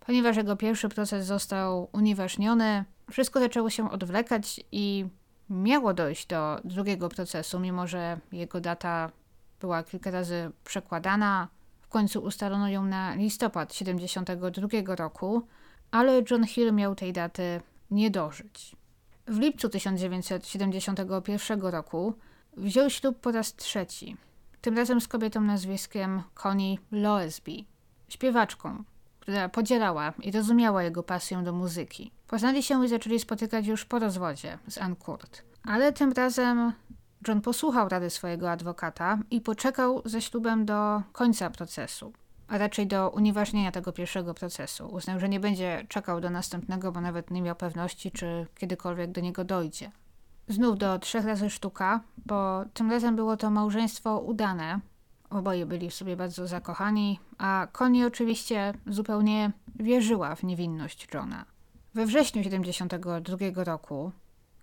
Ponieważ jego pierwszy proces został unieważniony, wszystko zaczęło się odwlekać i miało dojść do drugiego procesu, mimo że jego data była kilka razy przekładana. W końcu ustalono ją na listopad 1972 roku, ale John Hill miał tej daty nie dożyć. W lipcu 1971 roku Wziął ślub po raz trzeci. Tym razem z kobietą nazwiskiem Connie Loesby, śpiewaczką, która podzielała i rozumiała jego pasję do muzyki. Poznali się i zaczęli spotykać już po rozwodzie z Ann Kurt. Ale tym razem John posłuchał rady swojego adwokata i poczekał ze ślubem do końca procesu, a raczej do unieważnienia tego pierwszego procesu. Uznał, że nie będzie czekał do następnego, bo nawet nie miał pewności, czy kiedykolwiek do niego dojdzie znów do trzech razy sztuka, bo tym razem było to małżeństwo udane. Oboje byli w sobie bardzo zakochani, a Connie oczywiście zupełnie wierzyła w niewinność Johna. We wrześniu 72 roku,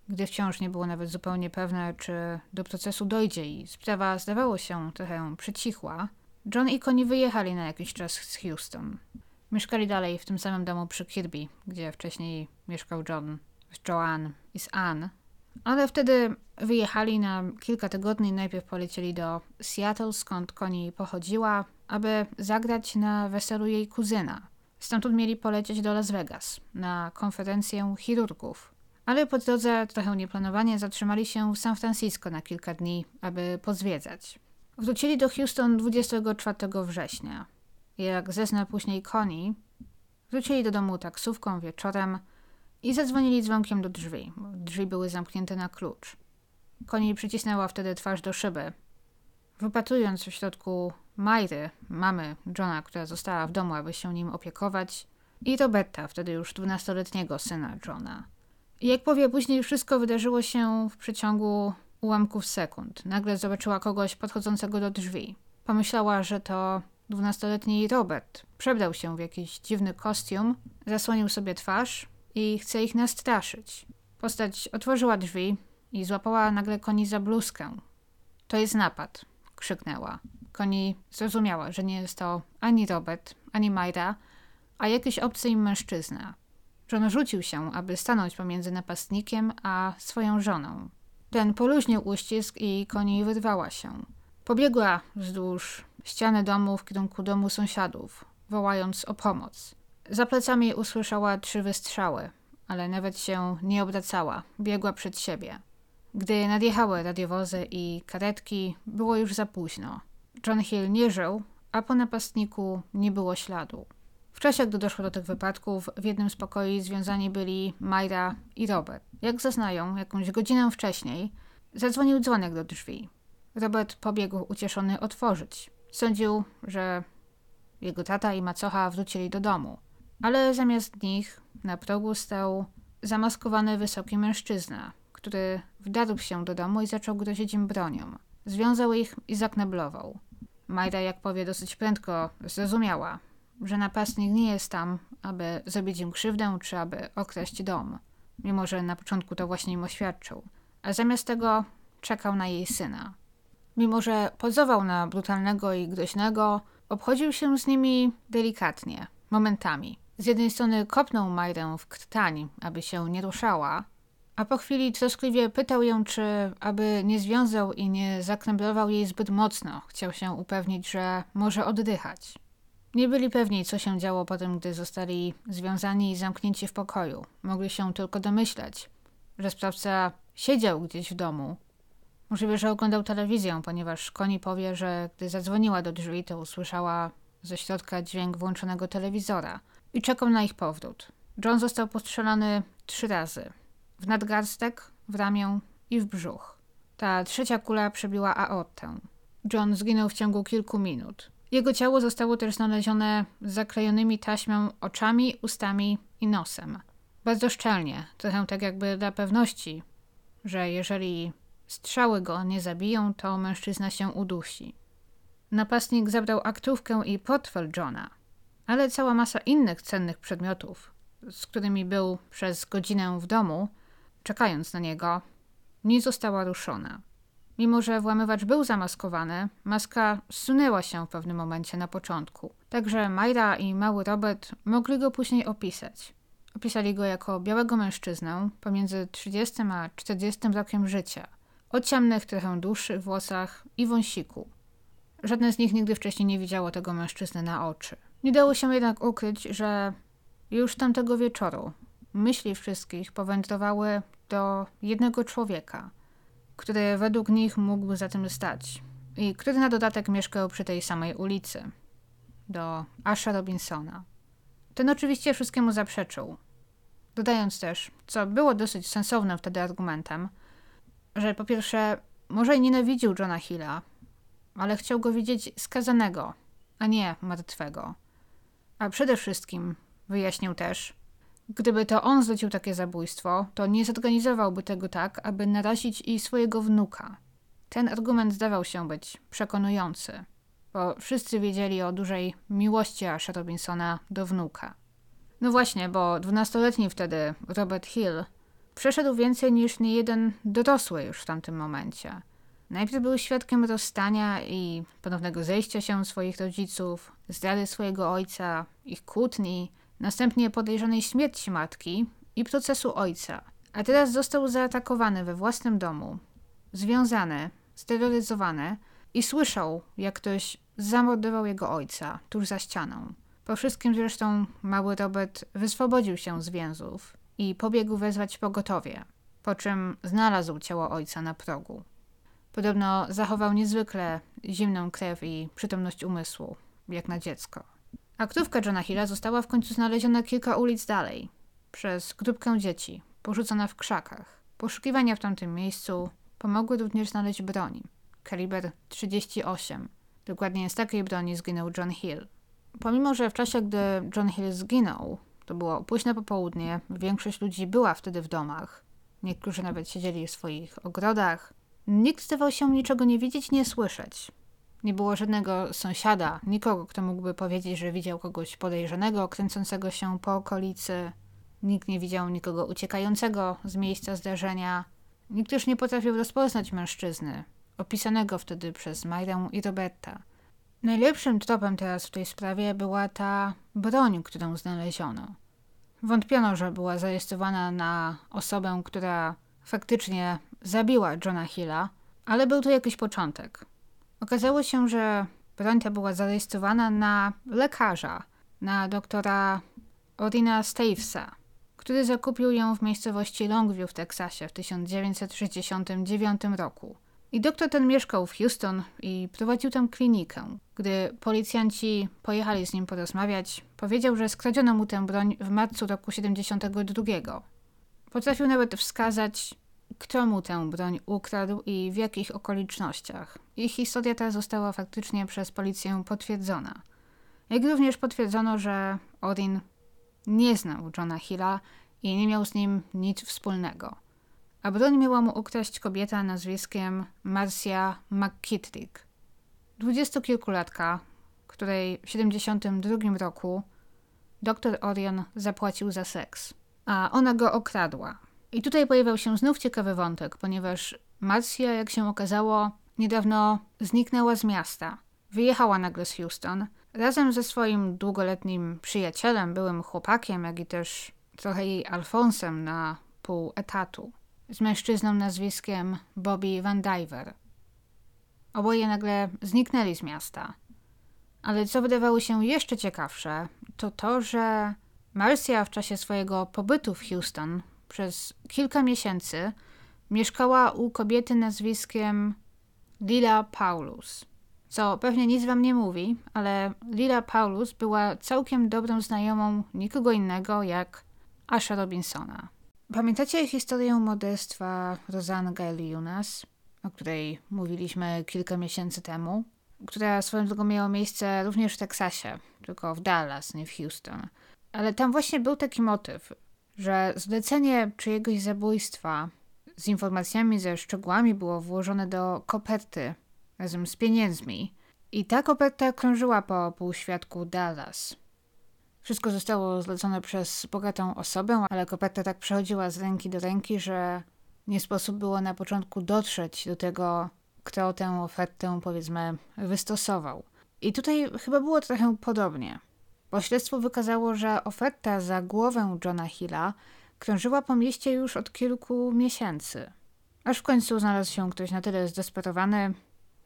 gdy wciąż nie było nawet zupełnie pewne, czy do procesu dojdzie i sprawa zdawało się trochę przycichła, John i Connie wyjechali na jakiś czas z Houston. Mieszkali dalej w tym samym domu przy Kirby, gdzie wcześniej mieszkał John z Joanne i z Anne, Ale wtedy wyjechali na kilka tygodni. Najpierw polecieli do Seattle, skąd Koni pochodziła, aby zagrać na weselu jej kuzyna. Stamtąd mieli polecieć do Las Vegas na konferencję chirurgów. Ale po drodze, trochę nieplanowanie, zatrzymali się w San Francisco na kilka dni, aby pozwiedzać. Wrócili do Houston 24 września. Jak zezna później Connie, wrócili do domu taksówką wieczorem i zadzwonili dzwonkiem do drzwi. Drzwi były zamknięte na klucz. Connie przycisnęła wtedy twarz do szyby. Wypatrując w środku Majry, mamy Johna, która została w domu, aby się nim opiekować, i Roberta, wtedy już dwunastoletniego syna Johna. I jak powie później, wszystko wydarzyło się w przeciągu ułamków sekund. Nagle zobaczyła kogoś podchodzącego do drzwi. Pomyślała, że to dwunastoletni Robert. Przebrał się w jakiś dziwny kostium, zasłonił sobie twarz i chce ich nastraszyć. Postać otworzyła drzwi i złapała nagle koni za bluzkę. To jest napad, krzyknęła. Koni zrozumiała, że nie jest to ani Robert, ani Majra, a jakiś obcy im mężczyzna. John rzucił się, aby stanąć pomiędzy napastnikiem a swoją żoną. Ten poluźnił uścisk i koni wyrwała się. Pobiegła wzdłuż ściany domu w kierunku domu sąsiadów, wołając o pomoc. Za plecami usłyszała trzy wystrzały, ale nawet się nie obracała, biegła przed siebie. Gdy nadjechały radiowozy i karetki, było już za późno. John Hill nie żył, a po napastniku nie było śladu. W czasie, gdy doszło do tych wypadków, w jednym z pokoi związani byli Myra i Robert. Jak zaznają, jakąś godzinę wcześniej zadzwonił dzwonek do drzwi. Robert pobiegł ucieszony otworzyć. Sądził, że jego tata i macocha wrócili do domu. Ale zamiast nich na progu stał zamaskowany wysoki mężczyzna, który wdarł się do domu i zaczął grozić im bronią. Związał ich i zakneblował. Majda, jak powie, dosyć prędko zrozumiała, że napastnik nie jest tam, aby zrobić im krzywdę czy aby okraść dom, mimo że na początku to właśnie im oświadczył. A zamiast tego czekał na jej syna. Mimo że pozował na brutalnego i groźnego, obchodził się z nimi delikatnie, momentami. Z jednej strony kopnął Majrę w krtań, aby się nie ruszała, a po chwili troskliwie pytał ją, czy aby nie związał i nie zakręblował jej zbyt mocno. Chciał się upewnić, że może oddychać. Nie byli pewni, co się działo potem, gdy zostali związani i zamknięci w pokoju. Mogli się tylko domyślać, że sprawca siedział gdzieś w domu. Możliwe, że oglądał telewizję, ponieważ Koni powie, że gdy zadzwoniła do drzwi, to usłyszała ze środka dźwięk włączonego telewizora i czekał na ich powrót. John został postrzelony trzy razy. W nadgarstek, w ramię i w brzuch. Ta trzecia kula przebiła aortę. John zginął w ciągu kilku minut. Jego ciało zostało też znalezione z zaklejonymi taśmą oczami, ustami i nosem. Bardzo szczelnie, trochę tak jakby dla pewności, że jeżeli strzały go nie zabiją, to mężczyzna się udusi. Napastnik zabrał aktówkę i portfel Johna, ale cała masa innych cennych przedmiotów, z którymi był przez godzinę w domu, czekając na niego, nie została ruszona. Mimo, że włamywacz był zamaskowany, maska zsunęła się w pewnym momencie na początku. Także Majra i mały Robert mogli go później opisać. Opisali go jako białego mężczyznę pomiędzy 30 a 40 rokiem życia, o ciemnych, trochę dłuższych włosach i wąsiku. Żadne z nich nigdy wcześniej nie widziało tego mężczyzny na oczy. Nie dało się jednak ukryć, że już tamtego wieczoru myśli wszystkich powędrowały do jednego człowieka – który według nich mógł za tym stać i który na dodatek mieszkał przy tej samej ulicy, do Asha Robinsona. Ten oczywiście wszystkiemu zaprzeczył, dodając też, co było dosyć sensownym wtedy argumentem, że po pierwsze może nienawidził Johna Hilla, ale chciał go widzieć skazanego, a nie martwego. A przede wszystkim wyjaśnił też, Gdyby to on zlecił takie zabójstwo, to nie zorganizowałby tego tak, aby narazić i swojego wnuka. Ten argument zdawał się być przekonujący, bo wszyscy wiedzieli o dużej miłości Asha Robinsona do wnuka. No właśnie, bo dwunastoletni wtedy Robert Hill przeszedł więcej niż niejeden dorosły już w tamtym momencie. Najpierw był świadkiem rozstania i ponownego zejścia się swoich rodziców, zdrady swojego ojca, ich kłótni, następnie podejrzanej śmierci matki i procesu ojca. A teraz został zaatakowany we własnym domu, związany, steroryzowany i słyszał, jak ktoś zamordował jego ojca tuż za ścianą. Po wszystkim zresztą mały Robert wyswobodził się z więzów i pobiegł wezwać pogotowie, po czym znalazł ciało ojca na progu. Podobno zachował niezwykle zimną krew i przytomność umysłu, jak na dziecko. Aktówka Johna Hilla została w końcu znaleziona kilka ulic dalej, przez grupkę dzieci, porzucona w krzakach. Poszukiwania w tamtym miejscu pomogły również znaleźć broń, kaliber 38. Dokładnie z takiej broni zginął John Hill. Pomimo, że w czasie, gdy John Hill zginął, to było późne popołudnie, większość ludzi była wtedy w domach. Niektórzy nawet siedzieli w swoich ogrodach. Nikt zdawał się niczego nie widzieć, nie słyszeć. Nie było żadnego sąsiada, nikogo, kto mógłby powiedzieć, że widział kogoś podejrzanego, kręcącego się po okolicy. Nikt nie widział nikogo uciekającego z miejsca zdarzenia. Nikt też nie potrafił rozpoznać mężczyzny, opisanego wtedy przez Majrę i Roberta. Najlepszym tropem teraz w tej sprawie była ta broń, którą znaleziono. Wątpiono, że była zarejestrowana na osobę, która faktycznie zabiła Johna Hilla, ale był to jakiś początek. Okazało się, że broń ta była zarejestrowana na lekarza, na doktora Orina Stavesa, który zakupił ją w miejscowości Longview w Teksasie w 1969 roku. I doktor ten mieszkał w Houston i prowadził tam klinikę. Gdy policjanci pojechali z nim porozmawiać, powiedział, że skradziono mu tę broń w marcu roku 72. Potrafił nawet wskazać, kto mu tę broń ukradł i w jakich okolicznościach. Ich historia ta została faktycznie przez policję potwierdzona. Jak również potwierdzono, że Odin nie znał Johna Hilla i nie miał z nim nic wspólnego a broń miała mu ukraść kobieta nazwiskiem Marcia McKittrick. Dwudziestokilkulatka, której w 72 roku dr Orion zapłacił za seks, a ona go okradła. I tutaj pojawiał się znów ciekawy wątek, ponieważ Marcia, jak się okazało, niedawno zniknęła z miasta. Wyjechała nagle z Houston razem ze swoim długoletnim przyjacielem, byłym chłopakiem, jak i też trochę jej Alfonsem na pół etatu z mężczyzną nazwiskiem Bobby Van Diver. Oboje nagle zniknęli z miasta. Ale co wydawało się jeszcze ciekawsze, to to, że Marcia w czasie swojego pobytu w Houston przez kilka miesięcy mieszkała u kobiety nazwiskiem Lila Paulus. Co pewnie nic wam nie mówi, ale Lila Paulus była całkiem dobrą znajomą nikogo innego jak Asha Robinsona. Pamiętacie historię modestwa Rosanne Gael-Yunas, o której mówiliśmy kilka miesięcy temu? Która swoją drogą miała miejsce również w Teksasie, tylko w Dallas, nie w Houston. Ale tam właśnie był taki motyw, że zlecenie czyjegoś zabójstwa z informacjami, ze szczegółami było włożone do koperty razem z pieniędzmi. I ta koperta krążyła po półświadku Dallas. Wszystko zostało zlecone przez bogatą osobę, ale koperta tak przechodziła z ręki do ręki, że nie sposób było na początku dotrzeć do tego, kto tę ofertę, powiedzmy, wystosował. I tutaj chyba było trochę podobnie. Bo śledztwo wykazało, że oferta za głowę Johna Hilla krążyła po mieście już od kilku miesięcy. Aż w końcu znalazł się ktoś na tyle zdesperowany,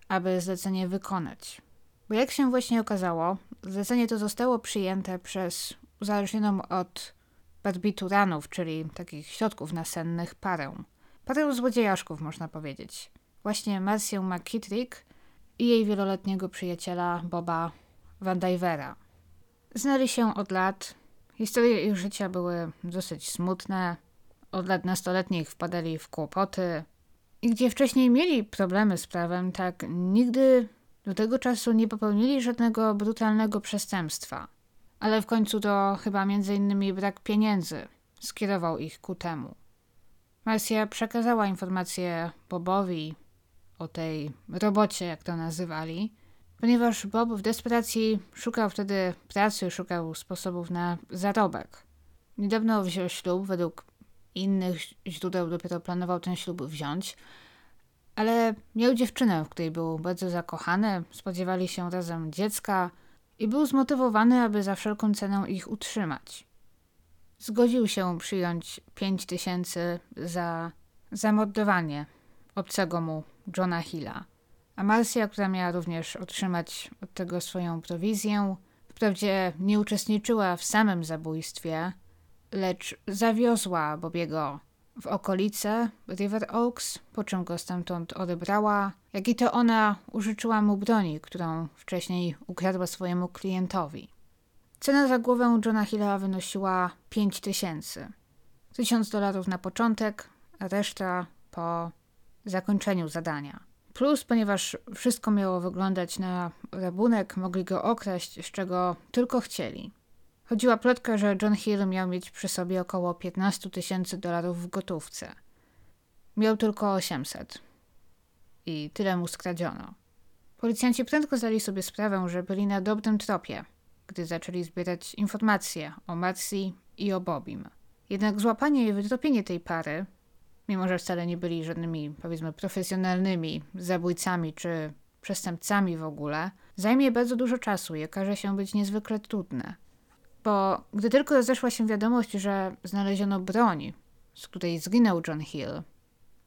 aby zlecenie wykonać. Bo jak się właśnie okazało, zlecenie to zostało przyjęte przez uzależnioną od barbituranów, czyli takich środków nasennych, parę. Parę złodziejaszków, można powiedzieć. Właśnie Marcię McKittrick i jej wieloletniego przyjaciela Boba Van Divera. Znali się od lat. Historie ich życia były dosyć smutne. Od lat nastoletnich wpadali w kłopoty. I gdzie wcześniej mieli problemy z prawem, tak nigdy do tego czasu nie popełnili żadnego brutalnego przestępstwa, ale w końcu to chyba między innymi brak pieniędzy skierował ich ku temu. Marcia przekazała informację Bobowi o tej robocie, jak to nazywali, ponieważ Bob w desperacji szukał wtedy pracy, szukał sposobów na zarobek. Niedawno wziął ślub, według innych źródeł dopiero planował ten ślub wziąć, ale miał dziewczynę, w której był bardzo zakochany, spodziewali się razem dziecka i był zmotywowany, aby za wszelką cenę ich utrzymać. zgodził się przyjąć 5 tysięcy za zamordowanie obcego mu Johna Hilla. A Marcia, która miała również otrzymać od tego swoją prowizję, wprawdzie nie uczestniczyła w samym zabójstwie, lecz zawiozła Bobiego w okolice River Oaks, po czym go stamtąd odebrała, jak i to ona użyczyła mu broni, którą wcześniej ukradła swojemu klientowi. Cena za głowę Johna Hilla wynosiła 5 tysięcy. Tysiąc dolarów na początek, a reszta po zakończeniu zadania. Plus, ponieważ wszystko miało wyglądać na rabunek, mogli go okraść, z czego tylko chcieli. Chodziła plotka, że John Hill miał mieć przy sobie około 15 tysięcy dolarów w gotówce. Miał tylko 800. I tyle mu skradziono. Policjanci prędko zdali sobie sprawę, że byli na dobrym tropie, gdy zaczęli zbierać informacje o Marcy i o Bobim. Jednak złapanie i wytropienie tej pary, mimo że wcale nie byli żadnymi, powiedzmy, profesjonalnymi zabójcami czy przestępcami w ogóle, zajmie bardzo dużo czasu i okaże się być niezwykle trudne. Bo gdy tylko rozeszła się wiadomość, że znaleziono broń, z której zginął John Hill,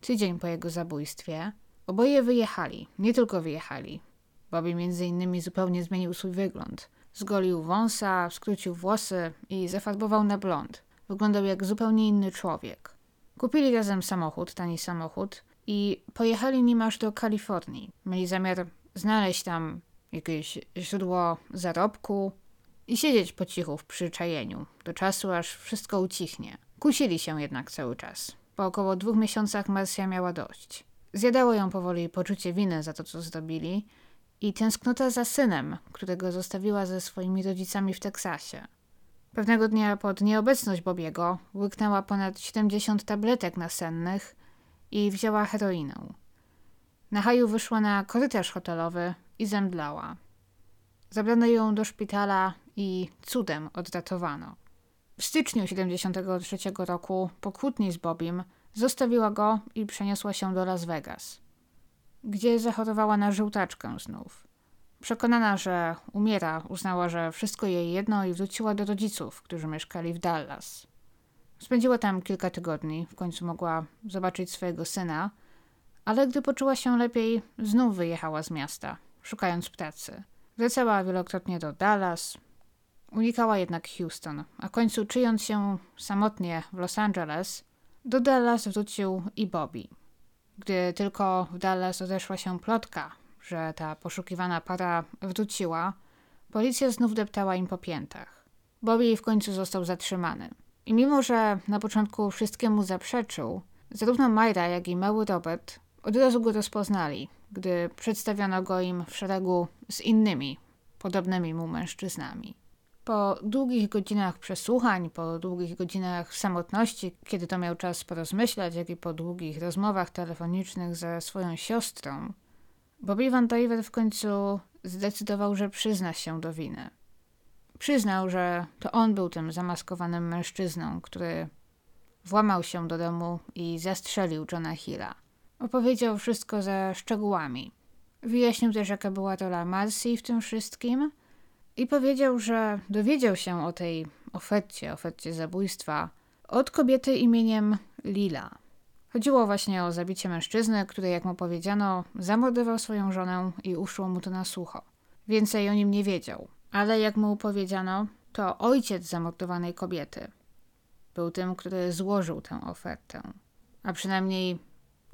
tydzień po jego zabójstwie, oboje wyjechali. Nie tylko wyjechali. Bobby między innymi zupełnie zmienił swój wygląd. Zgolił wąsa, skrócił włosy i zafarbował na blond. Wyglądał jak zupełnie inny człowiek. Kupili razem samochód, tani samochód i pojechali nim aż do Kalifornii. Mieli zamiar znaleźć tam jakieś źródło zarobku, i siedzieć po cichu w przyczajeniu, do czasu aż wszystko ucichnie. Kusili się jednak cały czas. Po około dwóch miesiącach Marcia miała dość. Zjadało ją powoli poczucie winy za to, co zrobili i tęsknota za synem, którego zostawiła ze swoimi rodzicami w Teksasie. Pewnego dnia pod nieobecność Bobiego łyknęła ponad 70 tabletek nasennych i wzięła heroinę. Na haju wyszła na korytarz hotelowy i zemdlała. Zabrano ją do szpitala i cudem odratowano. W styczniu 73 roku, po kłótni z Bobim, zostawiła go i przeniosła się do Las Vegas, gdzie zachorowała na żółtaczkę znów. Przekonana, że umiera, uznała, że wszystko jej jedno i wróciła do rodziców, którzy mieszkali w Dallas. Spędziła tam kilka tygodni, w końcu mogła zobaczyć swojego syna, ale gdy poczuła się lepiej, znów wyjechała z miasta, szukając pracy. Wracała wielokrotnie do Dallas, unikała jednak Houston, a w końcu czując się samotnie w Los Angeles, do Dallas wrócił i Bobby. Gdy tylko w Dallas odeszła się plotka, że ta poszukiwana para wróciła, policja znów deptała im po piętach. Bobby w końcu został zatrzymany. I mimo, że na początku wszystkiemu zaprzeczył, zarówno Myra, jak i mały Robert od razu go rozpoznali, gdy przedstawiono go im w szeregu z innymi, podobnymi mu mężczyznami. Po długich godzinach przesłuchań, po długich godzinach samotności, kiedy to miał czas porozmyślać, jak i po długich rozmowach telefonicznych ze swoją siostrą, Bobby Van Diver w końcu zdecydował, że przyzna się do winy. Przyznał, że to on był tym zamaskowanym mężczyzną, który włamał się do domu i zastrzelił Johna Hilla. Opowiedział wszystko ze szczegółami. Wyjaśnił też, jaka była rola Marcy w tym wszystkim i powiedział, że dowiedział się o tej ofercie, ofercie zabójstwa od kobiety imieniem Lila. Chodziło właśnie o zabicie mężczyzny, który, jak mu powiedziano, zamordował swoją żonę i uszło mu to na sucho. Więcej o nim nie wiedział, ale jak mu powiedziano, to ojciec zamordowanej kobiety był tym, który złożył tę ofertę. A przynajmniej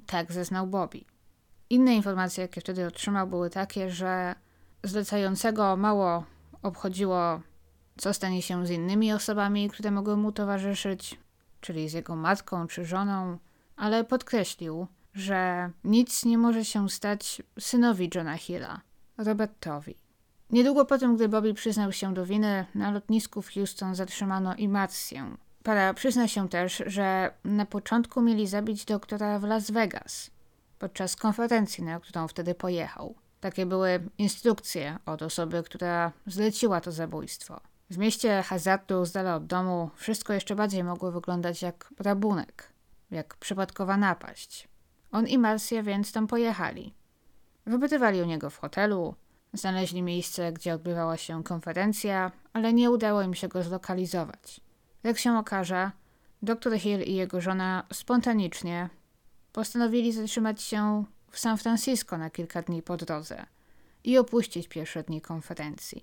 tak zeznał Bobby. Inne informacje, jakie wtedy otrzymał, były takie, że zlecającego mało obchodziło, co stanie się z innymi osobami, które mogły mu towarzyszyć, czyli z jego matką czy żoną, ale podkreślił, że nic nie może się stać synowi Johna Hilla, Robertowi. Niedługo po tym, gdy Bobby przyznał się do winy, na lotnisku w Houston zatrzymano i Marcję. Para przyzna się też, że na początku mieli zabić doktora w Las Vegas podczas konferencji, na którą wtedy pojechał. Takie były instrukcje od osoby, która zleciła to zabójstwo. W mieście hazardu z dala od domu wszystko jeszcze bardziej mogło wyglądać jak rabunek, jak przypadkowa napaść. On i Marcia więc tam pojechali. Wypytywali u niego w hotelu, znaleźli miejsce, gdzie odbywała się konferencja, ale nie udało im się go zlokalizować. Jak się okaże, dr Hill i jego żona spontanicznie postanowili zatrzymać się w San Francisco na kilka dni po drodze i opuścić pierwsze dni konferencji.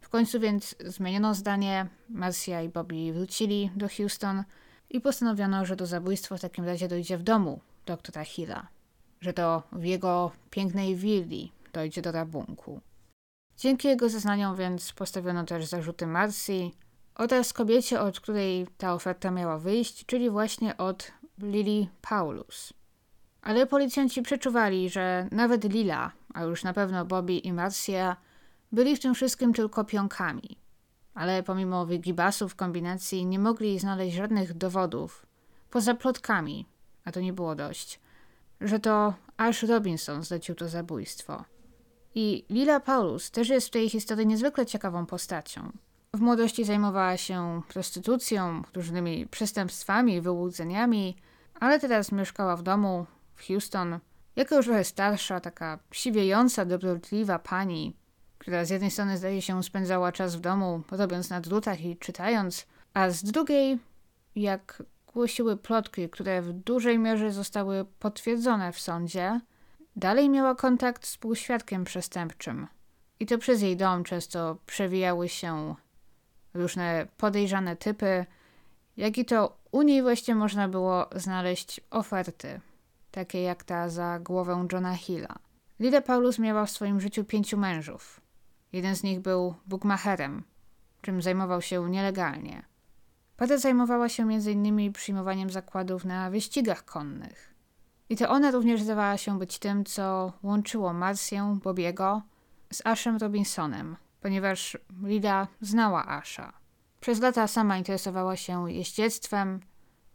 W końcu więc zmieniono zdanie, Marcia i Bobby wrócili do Houston i postanowiono, że do zabójstwa w takim razie dojdzie w domu doktora Hilla, że to w jego pięknej willi dojdzie do rabunku. Dzięki jego zeznaniom więc postawiono też zarzuty Marcji oraz kobiecie, od której ta oferta miała wyjść, czyli właśnie od Lily Paulus. Ale policjanci przeczuwali, że nawet Lila, a już na pewno Bobby i Marcia, byli w tym wszystkim tylko pionkami. Ale pomimo wygibasów kombinacji nie mogli znaleźć żadnych dowodów, poza plotkami, a to nie było dość, że to Ash Robinson zlecił to zabójstwo. I Lila Paulus też jest w tej historii niezwykle ciekawą postacią. W młodości zajmowała się prostytucją, różnymi przestępstwami, wyłudzeniami, ale teraz mieszkała w domu w Houston. Jako już trochę starsza, taka siwiejąca, dobrotliwa pani, która z jednej strony zdaje się spędzała czas w domu, robiąc na drutach i czytając, a z drugiej, jak głosiły plotki, które w dużej mierze zostały potwierdzone w sądzie, dalej miała kontakt z półświadkiem przestępczym. I to przez jej dom często przewijały się różne podejrzane typy, jak i to u niej właśnie można było znaleźć oferty, takie jak ta za głowę Johna Hilla. Lida Paulus miała w swoim życiu pięciu mężów. Jeden z nich był bugmacherem, czym zajmował się nielegalnie. Pada zajmowała się m.in. przyjmowaniem zakładów na wyścigach konnych. I to ona również zdawała się być tym, co łączyło Marcję, Bobiego z Ashem Robinsonem, ponieważ Lida znała Asha. Przez lata sama interesowała się jeździectwem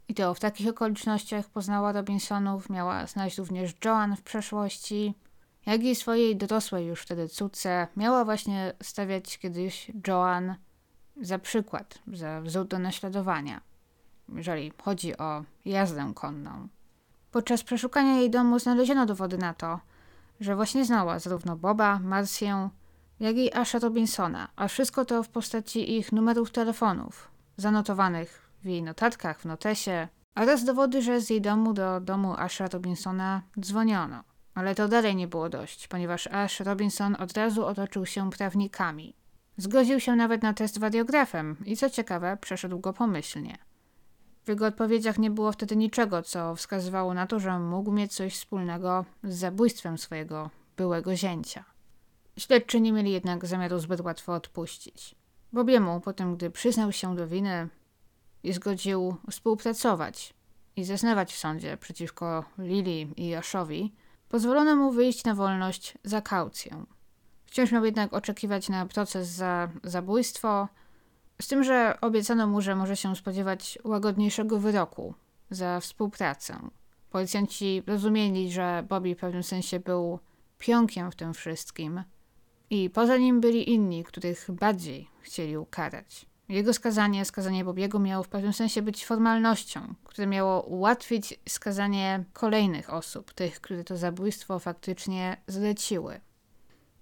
i to w takich okolicznościach poznała Robinsonów, miała znać również Joan w przeszłości, jak i swojej dorosłej już wtedy córce miała właśnie stawiać kiedyś Joan za przykład, za wzór do naśladowania, jeżeli chodzi o jazdę konną. Podczas przeszukania jej domu znaleziono dowody na to, że właśnie znała zarówno Boba, Marcję, jak i Asha Robinsona, a wszystko to w postaci ich numerów telefonów, zanotowanych w jej notatkach, w notesie, oraz dowody, że z jej domu do domu Asha Robinsona dzwoniono. Ale to dalej nie było dość, ponieważ Ash Robinson od razu otoczył się prawnikami. Zgodził się nawet na test wariografem i co ciekawe, przeszedł go pomyślnie. W jego odpowiedziach nie było wtedy niczego, co wskazywało na to, że mógł mieć coś wspólnego z zabójstwem swojego byłego zięcia. Śledczy nie mieli jednak zamiaru zbyt łatwo odpuścić. Bobiemu, po tym gdy przyznał się do winy i zgodził współpracować i zeznawać w sądzie przeciwko Lili i Joszowi, pozwolono mu wyjść na wolność za kaucję. Wciąż miał jednak oczekiwać na proces za zabójstwo, z tym, że obiecano mu, że może się spodziewać łagodniejszego wyroku za współpracę. Policjanci rozumieli, że Bobby w pewnym sensie był pionkiem w tym wszystkim i poza nim byli inni, których bardziej chcieli ukarać. Jego skazanie, skazanie Bobiego miało w pewnym sensie być formalnością, które miało ułatwić skazanie kolejnych osób, tych, które to zabójstwo faktycznie zleciły.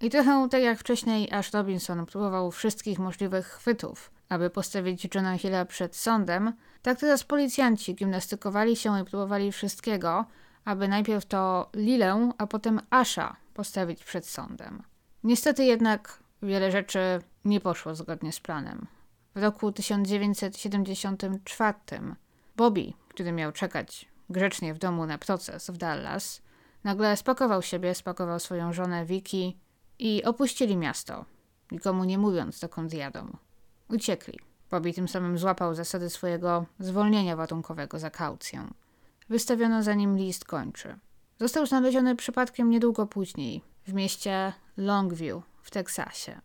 I trochę tak jak wcześniej Ash Robinson próbował wszystkich możliwych chwytów, aby postawić Johna Hilla przed sądem, tak teraz policjanci gimnastykowali się i próbowali wszystkiego, aby najpierw to Lilę, a potem Asha postawić przed sądem. Niestety jednak wiele rzeczy nie poszło zgodnie z planem. W roku 1974 Bobby, który miał czekać grzecznie w domu na proces w Dallas, nagle spakował siebie, spakował swoją żonę Vicky i opuścili miasto, nikomu nie mówiąc dokąd jadą. Uciekli. Bobby tym samym złapał zasady swojego zwolnienia warunkowego za kaucję. Wystawiono za nim list kończy. Został znaleziony przypadkiem niedługo później w mieście Longview w Teksasie,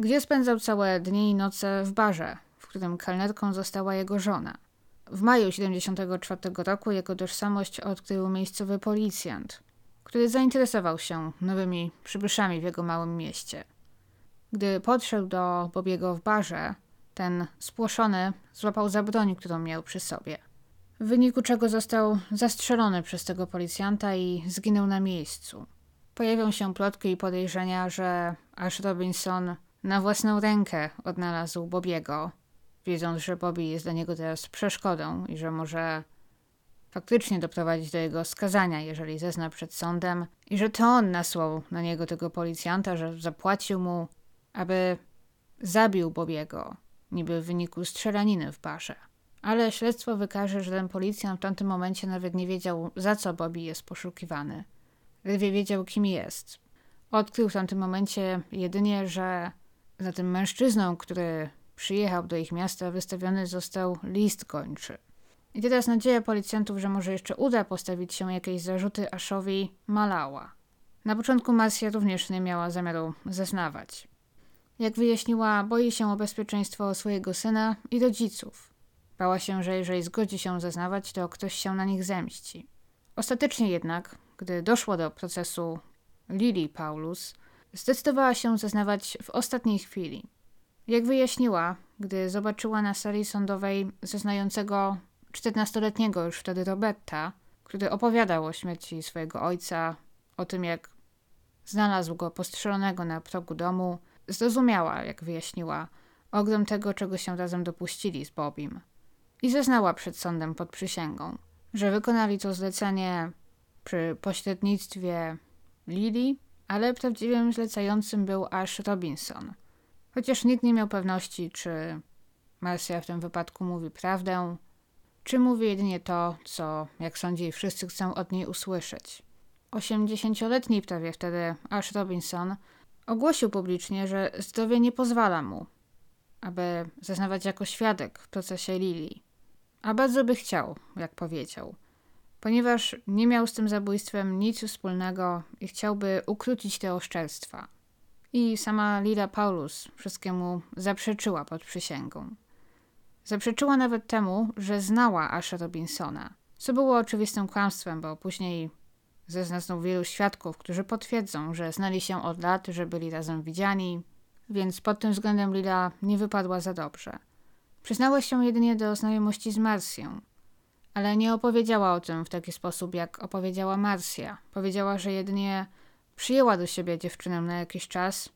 gdzie spędzał całe dni i noce w barze, w którym kelnerką została jego żona. W maju 1974 roku jego tożsamość odkrył miejscowy policjant, który zainteresował się nowymi przybyszami w jego małym mieście. Gdy podszedł do Bobiego w barze, ten spłoszony złapał za broń, którą miał przy sobie. W wyniku czego został zastrzelony przez tego policjanta i zginął na miejscu. Pojawią się plotki i podejrzenia, że Ash Robinson na własną rękę odnalazł Bobiego wiedząc, że Bobby jest dla niego teraz przeszkodą i że może faktycznie doprowadzić do jego skazania, jeżeli zezna przed sądem, i że to on nasłał na niego tego policjanta, że zapłacił mu, aby zabił Bobiego, niby w wyniku strzelaniny w barze. Ale śledztwo wykaże, że ten policjant w tamtym momencie nawet nie wiedział, za co Bobby jest poszukiwany. Ledwie wiedział, kim jest. Odkrył w tamtym momencie jedynie, że za tym mężczyzną, który przyjechał do ich miasta, wystawiony został list gończy. I teraz nadzieja policjantów, że może jeszcze uda postawić się jakieś zarzuty Ashowi, malała. Na początku Marcia również nie miała zamiaru zeznawać. Jak wyjaśniła, boi się o bezpieczeństwo swojego syna i rodziców. Bała się, że jeżeli zgodzi się zeznawać, to ktoś się na nich zemści. Ostatecznie jednak, gdy doszło do procesu Lili Paulus, zdecydowała się zeznawać w ostatniej chwili. Jak wyjaśniła, gdy zobaczyła na sali sądowej zeznającego 14-letniego już wtedy Roberta, który opowiadał o śmierci swojego ojca, o tym jak znalazł go postrzelonego na progu domu, zrozumiała, jak wyjaśniła, ogrom tego, czego się razem dopuścili z Bobim. I zeznała przed sądem pod przysięgą, że wykonali to zlecenie przy pośrednictwie Lili, ale prawdziwym zlecającym był aż Robinson. Chociaż nikt nie miał pewności, czy Marcia w tym wypadku mówi prawdę, czy mówi jedynie to, co, jak sądzi, wszyscy chcą od niej usłyszeć. Osiemdziesięcioletni prawie wtedy Ash Robinson ogłosił publicznie, że zdrowie nie pozwala mu, aby zeznawać jako świadek w procesie Lili. A bardzo by chciał, jak powiedział, ponieważ nie miał z tym zabójstwem nic wspólnego i chciałby ukrócić te oszczerstwa. I sama Lila Paulus wszystkiemu zaprzeczyła pod przysięgą. Zaprzeczyła nawet temu, że znała Asha Robinsona, co było oczywistym kłamstwem, bo później zeznał wielu świadków, którzy potwierdzą, że znali się od lat, że byli razem widziani, więc pod tym względem Lila nie wypadła za dobrze. Przyznała się jedynie do znajomości z Marsją, ale nie opowiedziała o tym w taki sposób, jak opowiedziała Marsja. Powiedziała, że jedynie przyjęła do siebie dziewczynę na jakiś czas,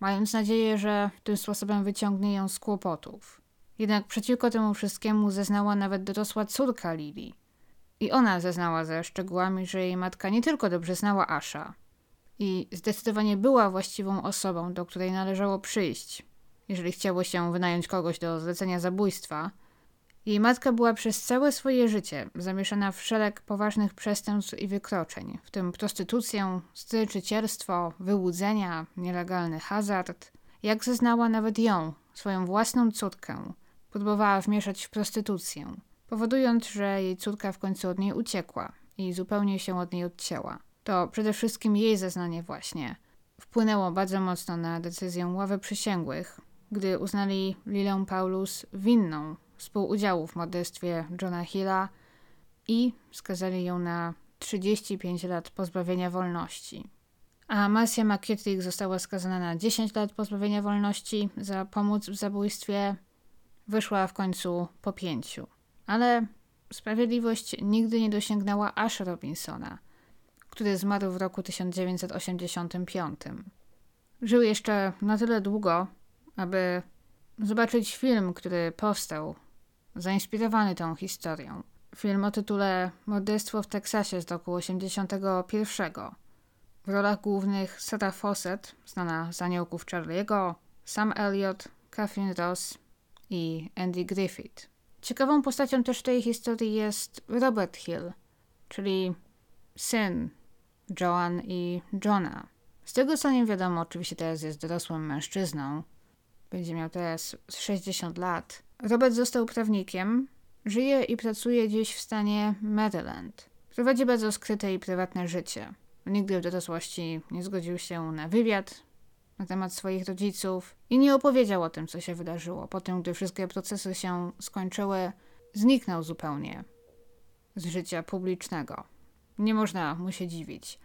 mając nadzieję, że tym sposobem wyciągnie ją z kłopotów. Jednak przeciwko temu wszystkiemu zeznała nawet dorosła córka Lili. I ona zeznała ze szczegółami, że jej matka nie tylko dobrze znała Asha i zdecydowanie była właściwą osobą, do której należało przyjść, jeżeli chciało się wynająć kogoś do zlecenia zabójstwa. Jej matka była przez całe swoje życie zamieszana w szereg poważnych przestępstw i wykroczeń, w tym prostytucję, stryczycielstwo, wyłudzenia, nielegalny hazard. Jak zeznała nawet ją, swoją własną córkę, próbowała wmieszać w prostytucję, powodując, że jej córka w końcu od niej uciekła i zupełnie się od niej odcięła. To przede wszystkim jej zeznanie właśnie wpłynęło bardzo mocno na decyzję ławy przysięgłych, gdy uznali Lilę Paulus winną współudziału w morderstwie Johna Hilla i skazali ją na 35 lat pozbawienia wolności. A Marcia McKittrick została skazana na 10 lat pozbawienia wolności za pomoc w zabójstwie wyszła w końcu po pięciu. Ale sprawiedliwość nigdy nie dosięgnęła aż Robinsona, który zmarł w roku 1985. Żył jeszcze na tyle długo, aby zobaczyć film, który powstał, zainspirowany tą historią. Film o tytule Morderstwo w Teksasie z roku 81. W rolach głównych Sarah Fawcett, znana z Aniołków Charlie'ego, Sam Elliott, Catherine Ross i Andy Griffith. Ciekawą postacią też tej historii jest Robert Hill, czyli syn Joan i Johna. Z tego co nie wiadomo, oczywiście teraz jest dorosłym mężczyzną. Będzie miał teraz 60 lat. Robert został prawnikiem, żyje i pracuje gdzieś w stanie Maryland. Prowadzi bardzo skryte i prywatne życie. Nigdy w dorosłości nie zgodził się na wywiad, na temat swoich rodziców i nie opowiedział o tym, co się wydarzyło. Po tym, gdy wszystkie procesy się skończyły, zniknął zupełnie z życia publicznego. Nie można mu się dziwić.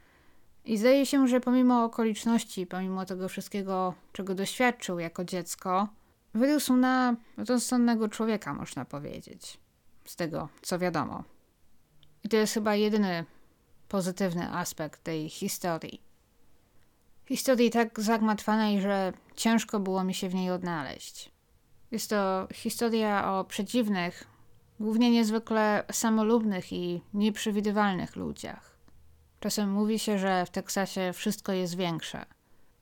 I zdaje się, że pomimo okoliczności, pomimo tego wszystkiego, czego doświadczył jako dziecko, wyrósł na rozsądnego człowieka, można powiedzieć. Z tego, co wiadomo. I to jest chyba jedyny pozytywny aspekt tej historii historii tak zagmatwanej, że ciężko było mi się w niej odnaleźć. Jest to historia o przedziwnych, głównie niezwykle samolubnych i nieprzewidywalnych ludziach. Czasem mówi się, że w Teksasie wszystko jest większe.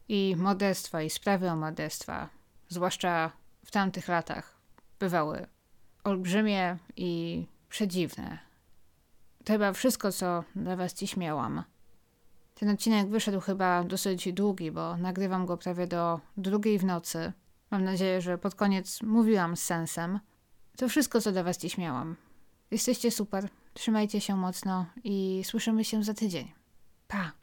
I modestwa, i sprawy o modestwa, zwłaszcza w tamtych latach, bywały olbrzymie i przedziwne. To chyba wszystko, co dla Was dziś miałam. Ten odcinek wyszedł chyba dosyć długi, bo nagrywam go prawie do drugiej w nocy. Mam nadzieję, że pod koniec mówiłam z sensem. To wszystko, co dla Was dziś miałam. Jesteście super, trzymajcie się mocno i słyszymy się za tydzień. Pa!